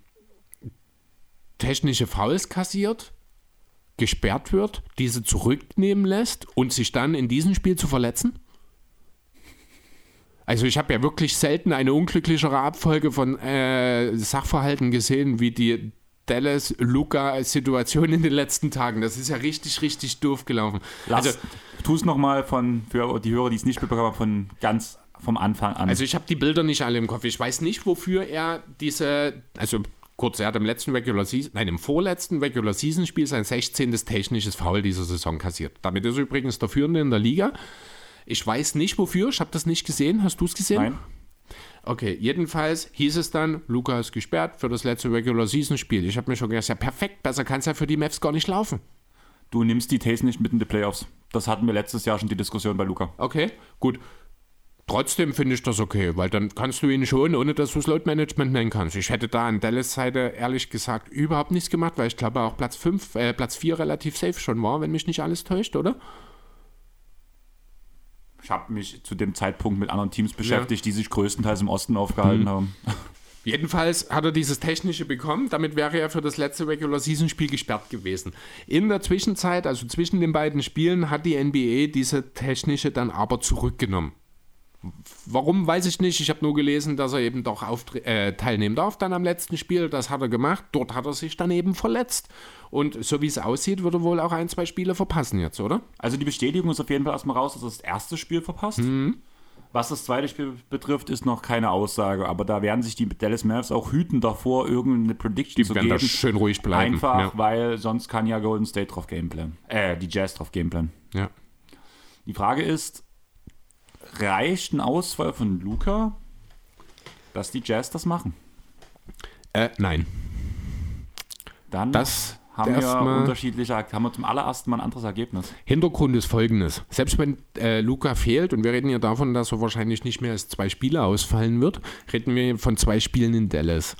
technische Fouls kassiert, gesperrt wird, diese zurücknehmen lässt und sich dann in diesem Spiel zu verletzen? Also ich habe ja wirklich selten eine unglücklichere Abfolge von äh, Sachverhalten gesehen, wie die Dallas-Luca-Situation in den letzten Tagen. Das ist ja richtig, richtig doof gelaufen. Lass, Also, tu es nochmal von, für die Hörer, die es nicht mitbekommen haben, von ganz vom Anfang an. Also ich habe die Bilder nicht alle im Kopf. Ich weiß nicht, wofür er diese, also kurz, er hat im letzten Regular Season, nein, im vorletzten Regular Season Spiel sein 16. technisches Foul dieser Saison kassiert. Damit ist er übrigens der Führende in der Liga. Ich weiß nicht wofür, ich habe das nicht gesehen. Hast du es gesehen? Nein. Okay, jedenfalls hieß es dann, Luca ist gesperrt für das letzte Regular Season Spiel. Ich habe mir schon gedacht, ja perfekt, besser kann es ja für die Mavs gar nicht laufen. Du nimmst die These nicht mit in die Playoffs. Das hatten wir letztes Jahr schon die Diskussion bei Luca. Okay, gut. Trotzdem finde ich das okay, weil dann kannst du ihn schon, ohne dass du es Load Management nennen kannst. Ich hätte da an Dallas Seite ehrlich gesagt überhaupt nichts gemacht, weil ich glaube auch Platz 5, äh, Platz 4 relativ safe schon war, wenn mich nicht alles täuscht, oder? Ich habe mich zu dem Zeitpunkt mit anderen Teams beschäftigt, die sich größtenteils im Osten aufgehalten haben. Jedenfalls hat er dieses technische bekommen, damit wäre er für das letzte Regular Season Spiel gesperrt gewesen. In der Zwischenzeit, also zwischen den beiden Spielen, hat die NBA diese technische dann aber zurückgenommen. Warum, weiß ich nicht. Ich habe nur gelesen, dass er eben doch äh, teilnehmen darf dann am letzten Spiel. Das hat er gemacht. Dort hat er sich dann eben verletzt. Und so wie es aussieht, wird er wohl auch ein, zwei Spiele verpassen jetzt, oder? Also die Bestätigung ist auf jeden Fall erstmal raus, dass er das erste Spiel verpasst. Mhm. Was das zweite Spiel betrifft, ist noch keine Aussage. Aber da werden sich die Dallas Mavs auch hüten davor, irgendeine Prediction zu werden da geben. schön ruhig bleiben. Einfach, Ja. weil sonst kann ja Golden State drauf Gameplan. Äh, die Jazz drauf Gameplan. Ja. Die Frage ist, reicht ein Ausfall von Luca, dass die Jazz das machen? Äh, nein. Dann Das haben wir unterschiedliche, haben wir zum allerersten Mal ein anderes Ergebnis. Hintergrund ist folgendes. Selbst wenn äh, Luca fehlt, und wir reden ja davon, dass er wahrscheinlich nicht mehr als zwei Spiele ausfallen wird, reden wir von zwei Spielen in Dallas.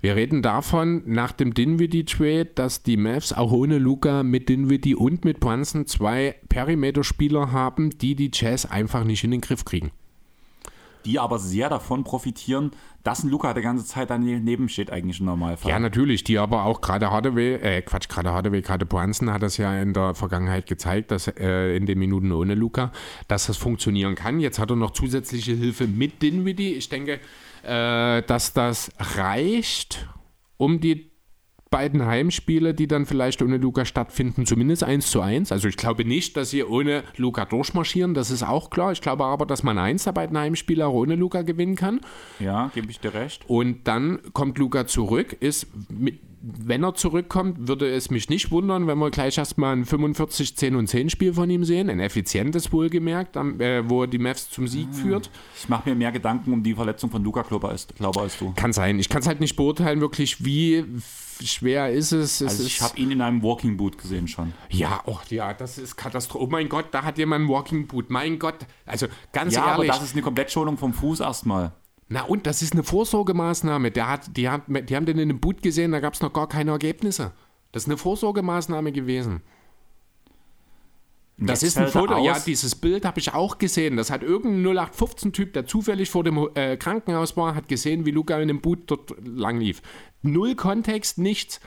Wir reden davon, nach dem Dinwiddie-Trade, dass die Mavs auch ohne Luca mit Dinwiddie und mit Brunson zwei Perimeter-Spieler haben, die die Jazz einfach nicht in den Griff kriegen. Die aber sehr davon profitieren, dass ein Luca die ganze Zeit daneben steht, eigentlich im Normalfall. Ja, natürlich, die aber auch gerade Hardaway, äh, Quatsch, gerade Hardaway, gerade Brunson hat das ja in der Vergangenheit gezeigt, dass äh, in den Minuten ohne Luca, dass das funktionieren kann. Jetzt hat er noch zusätzliche Hilfe mit Dinwiddie. Ich denke, äh, dass das reicht, um die beiden Heimspiele, die dann vielleicht ohne Luca stattfinden, zumindest 1 zu 1. Also ich glaube nicht, dass sie ohne Luca durchmarschieren, das ist auch klar. Ich glaube aber, dass man eins der beiden Heimspiele auch ohne Luca gewinnen kann. Ja, gebe ich dir recht. Und dann kommt Luca zurück, ist mit, wenn er zurückkommt, würde es mich nicht wundern, wenn wir gleich erstmal ein 45, 10 und 10 Spiel von ihm sehen. Ein effizientes wohlgemerkt, am- äh, wo er die Mavs zum Sieg führt. Ich mache mir mehr Gedanken um die Verletzung von Luca Klober als, als du. Kann sein. Ich kann es halt nicht beurteilen, wirklich, wie schwer ist es. es Also ich habe ihn in einem Walking Boot gesehen schon. ja, oh, ja, das ist Katastrophe. Oh mein Gott, da hat jemand ein Walking Boot. Mein Gott. Also ganz Ja, aber ehrlich. das ist eine Komplettschonung vom Fuß erstmal. Na und das ist eine Vorsorgemaßnahme. Der hat, die, hat, die haben den in einem Boot gesehen, da gab es noch gar keine Ergebnisse. Das ist eine Vorsorgemaßnahme gewesen. Das Jetzt ist ein Foto, ja, dieses Bild habe ich auch gesehen. Das hat irgendein 0815-Typ, der zufällig vor dem äh, Krankenhaus war, hat gesehen, wie Luca in dem Boot dort lang lief. Null Kontext, nichts.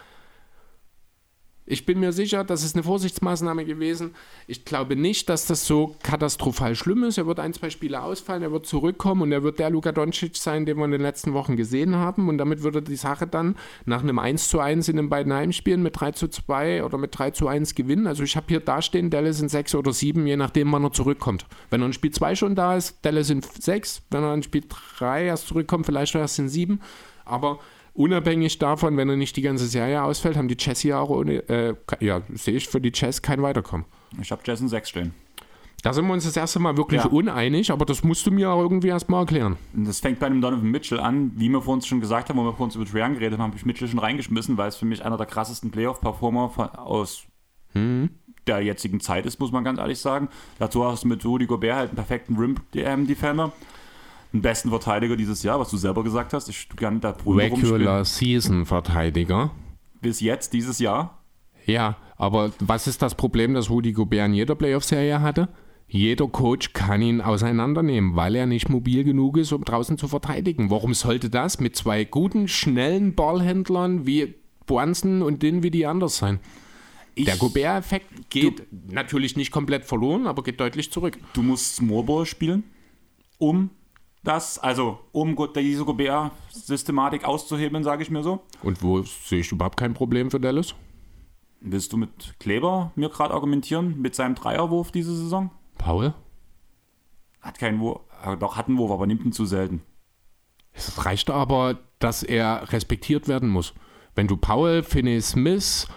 Ich bin mir sicher, das ist eine Vorsichtsmaßnahme gewesen. Ich glaube nicht, dass das so katastrophal schlimm ist. Er wird ein, zwei Spiele ausfallen, er wird zurückkommen und er wird der Luka Doncic sein, den wir in den letzten Wochen gesehen haben. Und damit würde die Sache dann nach einem 1 zu 1 in den beiden Heimspielen mit 3 zu 2 oder mit 3 zu 1 gewinnen. Also ich habe hier dastehen, Dallas in 6 oder 7, je nachdem, wann er zurückkommt. Wenn er in Spiel 2 schon da ist, Dallas in 6. Wenn er in Spiel 3 erst zurückkommt, vielleicht erst in 7. Aber unabhängig davon, wenn er nicht die ganze Serie ausfällt, haben die Chess hier auch ohne, äh, ja, sehe ich für die Chess kein Weiterkommen. Ich habe Jason 6 stehen. Da sind wir uns das erste Mal wirklich Ja. uneinig, aber das musst du mir auch irgendwie erstmal erklären. Das fängt bei einem Donovan Mitchell an. Wie wir vorhin schon gesagt haben, wo wir vorhin über Trae geredet haben, habe ich Mitchell schon reingeschmissen, weil es für mich einer der krassesten Playoff-Performer aus der jetzigen Zeit ist, muss man ganz ehrlich sagen. Dazu hast du mit Rudy Gobert halt einen perfekten Rim-Defender. Den besten Verteidiger dieses Jahr, was du selber gesagt hast. Ich kann da. Regular Season Verteidiger. Bis jetzt, dieses Jahr. Ja, aber was ist das Problem, das Rudy Gobert in jeder Playoff-Serie hatte? Jeder Coach kann ihn auseinandernehmen, weil er nicht mobil genug ist, um draußen zu verteidigen. Warum sollte das mit zwei guten, schnellen Ballhändlern wie Brunson und Dinwiddie anders sein? Ich, Der Gobert-Effekt geht natürlich nicht komplett verloren, aber geht deutlich zurück. du musst Smallball spielen, um das, also um diese Gobert-Systematik auszuhebeln, sage ich mir so. Und wo sehe ich überhaupt kein Problem für Dallas? Willst du mit Kleber mir gerade argumentieren, mit seinem Dreierwurf diese Saison? Paul? Hat keinen Wurf, doch hat einen Wurf, aber nimmt ihn zu selten. Es reicht aber, dass er respektiert werden muss. Wenn du Paul, Finney Smith,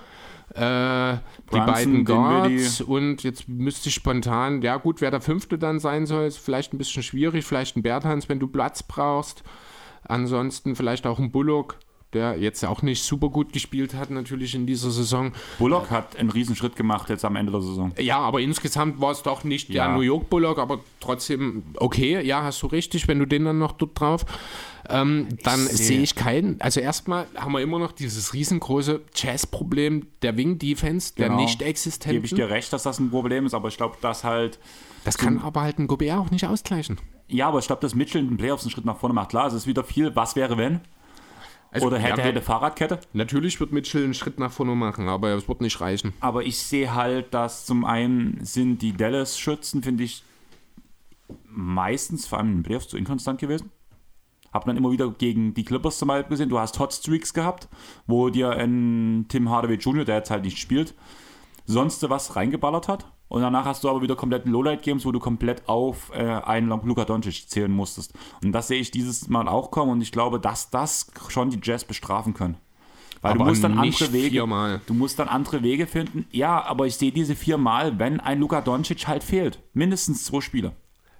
äh, die beiden Guards und jetzt müsste ich spontan, ja gut, wer der Fünfte dann sein soll, ist vielleicht ein bisschen schwierig, vielleicht ein Berthans, wenn du Platz brauchst. Ansonsten vielleicht auch ein Bullock, der jetzt auch nicht super gut gespielt hat, natürlich in dieser Saison. Bullock hat einen Riesenschritt gemacht jetzt am Ende der Saison. Ja, aber insgesamt war es doch nicht Ja. der New York Bullock, aber trotzdem okay, ja, hast du richtig, wenn du den dann noch dort drauf. Ähm, dann sehe- sehe ich keinen. Also erstmal haben wir immer noch dieses riesengroße Jazz-Problem der Wing-Defense, der Genau. nicht Gebe ich dir recht, dass das ein Problem ist, aber ich glaube, dass halt. Das kann aber halt ein Gobert auch nicht ausgleichen. Ja, aber ich glaube, dass Mitchell in den Playoffs einen Schritt nach vorne macht. Klar, es ist wieder viel, was wäre wenn? Also, Oder hätte, ja, hätte Fahrradkette. Natürlich wird Mitchell einen Schritt nach vorne machen, aber es wird nicht reichen. Aber ich sehe halt, dass zum einen sind die Dallas-Schützen, finde ich, meistens, vor allem in den Playoffs, zu inkonstant gewesen. Hab dann immer wieder gegen die Clippers zum Beispiel gesehen. Du hast Hotstreaks gehabt, wo dir ein Tim Hardaway Jr., der jetzt halt nicht spielt, sonst was reingeballert hat. Und danach hast du aber wieder komplett Lowlight-Games, wo du komplett auf äh, einen Luka Doncic zählen musstest. Und das sehe ich dieses Mal auch kommen und ich glaube, dass das schon die Jazz bestrafen können. Weil Aber du musst dann andere Wege. viermal. Du musst dann andere Wege finden. Ja, aber ich sehe diese viermal, wenn ein Luka Doncic halt fehlt. Mindestens zwei Spiele.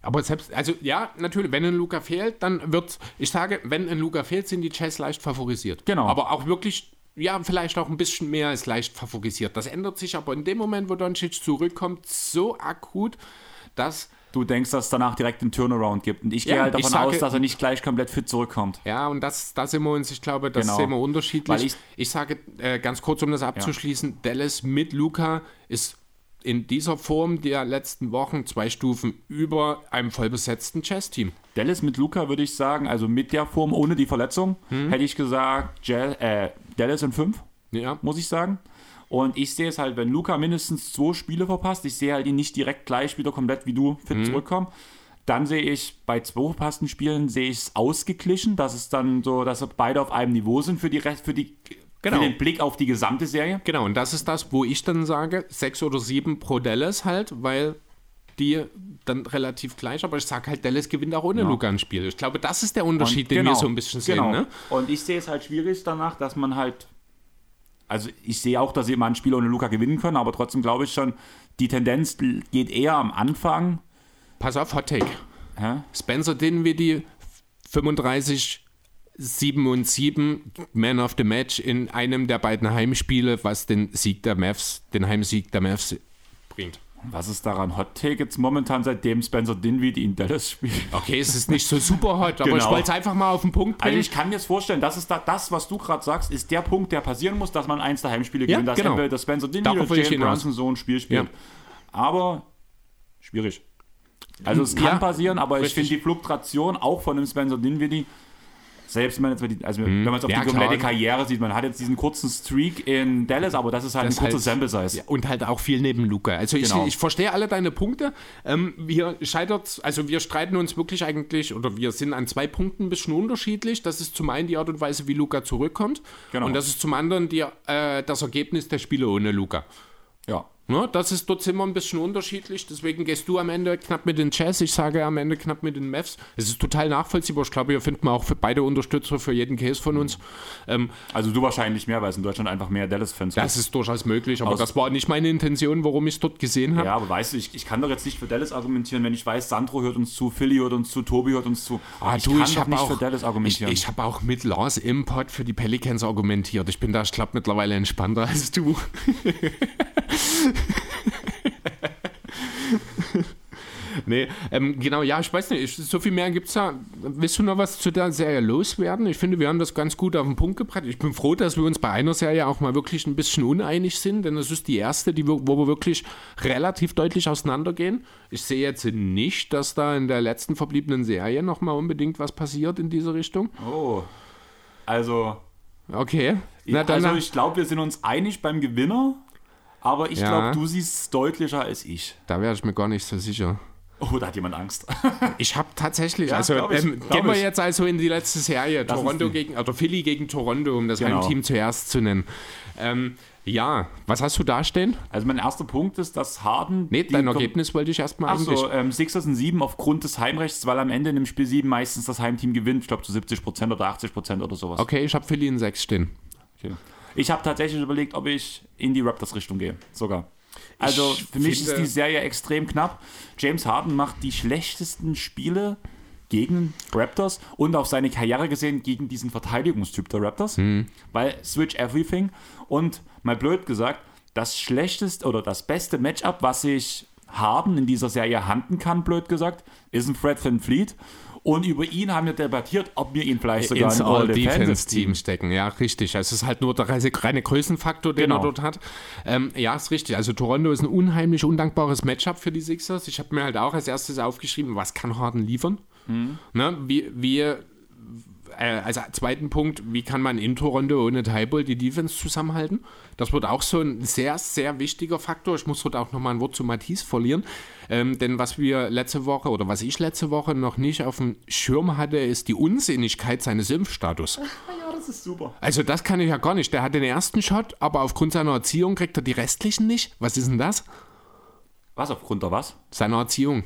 Aber selbst, also ja, natürlich, wenn ein Luca fehlt, dann wird, ich sage, wenn ein Luca fehlt, sind die Jazz leicht favorisiert. Genau. Aber auch wirklich, ja, vielleicht auch ein bisschen mehr als leicht favorisiert. Das ändert sich aber in dem Moment, wo Doncic zurückkommt, so akut, dass Du denkst, dass es danach direkt einen Turnaround gibt. Und ich Ja, gehe halt ich davon sage- aus, dass er nicht gleich komplett fit zurückkommt. Ja, und das, da sind wir uns, ich glaube, das Genau. sehen wir unterschiedlich. Weil ich, ich- sage äh, ganz kurz, um das abzuschließen, Dallas mit Luca ist in dieser Form der letzten Wochen zwei Stufen über einem vollbesetzten Chess-Team. Dallas mit Luca würde ich sagen, also mit der Form ohne die Verletzung, Hm. hätte ich gesagt, Jazz, äh, Dallas in 5, Ja. muss ich sagen. Und ich sehe es halt, wenn Luca mindestens zwei Spiele verpasst, ich sehe halt ihn nicht direkt gleich wieder komplett wie du fit Mhm. zurückkommen. Dann sehe ich bei zwei verpassten Spielen sehe ich es ausgeglichen, dass es dann so, dass beide auf einem Niveau sind für die Rest, für die Genau. für den Blick auf die gesamte Serie. Genau, und das ist das, wo ich dann sage, sechs oder sieben pro Dallas halt, weil die dann relativ gleich, aber ich sage halt, Dallas gewinnt auch ohne Luca ein Spiel. Ich glaube, das ist der Unterschied, Und den genau, wir so ein bisschen sehen. genau. Ne? Und ich sehe es halt schwierig danach, dass man halt. Also ich sehe auch, dass sie immer ein Spiel ohne Luca gewinnen können, aber trotzdem glaube ich schon, die Tendenz geht eher am Anfang. Pass auf, Hot Take. Hä? Spencer Dinwiddie 35 7 und 7 Man of the Match in einem der beiden Heimspiele, was den Sieg der Mavs, den Heimsieg der Mavs bringt. Was ist daran Hot Take jetzt momentan, seitdem Spencer Dinwiddie in Dallas spielt? Okay, es ist nicht so super hot, aber Genau. ich wollte es einfach mal auf den Punkt Also bringen. ich kann mir jetzt vorstellen, das ist da, das, was du gerade sagst, ist der Punkt, der passieren muss, dass man eins der Heimspiele Ja, gewinnt, dass genau. entweder der Spencer Dinwiddie oder ich Jalen. Brunson so ein Spiel spielt. Ja. Aber schwierig. Also es kann Ja, passieren, aber ich richtig. finde die Fluktuation auch von dem Spencer Dinwiddie, selbst wenn man jetzt, die- also wenn man es auf. Ja, die komplette klar. Karriere sieht, man hat jetzt diesen kurzen Streak in Dallas, aber das ist halt Das ein kurzes halt- Sample Size. Und halt auch viel neben Luca. Also ich, Genau. ich verstehe alle deine Punkte. Ähm, wir scheitert, also wir streiten uns wirklich eigentlich, oder wir sind an zwei Punkten ein bisschen unterschiedlich. Das ist zum einen die Art und Weise, wie Luca zurückkommt. Genau. Und das ist zum anderen die, äh, das Ergebnis der Spiele ohne Luca. Ja. Ne, das ist dort wir ein bisschen unterschiedlich, deswegen gehst du am Ende knapp mit den Jazz, ich sage am Ende knapp mit den Mavs. Es ist total nachvollziehbar. Ich glaube, hier finden wir auch für beide Unterstützer für jeden Case von uns. Ähm, Also du wahrscheinlich mehr, weil es in Deutschland einfach mehr Dallas-Fans gibt. das ist durchaus möglich, aber Aus- das war nicht meine Intention, warum ich es dort gesehen habe. Ja, aber weißt du, ich, ich kann doch jetzt nicht für Dallas argumentieren, wenn ich weiß, Sandro hört uns zu, Philly hört uns zu, Tobi hört uns zu. Ah, ich du, kann ich doch habe nicht auch, für Dallas ich, argumentieren. ich habe auch mit Lars im Pod für die Pelicans argumentiert. Ich bin da, ich glaube, mittlerweile entspannter als du. [LAUGHS] [LAUGHS] nee, ähm, genau, ja, ich weiß nicht, ich, so viel mehr gibt es da. Willst du noch was zu der Serie loswerden? Ich finde, wir haben das ganz gut auf den Punkt gebracht. Ich bin froh, dass wir uns bei einer Serie auch mal wirklich ein bisschen uneinig sind, denn das ist die erste, die, wo wir wirklich relativ deutlich auseinandergehen. Ich sehe jetzt nicht, dass da in der letzten verbliebenen Serie nochmal unbedingt was passiert in diese Richtung. oh. Also, Okay. Na also ich glaube, wir sind uns einig beim Gewinner, aber ich Ja. glaube, du siehst es deutlicher als ich. da wäre ich mir gar nicht so sicher. Oh, da hat jemand Angst. [LAUGHS] Ich habe tatsächlich, Ja, also ich, ähm, gehen wir ich. jetzt also in die letzte Serie, Lass Toronto gegen, oder Philly gegen Toronto, um das Genau. Heimteam zuerst zu nennen. Ähm, ja, was hast du da stehen? Also mein erster Punkt ist, dass Harden... Nee, dein Ergebnis wollte ich erstmal eigentlich. Achso, ähm, Sixers in 7 aufgrund des Heimrechts, weil am Ende in dem Spiel 7 meistens das Heimteam gewinnt. Ich glaube zu 70% oder 80% oder sowas. Okay, ich habe Philly in 6 stehen. Okay. Ich habe tatsächlich überlegt, ob ich in die Raptors-Richtung gehe. Sogar. Also Ich für mich ist die Serie extrem knapp. James Harden macht die schlechtesten Spiele gegen Raptors und auf seine Karriere gesehen gegen diesen Verteidigungstyp der Raptors. Weil Switch Everything und mal blöd gesagt, das schlechteste oder das beste Matchup, was sich Harden in dieser Serie handen kann, blöd gesagt, ist ein Fred Van Fleet. Und über ihn haben wir debattiert, ob wir ihn vielleicht sogar ins in All-Defense-Team stecken. Ja, richtig. Also es ist halt nur der reine Größenfaktor, den Genau. er dort hat. Ähm, ja, ist richtig. Also Toronto ist ein unheimlich undankbares Matchup für die Sixers. Ich habe mir halt auch als erstes aufgeschrieben, was kann Harden liefern? Ne? Wie, wie äh, als zweiten Punkt, wie kann man in Toronto ohne Tybull die Defense zusammenhalten? Das wird auch so ein sehr, sehr wichtiger Faktor. Ich muss dort auch nochmal ein Wort zu Matisse verlieren. Ähm, denn was wir letzte Woche oder was ich letzte Woche noch nicht auf dem Schirm hatte, ist die Unsinnigkeit seines Impfstatus. Ja, das ist super. Also das kann ich ja gar nicht. Der hat den ersten Shot, aber aufgrund seiner Erziehung kriegt er die restlichen nicht. Was ist denn das? Was, aufgrund der was? Seiner Erziehung.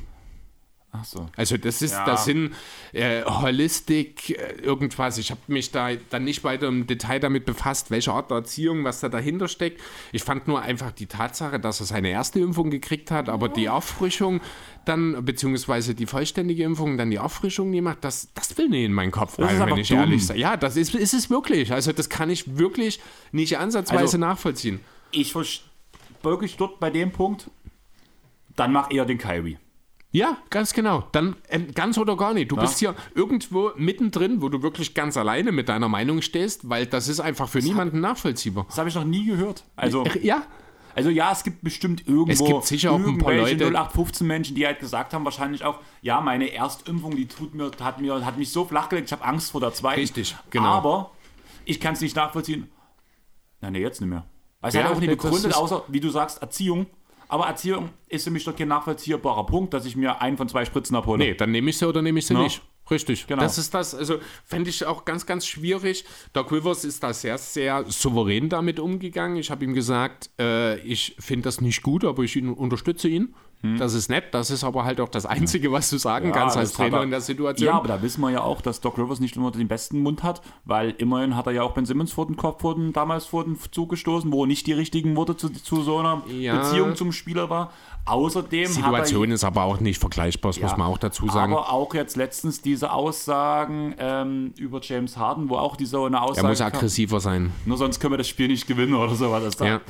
Ach so. Also das ist, Ja. das sind äh, Holistik, äh, irgendwas. Ich habe mich da dann nicht weiter im Detail damit befasst, welche Art der Erziehung, was da dahinter steckt. Ich fand nur einfach die Tatsache, dass er seine erste Impfung gekriegt hat, aber die Auffrischung dann, beziehungsweise die vollständige Impfung, dann die Auffrischung gemacht, das, das will nicht in meinen Kopf rein, wenn ich dumm. ehrlich sage. Ja, das ist, ist es wirklich. Also das kann ich wirklich nicht ansatzweise Also- nachvollziehen. Ich verstehe wirklich dort bei dem Punkt, dann mach eher den Kyrie. Ja, ganz genau. Dann äh, ganz oder gar nicht. Du bist hier irgendwo mittendrin, wo du wirklich ganz alleine mit deiner Meinung stehst, weil das ist einfach für niemanden nachvollziehbar. Das habe ich noch nie gehört. Also, Ja, also ja, es gibt bestimmt irgendwo Es gibt sicher auch ein paar Leute- 0815 Menschen, die halt gesagt haben, wahrscheinlich auch, ja, meine Erstimpfung, die tut mir, hat mir, hat mich so flachgelegt, ich habe Angst vor der zweiten. Richtig, genau. Aber ich kann es nicht nachvollziehen. Nein, nee, jetzt nicht mehr. Weil es Ja, halt auch nicht das begründet, außer, wie du sagst, Erziehung. Aber Erziehung ist für mich doch kein nachvollziehbarer Punkt, dass ich mir einen von zwei Spritzen abhole. nee, dann nehme ich sie oder nehme ich sie Ja. nicht. Richtig, Genau. das ist das. Also fände ich auch ganz, ganz schwierig. Doc Rivers ist da sehr, sehr souverän damit umgegangen. Ich habe ihm gesagt, äh, ich finde das nicht gut, aber ich ihn, unterstütze ihn. Das ist nett. Das ist aber halt auch das Einzige, was du sagen kannst als Trainer er- in der Situation. Ja, aber da wissen wir ja auch, dass Doc Rivers nicht immer den besten Mund hat, weil immerhin hat er ja auch Ben Simmons vor den Kopf vor den, damals vor den Zug gestoßen, wo nicht die richtigen Worte zu, zu so einer Ja. Beziehung zum Spieler war. Außerdem die Situation hat ist aber auch nicht vergleichbar, das er, muss man auch dazu sagen. Aber auch jetzt letztens diese Aussagen ähm, über James Harden, wo auch diese eine er Aussage muss kam, aggressiver sein. nur sonst können wir das Spiel nicht gewinnen oder sowas. Ja.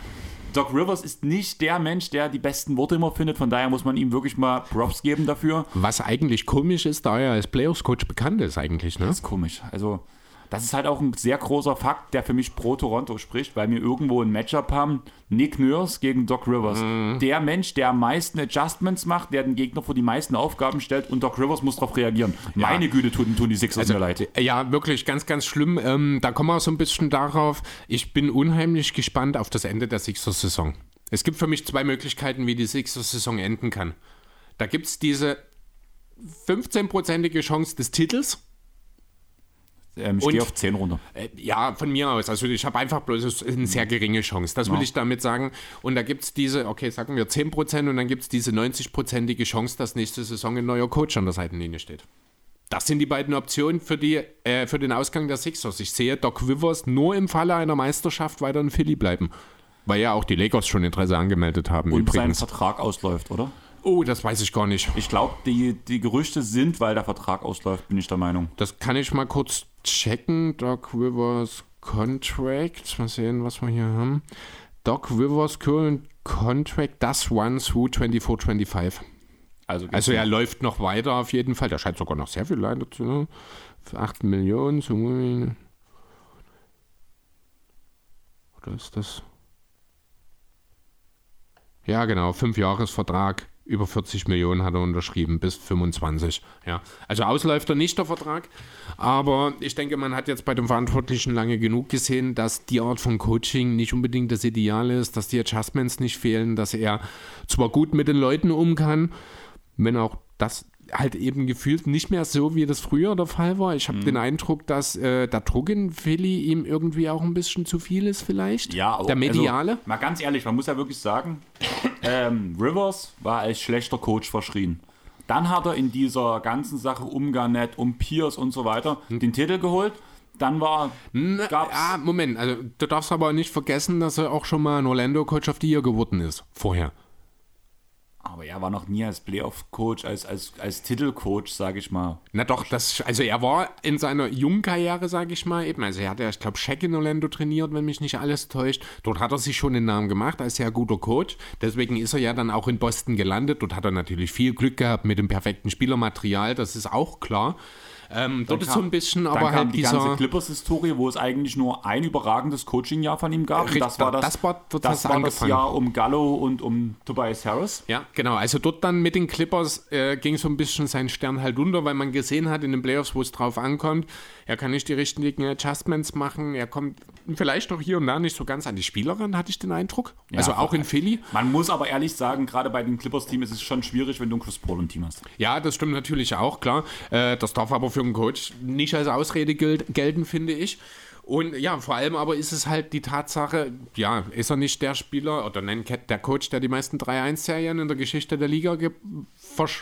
Doc Rivers ist nicht der Mensch, der die besten Worte immer findet, von daher muss man ihm wirklich mal Props geben dafür. Was eigentlich komisch ist, da er als Playoffs-Coach bekannt ist eigentlich, ne? Das ist komisch. Also, das ist halt auch ein sehr großer Fakt, der für mich pro Toronto spricht, weil wir irgendwo ein Matchup haben. Nick Nurse gegen Doc Rivers. Mhm. Der Mensch, der am meisten Adjustments macht, der den Gegner vor die meisten Aufgaben stellt und Doc Rivers muss darauf reagieren. Meine Güte, tun, tun die Sixers mir leid. Ja, wirklich ganz, ganz schlimm. Ähm, da kommen wir auch so ein bisschen darauf. Ich bin unheimlich gespannt auf das Ende der Sixers-Saison. Es gibt für mich zwei Möglichkeiten, wie die Sixers-Saison enden kann. Da gibt es diese 15-prozentige Chance des Titels. Ähm, ich gehe auf 10 runter. Äh, Ja, von mir aus. Also ich habe einfach bloß eine sehr geringe Chance. Das will Ja. ich damit sagen. Und da gibt es diese, okay, sagen wir 10% und dann gibt es diese 90-prozentige Chance, dass nächste Saison ein neuer Coach an der Seitenlinie steht. Das sind die beiden Optionen für, die, äh, für den Ausgang der Sixers. Ich sehe Doc Rivers nur im Falle einer Meisterschaft weiter in Philly bleiben. Weil ja auch die Lakers schon Interesse angemeldet haben Und sein übrigens. Vertrag ausläuft, oder? Oh, das weiß ich gar nicht. Ich glaube, die, die Gerüchte sind, weil der Vertrag ausläuft, bin ich der Meinung. Das kann ich mal kurz checken. Doc Rivers Contract. Mal sehen, was wir hier haben. Doc Rivers Current Contract, das one through 24-25. Also, Also er läuft noch weiter auf jeden Fall. Der scheint sogar noch sehr viel leider zu. Ne? Für 8 Millionen. So, oder ist das? Ja, genau. Fünfjahresvertrag. Über 40 Millionen hat er unterschrieben, bis 25. Ja. Also ausläuft er nicht, der Vertrag. Aber ich denke, man hat jetzt bei dem Verantwortlichen lange genug gesehen, dass die Art von Coaching nicht unbedingt das Ideal ist, dass die Adjustments nicht fehlen, dass er zwar gut mit den Leuten um kann, wenn auch das halt eben gefühlt nicht mehr so, wie das früher der Fall war. Ich habe den Eindruck, dass äh, der Druck in Philly ihm irgendwie auch ein bisschen zu viel ist vielleicht. Ja, der mediale. Also, mal ganz ehrlich, man muss ja wirklich sagen, ähm, Rivers war als schlechter Coach verschrien. Dann hat er in dieser ganzen Sache um Garnett, um Pierce und so weiter den Titel geholt. Dann war Na, gab's, ah, Moment, also du darfst aber nicht vergessen, dass er auch schon mal ein Orlando Coach of the Year geworden ist. Vorher. Aber er war noch nie als Playoff-Coach, als, als, als Titelcoach, sage ich mal. Na doch, das, also er war in seiner jungen Karriere, sage ich mal, eben, also er hat ja, ich glaube, Shaq in Orlando trainiert, wenn mich nicht alles täuscht. Dort hat er sich schon den Namen gemacht als sehr guter Coach. Deswegen ist er ja dann auch in Boston gelandet. Dort hat er natürlich viel Glück gehabt mit dem perfekten Spielermaterial, das ist auch klar. Ähm, dort ist so ein bisschen, aber kam halt die ganze dieser... Clippers-Historie, wo es eigentlich nur ein überragendes Coaching-Jahr von ihm gab. Und das war das, das war- dort das, war das. Jahr um Gallo und um Tobias Harris. Ja, genau. Also dort dann mit den Clippers äh, ging so ein bisschen sein Stern halt unter, weil man gesehen hat in den Playoffs, wo es drauf ankommt, er kann nicht die richtigen Adjustments machen, er kommt vielleicht auch hier und da nicht so ganz an die Spieler ran, hatte ich den Eindruck. also auch in Philly. Man muss aber ehrlich sagen, gerade bei dem Clippers-Team ist es schon schwierig, wenn du ein Chris Paul im Team hast. Ja, das stimmt natürlich auch, klar. Äh, das darf aber für einen Coach nicht als Ausrede gilt, gelten, finde ich. Und ja, vor allem aber ist es halt die Tatsache, ja, ist er nicht der Spieler oder nein, der Coach, der die meisten 3-1-Serien in der Geschichte der Liga versch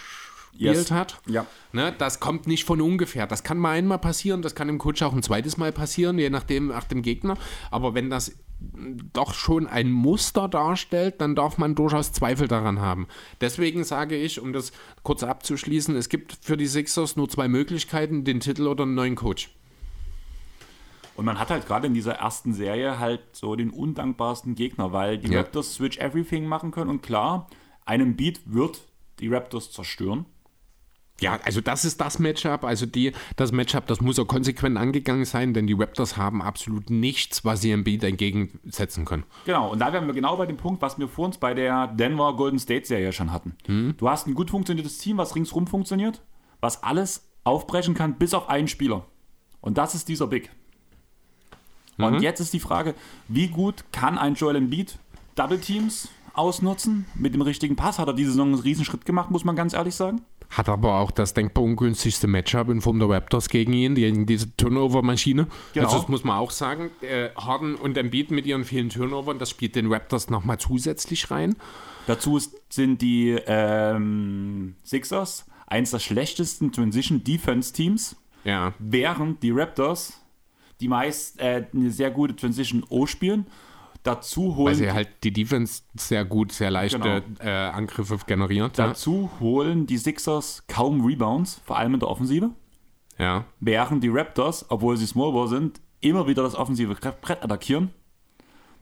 yes. hat. Ja. Ne, das kommt nicht von ungefähr. Das kann mal einmal passieren, das kann dem Coach auch ein zweites Mal passieren, je nachdem nach dem Gegner. Aber wenn das doch schon ein Muster darstellt, dann darf man durchaus Zweifel daran haben. Deswegen sage ich, um das kurz abzuschließen, es gibt für die Sixers nur zwei Möglichkeiten, den Titel oder einen neuen Coach. Und man hat halt gerade in dieser ersten Serie halt so den undankbarsten Gegner, weil die Ja. Raptors Switch Everything machen können und klar, einem Beat wird die Raptors zerstören. Ja, also das ist das Matchup, also die, das Matchup, das muss auch konsequent angegangen sein, denn die Raptors haben absolut nichts, was sie Embiid entgegensetzen können. Genau, und da wären wir genau bei dem Punkt, was wir vor uns bei der Denver Golden State Serie schon hatten. Du hast ein gut funktioniertes Team, was ringsrum funktioniert, was alles aufbrechen kann, bis auf einen Spieler. Und das ist dieser Big. Und jetzt ist die Frage, wie gut kann ein Joel Embiid Double Teams ausnutzen? Mit dem richtigen Pass hat er diese Saison einen Riesenschritt gemacht, muss man ganz ehrlich sagen. Hat aber auch das denkbar ungünstigste Matchup in Form der Raptors gegen ihn, gegen diese Turnover-Maschine. Genau. Also das muss man auch sagen. Äh, Harden und Embiid mit ihren vielen Turnovern, das spielt den Raptors nochmal zusätzlich rein. Dazu sind die ähm, Sixers eins der schlechtesten Transition Defense Teams, Ja. während die Raptors die meist äh, eine sehr gute Transition O spielen. Dazu Weil holen, sie halt die Defense sehr gut, sehr leichte Genau. äh, Angriffe generiert. Ja. dazu holen die Sixers kaum Rebounds, vor allem in der Offensive, ja. während die Raptors, obwohl sie Small Ball sind, immer wieder das offensive Brett attackieren.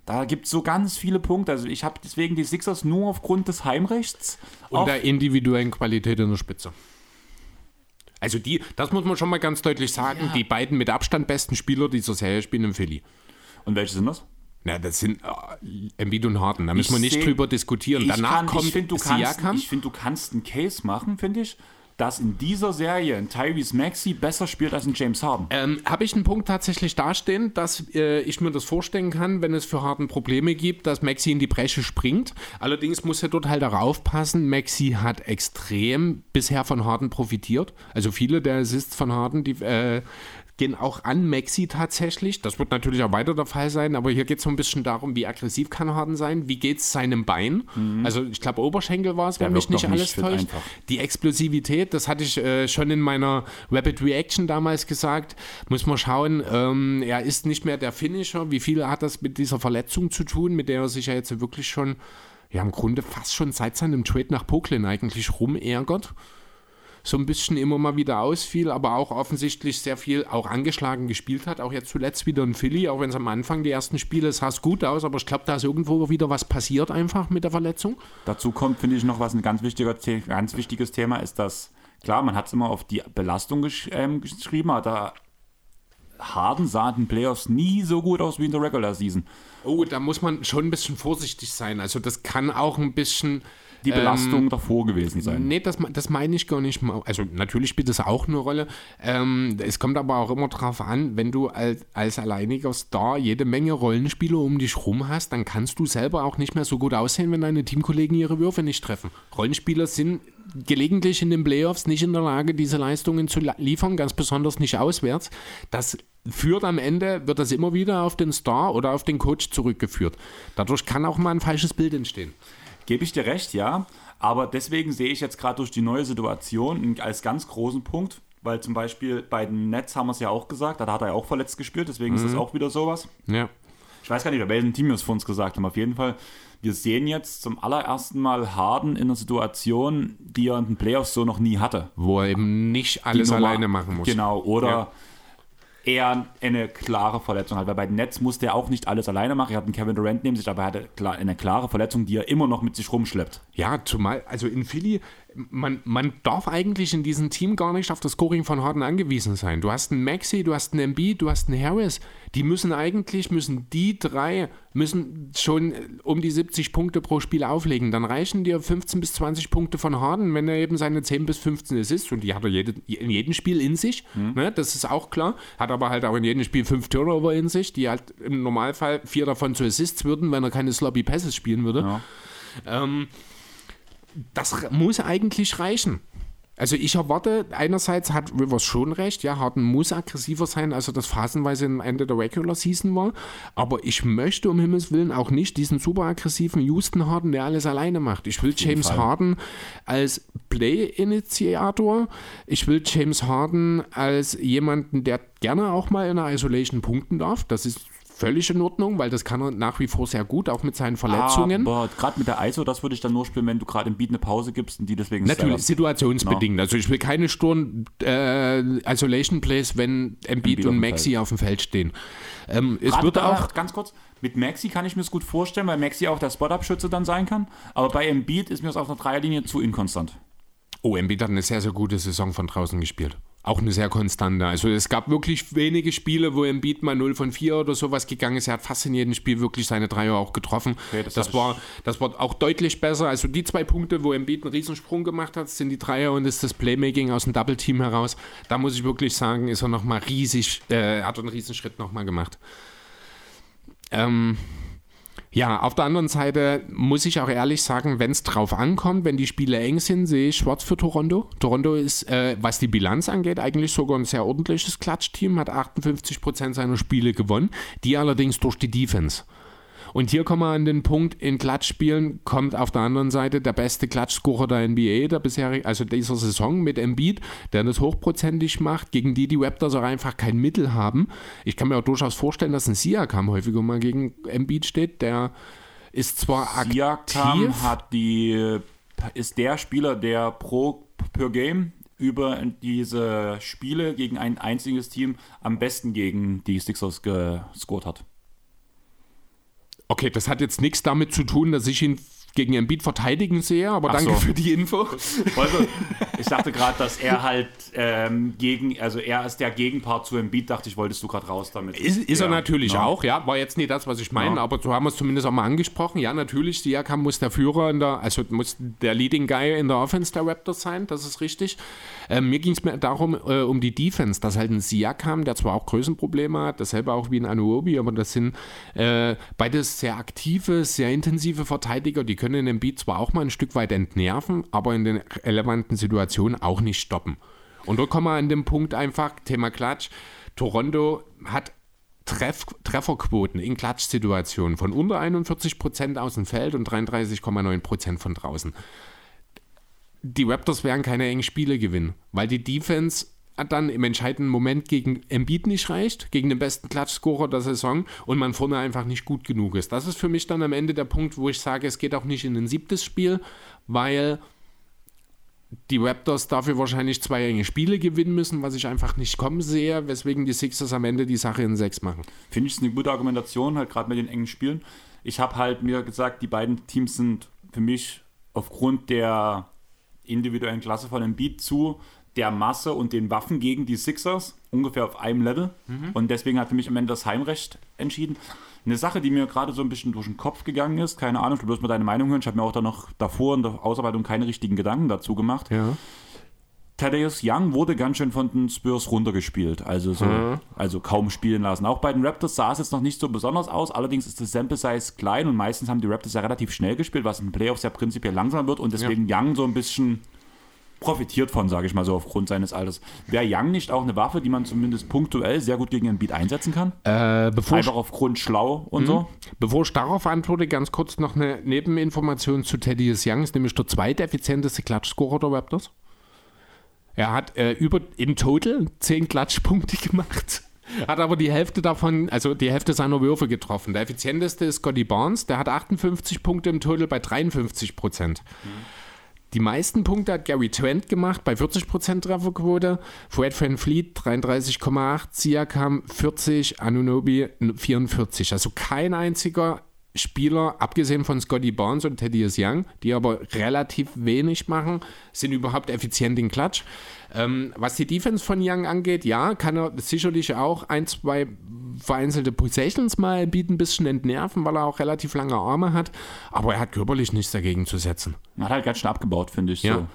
Da gibt es so ganz viele Punkte. Also ich habe deswegen die Sixers nur aufgrund des Heimrechts. Und der individuellen Qualität in der Spitze. Also die, das muss man schon mal ganz deutlich sagen, Ja. die beiden mit Abstand besten Spieler dieser Serie spielen in Philly. Und welche sind das? Na, das sind äh, Embiid und Harden, da müssen wir nicht seh- drüber diskutieren. Danach kann, kommt ich finde, du, kannst, Siakam. ich find, du kannst einen Case machen, finde ich, dass in dieser Serie ein Tyrese Maxey besser spielt als ein James Harden. Ähm, Habe ich einen Punkt tatsächlich dastehen, dass äh, ich mir das vorstellen kann, wenn es für Harden Probleme gibt, dass Maxi in die Bresche springt. Allerdings muss er dort halt auch aufpassen. Maxi hat extrem bisher von Harden profitiert. Also viele der Assists von Harden, die äh, gehen auch an Maxi tatsächlich. Das wird natürlich auch weiter der Fall sein, aber hier geht es so ein bisschen darum, wie aggressiv kann Harden sein, wie geht es seinem Bein. Also ich glaube Oberschenkel war es, wenn mich nicht nicht alles fit täuscht. einfach. Die Explosivität, das hatte ich äh, schon in meiner Rapid Reaction damals gesagt. Muss man schauen, ähm, er ist nicht mehr der Finisher. Wie viel hat das mit dieser Verletzung zu tun, mit der er sich ja jetzt wirklich schon, ja im Grunde fast schon seit seinem Trade nach Brooklyn eigentlich rumärgert? So ein bisschen immer mal wieder ausfiel, aber auch offensichtlich sehr viel auch angeschlagen gespielt hat. Auch jetzt zuletzt wieder in Philly, auch wenn es am Anfang die ersten Spiele sah es gut aus, aber ich glaube, da ist irgendwo wieder was passiert einfach mit der Verletzung. Dazu kommt, finde ich, noch was ein ganz, wichtiger, ganz wichtiges Thema ist, dass, klar, man hat es immer auf die Belastung gesch ähm, geschrieben, aber da Harden sah in den Playoffs nie so gut aus wie in der Regular Season. Oh, da muss man schon ein bisschen vorsichtig sein. Also das kann auch ein bisschen. Die Belastung davor gewesen sein. Nee, das, das meine ich gar nicht mal. Also natürlich spielt das auch eine Rolle. Ähm, es kommt aber auch immer darauf an, wenn du als, als alleiniger Star jede Menge Rollenspieler um dich rum hast, dann kannst du selber auch nicht mehr so gut aussehen, wenn deine Teamkollegen ihre Würfe nicht treffen. Rollenspieler sind gelegentlich in den Playoffs nicht in der Lage, diese Leistungen zu liefern, ganz besonders nicht auswärts. Das führt am Ende, wird das immer wieder auf den Star oder auf den Coach zurückgeführt. Dadurch kann auch mal ein falsches Bild entstehen. Gebe ich dir recht, ja. Aber deswegen sehe ich jetzt gerade durch die neue Situation als ganz großen Punkt, weil zum Beispiel bei den Nets haben wir es ja auch gesagt, da hat er ja auch verletzt gespielt, deswegen ist das auch wieder sowas. Ja. Ich weiß gar nicht, bei welchem Team wir es vor uns gesagt haben. Auf jeden Fall, wir sehen jetzt zum allerersten Mal Harden in einer Situation, die er in den Playoffs so noch nie hatte. Wo er eben nicht alles Nummer- alleine machen muss. Genau, oder Ja. Er eine klare Verletzung hat. Weil bei den Nets musste er auch nicht alles alleine machen. Er hat einen Kevin Durant neben sich, aber er hatte eine klare Verletzung, die er immer noch mit sich rumschleppt. Ja, zumal, also in Philly, man, man darf eigentlich in diesem Team gar nicht auf das Scoring von Harden angewiesen sein. Du hast einen Maxi, du hast einen Embiid, du hast einen Harris. Die müssen eigentlich, müssen die drei, müssen schon äh, um die 70 Punkte pro Spiel auflegen. Dann reichen dir 15 bis 20 Punkte von Harden, wenn er eben seine 10 bis 15 Assists, und die hat er jede, in jedem Spiel in sich, ne, das ist auch klar, hat aber halt auch in jedem Spiel 5 Turnover in sich, die halt im Normalfall vier davon zu Assists würden, wenn er keine Sloppy Passes spielen würde. Ja. Ähm, das muss eigentlich reichen. Also ich erwarte, einerseits hat Rivers schon recht, ja, Harden muss aggressiver sein, als er das phasenweise am Ende der Regular Season war. Aber ich möchte um Himmels Willen auch nicht diesen super aggressiven Houston Harden, der alles alleine macht. Ich will James Fall. Harden als Play-Initiator. Ich will James Harden als jemanden, der gerne auch mal in einer Isolation punkten darf. Das ist völlig in Ordnung, weil das kann er nach wie vor sehr gut, auch mit seinen Verletzungen. Aber gerade mit der ISO, das würde ich dann nur spielen, wenn du gerade im Beat eine Pause gibst und die deswegen Natürlich, situationsbedingt. Also ich will keine Sturm äh, Isolation Plays, wenn Embiid und Maxi auf dem Feld stehen. Ähm, es wird auch ganz kurz, mit Maxi kann ich mir das gut vorstellen, weil Maxi auch der Spot-Up-Schütze dann sein kann. Aber bei Embiid ist mir das auf einer Dreierlinie zu inkonstant. Oh, Embiid hat eine sehr, sehr gute Saison von draußen gespielt. Auch eine sehr konstante. Also es gab wirklich wenige Spiele, wo Embiid mal 0 von 4 oder sowas gegangen ist. Er hat fast in jedem Spiel wirklich seine Dreier auch getroffen. Okay, das das, war, das war auch deutlich besser. Also die zwei Punkte, wo Embiid einen Riesensprung gemacht hat, sind die Dreier und ist das Playmaking aus dem Double-Team heraus. Da muss ich wirklich sagen, ist er nochmal riesig, äh, hat einen Riesenschritt nochmal gemacht. Ähm, ja, auf der anderen Seite muss ich auch ehrlich sagen, wenn es drauf ankommt, wenn die Spiele eng sind, sehe ich schwarz für Toronto. Toronto ist, äh, was die Bilanz angeht, eigentlich sogar ein sehr ordentliches Klatschteam, hat 58% seiner Spiele gewonnen, die allerdings durch die Defense. Und hier kommen wir an den Punkt, in Klatschspielen kommt auf der anderen Seite der beste Klatschscorer der NBA, der bisherigen, also dieser Saison mit Embiid, der das hochprozentig macht, gegen die die Raptors auch einfach kein Mittel haben. Ich kann mir auch durchaus vorstellen, dass ein Siakam häufiger mal gegen Embiid steht, der ist zwar aktiv, Siakam hat die, ist der Spieler, der pro per Game über diese Spiele gegen ein einziges Team am besten gegen die Sixers gescored hat. Okay, das hat jetzt nichts damit zu tun, dass ich ihn gegen Embiid verteidigen sehe, aber Ach danke so. für die Info. Also, [LAUGHS] ich dachte gerade, dass er halt ähm, gegen, also er ist der Gegenpart zu Embiid, dachte ich, wolltest du gerade raus damit. Ist, ist er Ja, natürlich ja. auch, ja. War jetzt nicht das, was ich meine, Ja. aber so haben wir es zumindest auch mal angesprochen. Ja, natürlich, Siakam muss der Führer in der, also muss der Leading Guy in der Offense der Raptors sein, das ist richtig. Ähm, mir ging es mir darum, äh, um die Defense, dass halt ein Siakam, der zwar auch Größenprobleme hat, dasselbe auch wie ein Anuobi, aber das sind äh, beides sehr aktive, sehr intensive Verteidiger, die können den Beat zwar auch mal ein Stück weit entnerven, aber in den relevanten Situationen auch nicht stoppen. Und da kommen wir an den Punkt einfach, Thema Klatsch, Toronto hat Treff, Trefferquoten in Klatschsituationen von unter 41% aus dem Feld und 33,9% von draußen. Die Raptors werden keine engen Spiele gewinnen, weil die Defense dann im entscheidenden Moment gegen Embiid nicht reicht, gegen den besten Klatschscorer der Saison und man vorne einfach nicht gut genug ist. Das ist für mich dann am Ende der Punkt, wo ich sage, es geht auch nicht in ein siebtes Spiel, weil die Raptors dafür wahrscheinlich zwei enge Spiele gewinnen müssen, was ich einfach nicht kommen sehe, weswegen die Sixers am Ende die Sache in sechs machen. Finde ich es eine gute Argumentation, halt gerade mit den engen Spielen. Ich habe halt mir gesagt, die beiden Teams sind für mich aufgrund der individuellen Klasse von Embiid zu der Masse und den Waffen gegen die Sixers ungefähr auf einem Level. Und deswegen hat für mich am Ende das Heimrecht entschieden. Eine Sache, die mir gerade so ein bisschen durch den Kopf gegangen ist, keine Ahnung, ich will bloß mal deine Meinung hören. Ich habe mir auch da noch davor in der Ausarbeitung keine richtigen Gedanken dazu gemacht. Ja. Thaddeus Young wurde ganz schön von den Spurs runtergespielt, also so, also kaum spielen lassen. Auch bei den Raptors sah es jetzt noch nicht so besonders aus, allerdings ist das Sample Size klein und meistens haben die Raptors ja relativ schnell gespielt, was in Playoffs ja prinzipiell langsam wird und deswegen Young so ein bisschen profitiert von, sage ich mal so, aufgrund seines Alters. Wäre Young nicht auch eine Waffe, die man zumindest punktuell sehr gut gegen Embiid einsetzen kann? Äh, bevor, Einfach aufgrund schlau und so? bevor ich darauf antworte, ganz kurz noch eine Nebeninformation zu Thaddeus Young, ist nämlich der zweiteffizienteste Klatschscorer der Raptors. Er hat äh, über in total 10 Klatschpunkte [LAUGHS] gemacht. Hat aber die Hälfte davon, also die Hälfte seiner Würfe getroffen. Der effizienteste ist Scotty Barnes, der hat 58 Punkte im Total bei 53 Prozent. Die meisten Punkte hat Gary Trent gemacht bei 40% Trefferquote, Fred Van Fleet 33,8, Siakam 40, Anunobi 44. Also kein einziger Spieler, abgesehen von Scotty Barnes und Thaddeus Young, die aber relativ wenig machen, sind überhaupt effizient in Klatsch. Ähm, was die Defense von Young angeht, ja, kann er sicherlich auch ein, zwei vereinzelte Possessions mal bieten, ein bisschen entnerven, weil er auch relativ lange Arme hat, aber er hat körperlich nichts dagegen zu setzen. Man hat halt ganz schön abgebaut, finde ich. Ja. So.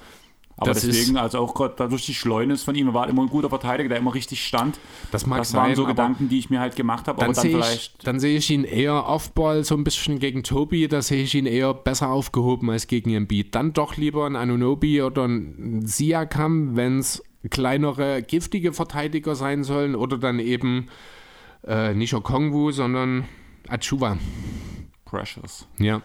Aber Das deswegen, also auch gerade dadurch die Schleunigkeit von ihm, er war immer ein guter Verteidiger, der immer richtig stand. Das mag das waren sein, so aber Gedanken, die ich mir halt gemacht habe, Dann, aber dann sehe ich, vielleicht. dann sehe ich ihn eher Offball so ein bisschen gegen Tobi, da sehe ich ihn eher besser aufgehoben als gegen Embiid. Dann doch lieber ein Anunobi oder ein Siakam, wenn es kleinere, giftige Verteidiger sein sollen oder dann eben äh, nicht Okongwu, sondern Achuva. Precious. Ja.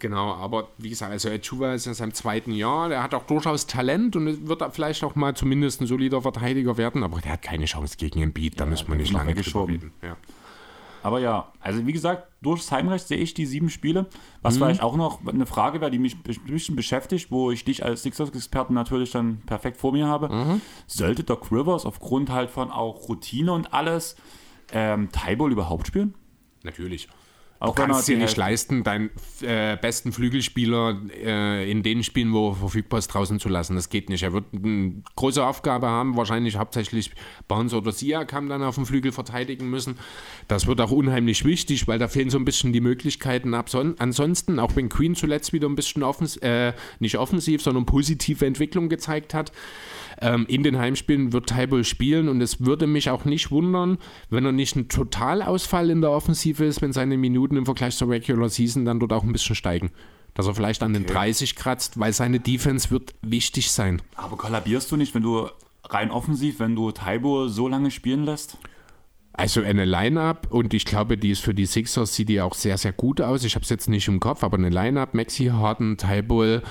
Genau, aber wie gesagt, also Achuva ist in seinem zweiten Jahr, der hat auch durchaus Talent und wird da vielleicht auch mal zumindest ein solider Verteidiger werden, aber der hat keine Chance gegen Embiid, da müssen wir nicht lange drüber weggeschoben. reden. Ja. Aber ja, also wie gesagt, durchs Heimrecht sehe ich die sieben Spiele. Was Mhm. vielleicht auch noch eine Frage wäre, die mich ein bisschen beschäftigt, wo ich dich als Sixers-Experten natürlich dann perfekt vor mir habe. Mhm. Sollte Doc Rivers aufgrund halt von auch Routine und alles ähm, Tybull überhaupt spielen? Natürlich. Auch Du kannst dir nicht Hälfte- leisten, deinen äh, besten Flügelspieler äh, in den Spielen, wo er verfügbar ist, draußen zu lassen. Das geht nicht. Er wird eine große Aufgabe haben, wahrscheinlich hauptsächlich Barnes oder Siakam dann auf dem Flügel verteidigen müssen. Das wird auch unheimlich wichtig, weil da fehlen so ein bisschen die Möglichkeiten. Ansonsten, auch wenn Queen zuletzt wieder ein bisschen offens äh, nicht offensiv, sondern positive Entwicklung gezeigt hat, ähm, in den Heimspielen wird Tybull spielen und es würde mich auch nicht wundern, wenn er nicht ein Totalausfall in der Offensive ist, wenn seine Minuten im Vergleich zur Regular Season dann dort auch ein bisschen steigen. Dass er vielleicht an den 30 kratzt, weil seine Defense wird wichtig sein. Aber kollabierst du nicht, wenn du rein offensiv, wenn du Tybull so lange spielen lässt? Also eine Line-Up und ich glaube, die ist für die Sixers, sieht die auch sehr, sehr gut aus. Ich habe es jetzt nicht im Kopf, aber eine Line-Up, Maxi Harden, Tybull,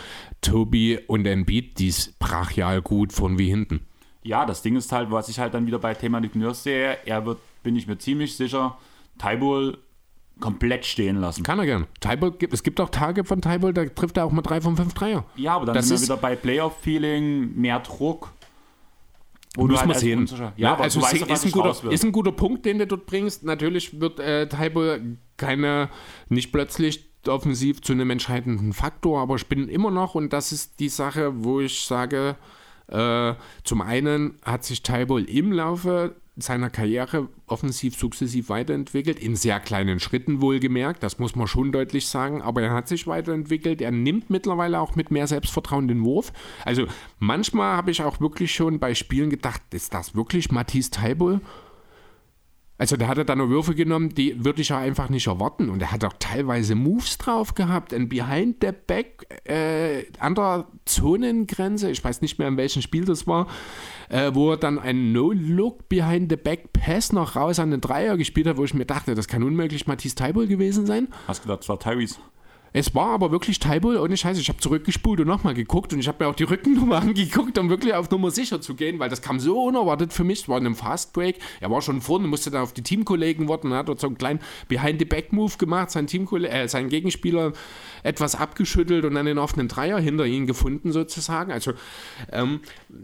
Tobi und Embiid, die ist brachial gut von wie hinten. Ja, das Ding ist halt, was ich halt dann wieder bei Thema Nurse sehe, er wird, bin ich mir ziemlich sicher, Tybull komplett stehen lassen. Kann er gern. Tybull, gibt- es gibt auch Tage von Tybull, da trifft er auch mal drei von fünf Dreier. Ja, aber dann Das sind ist- wir wieder bei Playoff-Feeling, mehr Druck. Wo du Muss halt man sehen. Unsicher- Ja, aber also weißt, ist, ja, ein guter, ist ein guter Punkt, den du dort bringst. Natürlich wird äh, Tybull keine, nicht plötzlich offensiv zu einem entscheidenden Faktor, aber ich bin immer noch, und das ist die Sache, wo ich sage, äh, zum einen hat sich Tybull im Laufe seiner Karriere offensiv sukzessiv weiterentwickelt, in sehr kleinen Schritten wohlgemerkt, das muss man schon deutlich sagen, aber er hat sich weiterentwickelt, er nimmt mittlerweile auch mit mehr Selbstvertrauen den Wurf. Also manchmal habe ich auch wirklich schon bei Spielen gedacht, ist das wirklich Matisse Tybull? Also der hatte dann noch Würfe genommen, die würde ich ja einfach nicht erwarten. Und er hat auch teilweise Moves drauf gehabt. Ein Behind the Back äh, an der Zonengrenze, ich weiß nicht mehr, in welchem Spiel das war, äh, wo er dann einen No-Look Behind the Back Pass noch raus an den Dreier gespielt hat, wo ich mir dachte, das kann unmöglich Matisse Tybull gewesen sein. Hast gedacht, es war Tyrese. Es war aber wirklich Tybull, ohne Scheiße. Ich habe zurückgespult und nochmal geguckt und ich habe mir auch die [LAUGHS] Rückennummer angeguckt, um wirklich auf Nummer sicher zu gehen, weil das kam so unerwartet für mich. Es war in einem Fast Break. Er war schon vorne, musste dann auf die Teamkollegen warten und hat dort so einen kleinen Behind-the-Back-Move gemacht, sein, Teamkolle äh, sein Gegenspieler etwas abgeschüttelt und dann den offenen Dreier hinter ihn gefunden, sozusagen. Also, ähm,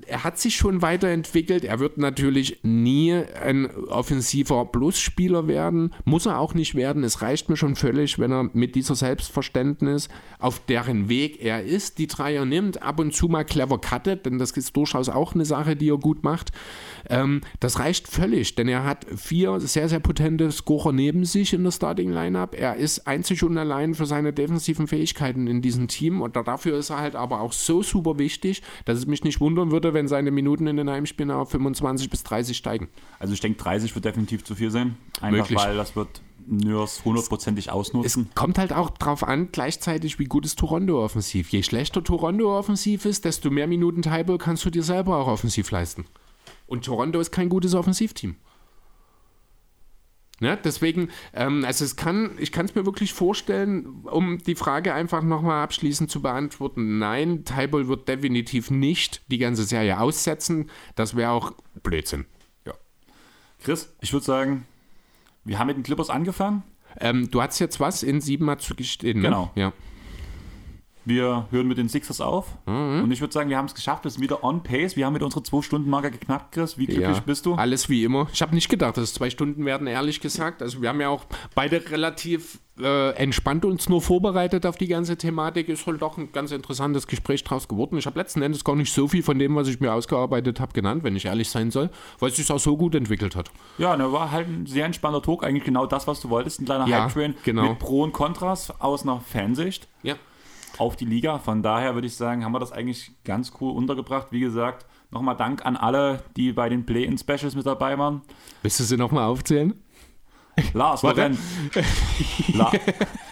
er hat sich schon weiterentwickelt. Er wird natürlich nie ein offensiver Plusspieler werden. Muss er auch nicht werden. Es reicht mir schon völlig, wenn er mit dieser Selbstverständnis, auf deren Weg er ist, die Dreier nimmt, ab und zu mal clever cuttet, denn das ist durchaus auch eine Sache, die er gut macht. Ähm, das reicht völlig, denn er hat vier sehr, sehr potente Scorer neben sich in der Starting Lineup. Er ist einzig und allein für seine defensiven Fähigkeiten in diesem Team und dafür ist er halt aber auch so super wichtig, dass es mich nicht wundern würde, wenn seine Minuten in den Heimspielen auf 25 bis 30 steigen. Also ich denke, 30 wird definitiv zu viel sein. Einfach Möglich. weil das wird Hundertprozentig Es ausnutzen. kommt halt auch drauf an, gleichzeitig, wie gut ist Toronto offensiv. Je schlechter Toronto offensiv ist, desto mehr Minuten Tybull kannst du dir selber auch offensiv leisten. Und Toronto ist kein gutes Offensivteam. Ja, deswegen, ähm, also es kann, ich kann es mir wirklich vorstellen, um die Frage einfach nochmal abschließend zu beantworten. Nein, Tybull wird definitiv nicht die ganze Serie aussetzen. Das wäre auch Blödsinn. Ja. Chris, ich würde sagen, wir haben mit den Clippers angefangen. Ähm, du hast jetzt was in sieben Mal zu gestehen, ne? Genau. Ja. Wir hören mit den Sixers auf. Mhm. Und ich würde sagen, wir haben es geschafft. Wir sind wieder on pace. Wir haben wieder unsere 2-Stunden-Marke geknackt, Chris. Wie glücklich Ja, bist du? Alles wie immer. Ich habe nicht gedacht, dass es zwei Stunden werden, ehrlich gesagt. Also wir haben ja auch beide relativ äh, entspannt uns nur vorbereitet auf die ganze Thematik. Ist halt doch ein ganz interessantes Gespräch draus geworden. Ich habe letzten Endes gar nicht so viel von dem, was ich mir ausgearbeitet habe, genannt, wenn ich ehrlich sein soll, weil es sich auch so gut entwickelt hat. Ja, ne, war halt ein sehr entspannter Talk. Eigentlich genau das, was du wolltest. Ein kleiner Ja, Hype-Train genau. mit Pro und Kontras aus einer Fansicht. Ja. Auf die Liga. Von daher würde ich sagen, haben wir das eigentlich ganz cool untergebracht. Wie gesagt, nochmal Dank an alle, die bei den Play-In-Specials mit dabei waren. Willst du sie nochmal aufzählen? Lars, Lorenz. La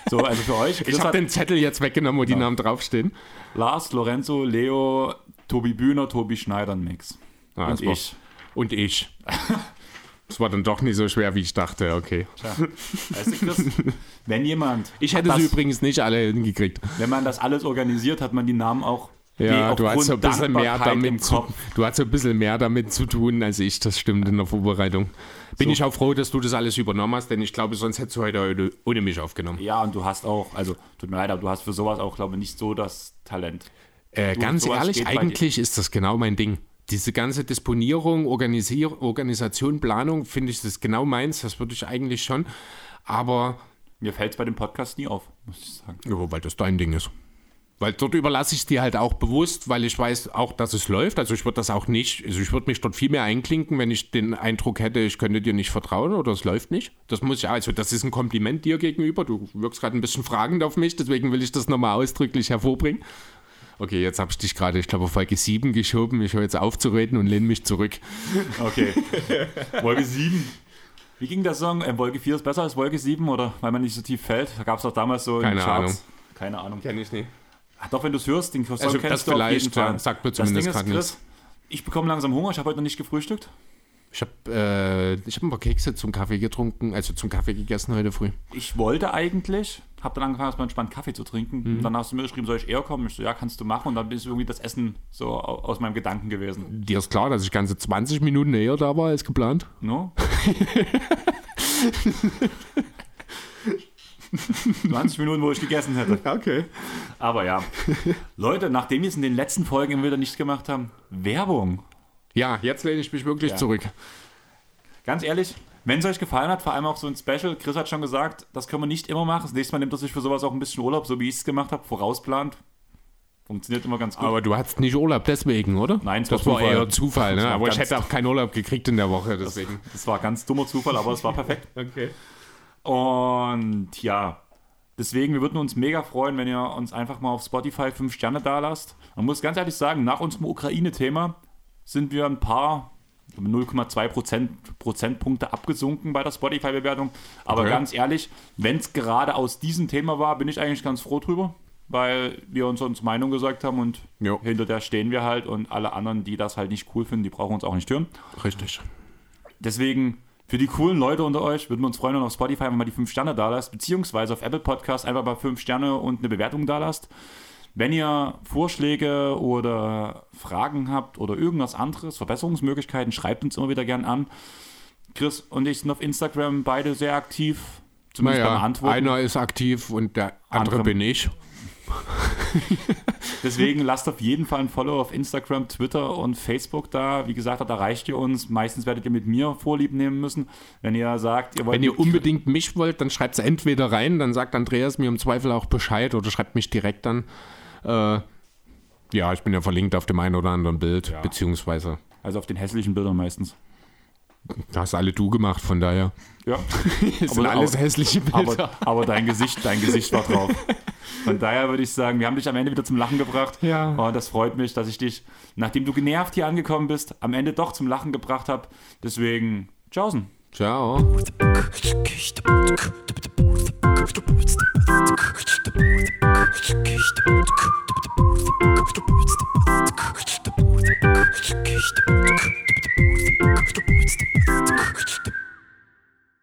so, also für euch. Ich habe den Zettel jetzt weggenommen, wo die Namen draufstehen. Lars, Lorenzo, Leo, Tobi Bühner, Tobi Schneider und Mix. Ah, und ich. Und ich. [LAUGHS] Das war dann doch nicht so schwer, wie ich dachte. Okay. Tja, weißt du, Chris, [LAUGHS] wenn jemand. Ich hätte das, sie übrigens nicht alle hingekriegt. Wenn man das alles organisiert, hat man die Namen auch. Ja, du hast so ein bisschen mehr damit zu, du hast so ein bisschen mehr damit zu tun als ich, das stimmt in der Vorbereitung. Bin So. ich auch froh, dass du das alles übernommen hast, denn ich glaube, sonst hättest du heute ohne, mich aufgenommen. Ja, und du hast auch, also tut mir leid, aber du hast für sowas auch, glaube ich, nicht so das Talent. Äh, Du, ganz ehrlich, eigentlich ist das genau mein Ding. Diese ganze Disponierung, Organisier Organisation, Planung, finde ich, das ist genau meins. Das würde ich eigentlich schon. Aber, Mir fällt es bei dem Podcast nie auf, muss ich sagen. ja, weil das dein Ding ist. Weil dort überlasse ich es dir halt auch bewusst, weil ich weiß auch, dass es läuft. Also ich würde das auch nicht, also ich würde mich dort viel mehr einklinken, wenn ich den Eindruck hätte, ich könnte dir nicht vertrauen oder es läuft nicht. Das muss ich, also das ist ein Kompliment dir gegenüber. Du wirkst gerade ein bisschen fragend auf mich, deswegen will ich das nochmal ausdrücklich hervorbringen. Okay, jetzt habe ich dich gerade, ich glaube, auf Folge 7 geschoben. Ich höre jetzt auf zu reden und lehne mich zurück. [LAUGHS] Okay. Wolke 7. Wie ging der Song? Äh, Wolke 4 ist besser als Wolke 7 oder weil man nicht so tief fällt? Da gab es doch damals so in Keine. Ahnung. Keine Ahnung. Kenn ich nicht. Ach, doch, wenn du es hörst, den Song Also, kennst das du auf jeden vielleicht, Fall. ja, sagt mir das Ding zumindest ist, Chris, ich bekomme langsam Hunger. Ich habe heute noch nicht gefrühstückt. Ich habe äh, ich hab ein paar Kekse zum Kaffee getrunken, also zum Kaffee gegessen heute früh. Ich wollte eigentlich, habe dann angefangen, erstmal entspannt Kaffee zu trinken. Mhm. Und dann hast du mir geschrieben, soll ich eher kommen? Ich so, ja, kannst du machen. Und dann ist irgendwie das Essen so au- aus meinem Gedanken gewesen. Dir ist klar, dass ich ganze 20 Minuten eher da war als geplant. No? [LAUGHS] 20 Minuten, wo ich gegessen hätte. [LAUGHS] Okay. Aber ja. Leute, nachdem wir es in den letzten Folgen immer wieder nicht gemacht haben, Werbung. Ja, jetzt lehne ich mich wirklich Ja. zurück. Ganz ehrlich, wenn es euch gefallen hat, vor allem auch so ein Special, Chris hat schon gesagt, das können wir nicht immer machen. Das nächste Mal nimmt er sich für sowas auch ein bisschen Urlaub, so wie ich es gemacht habe, vorausplant. Funktioniert immer ganz gut. Aber du hattest nicht Urlaub deswegen, oder? Nein, das war war Zufall. eher Zufall. Das Ne? Aber ich hätte auch keinen Urlaub gekriegt in der Woche, deswegen. Das war ganz dummer Zufall, aber es war perfekt. [LAUGHS] Okay. Und ja, deswegen, wir würden uns mega freuen, wenn ihr uns einfach mal auf Spotify 5 Sterne da lasst. Man muss ganz ehrlich sagen, nach unserem Ukraine-Thema sind wir ein paar, 0,2 Prozent, Prozentpunkte abgesunken bei der Spotify-Bewertung. Aber Okay. ganz ehrlich, wenn es gerade aus diesem Thema war, bin ich eigentlich ganz froh drüber, weil wir uns unsere Meinung gesagt haben und Jo. hinter der stehen wir halt und alle anderen, die das halt nicht cool finden, die brauchen uns auch nicht hören. Richtig. Deswegen, für die coolen Leute unter euch, würden wir uns freuen, wenn ihr auf Spotify einfach mal die 5 Sterne da lasst, beziehungsweise auf Apple Podcast einfach mal 5 Sterne und eine Bewertung da lasst. Wenn ihr Vorschläge oder Fragen habt oder irgendwas anderes, Verbesserungsmöglichkeiten, schreibt uns immer wieder gern an. Chris und ich sind auf Instagram beide sehr aktiv, zumindest beim Naja, Antworten. einer ist aktiv und der andere, Andere- bin ich. [LAUGHS] [LAUGHS] Deswegen lasst auf jeden Fall ein Follow auf Instagram, Twitter und Facebook da. Wie gesagt, da erreicht ihr uns. Meistens werdet ihr mit mir Vorlieb nehmen müssen. Wenn ihr sagt, ihr wollt Wenn ihr unbedingt mich wollt, dann schreibt es entweder rein, dann sagt Andreas mir im Zweifel auch Bescheid oder schreibt mich direkt an. Äh, ja, ich bin ja verlinkt auf dem einen oder anderen Bild, Ja. beziehungsweise Also auf den hässlichen Bildern meistens. hast alle du gemacht, von daher. Ja. [LAUGHS] Es sind Aber- alles hässliche Bilder. Aber, aber dein Gesicht, dein Gesicht war drauf. Von daher würde ich sagen, wir haben dich am Ende wieder zum Lachen gebracht. Ja. Und das freut mich, dass ich dich, nachdem du genervt hier angekommen bist, am Ende doch zum Lachen gebracht habe. Deswegen, tschaußen. Ciao.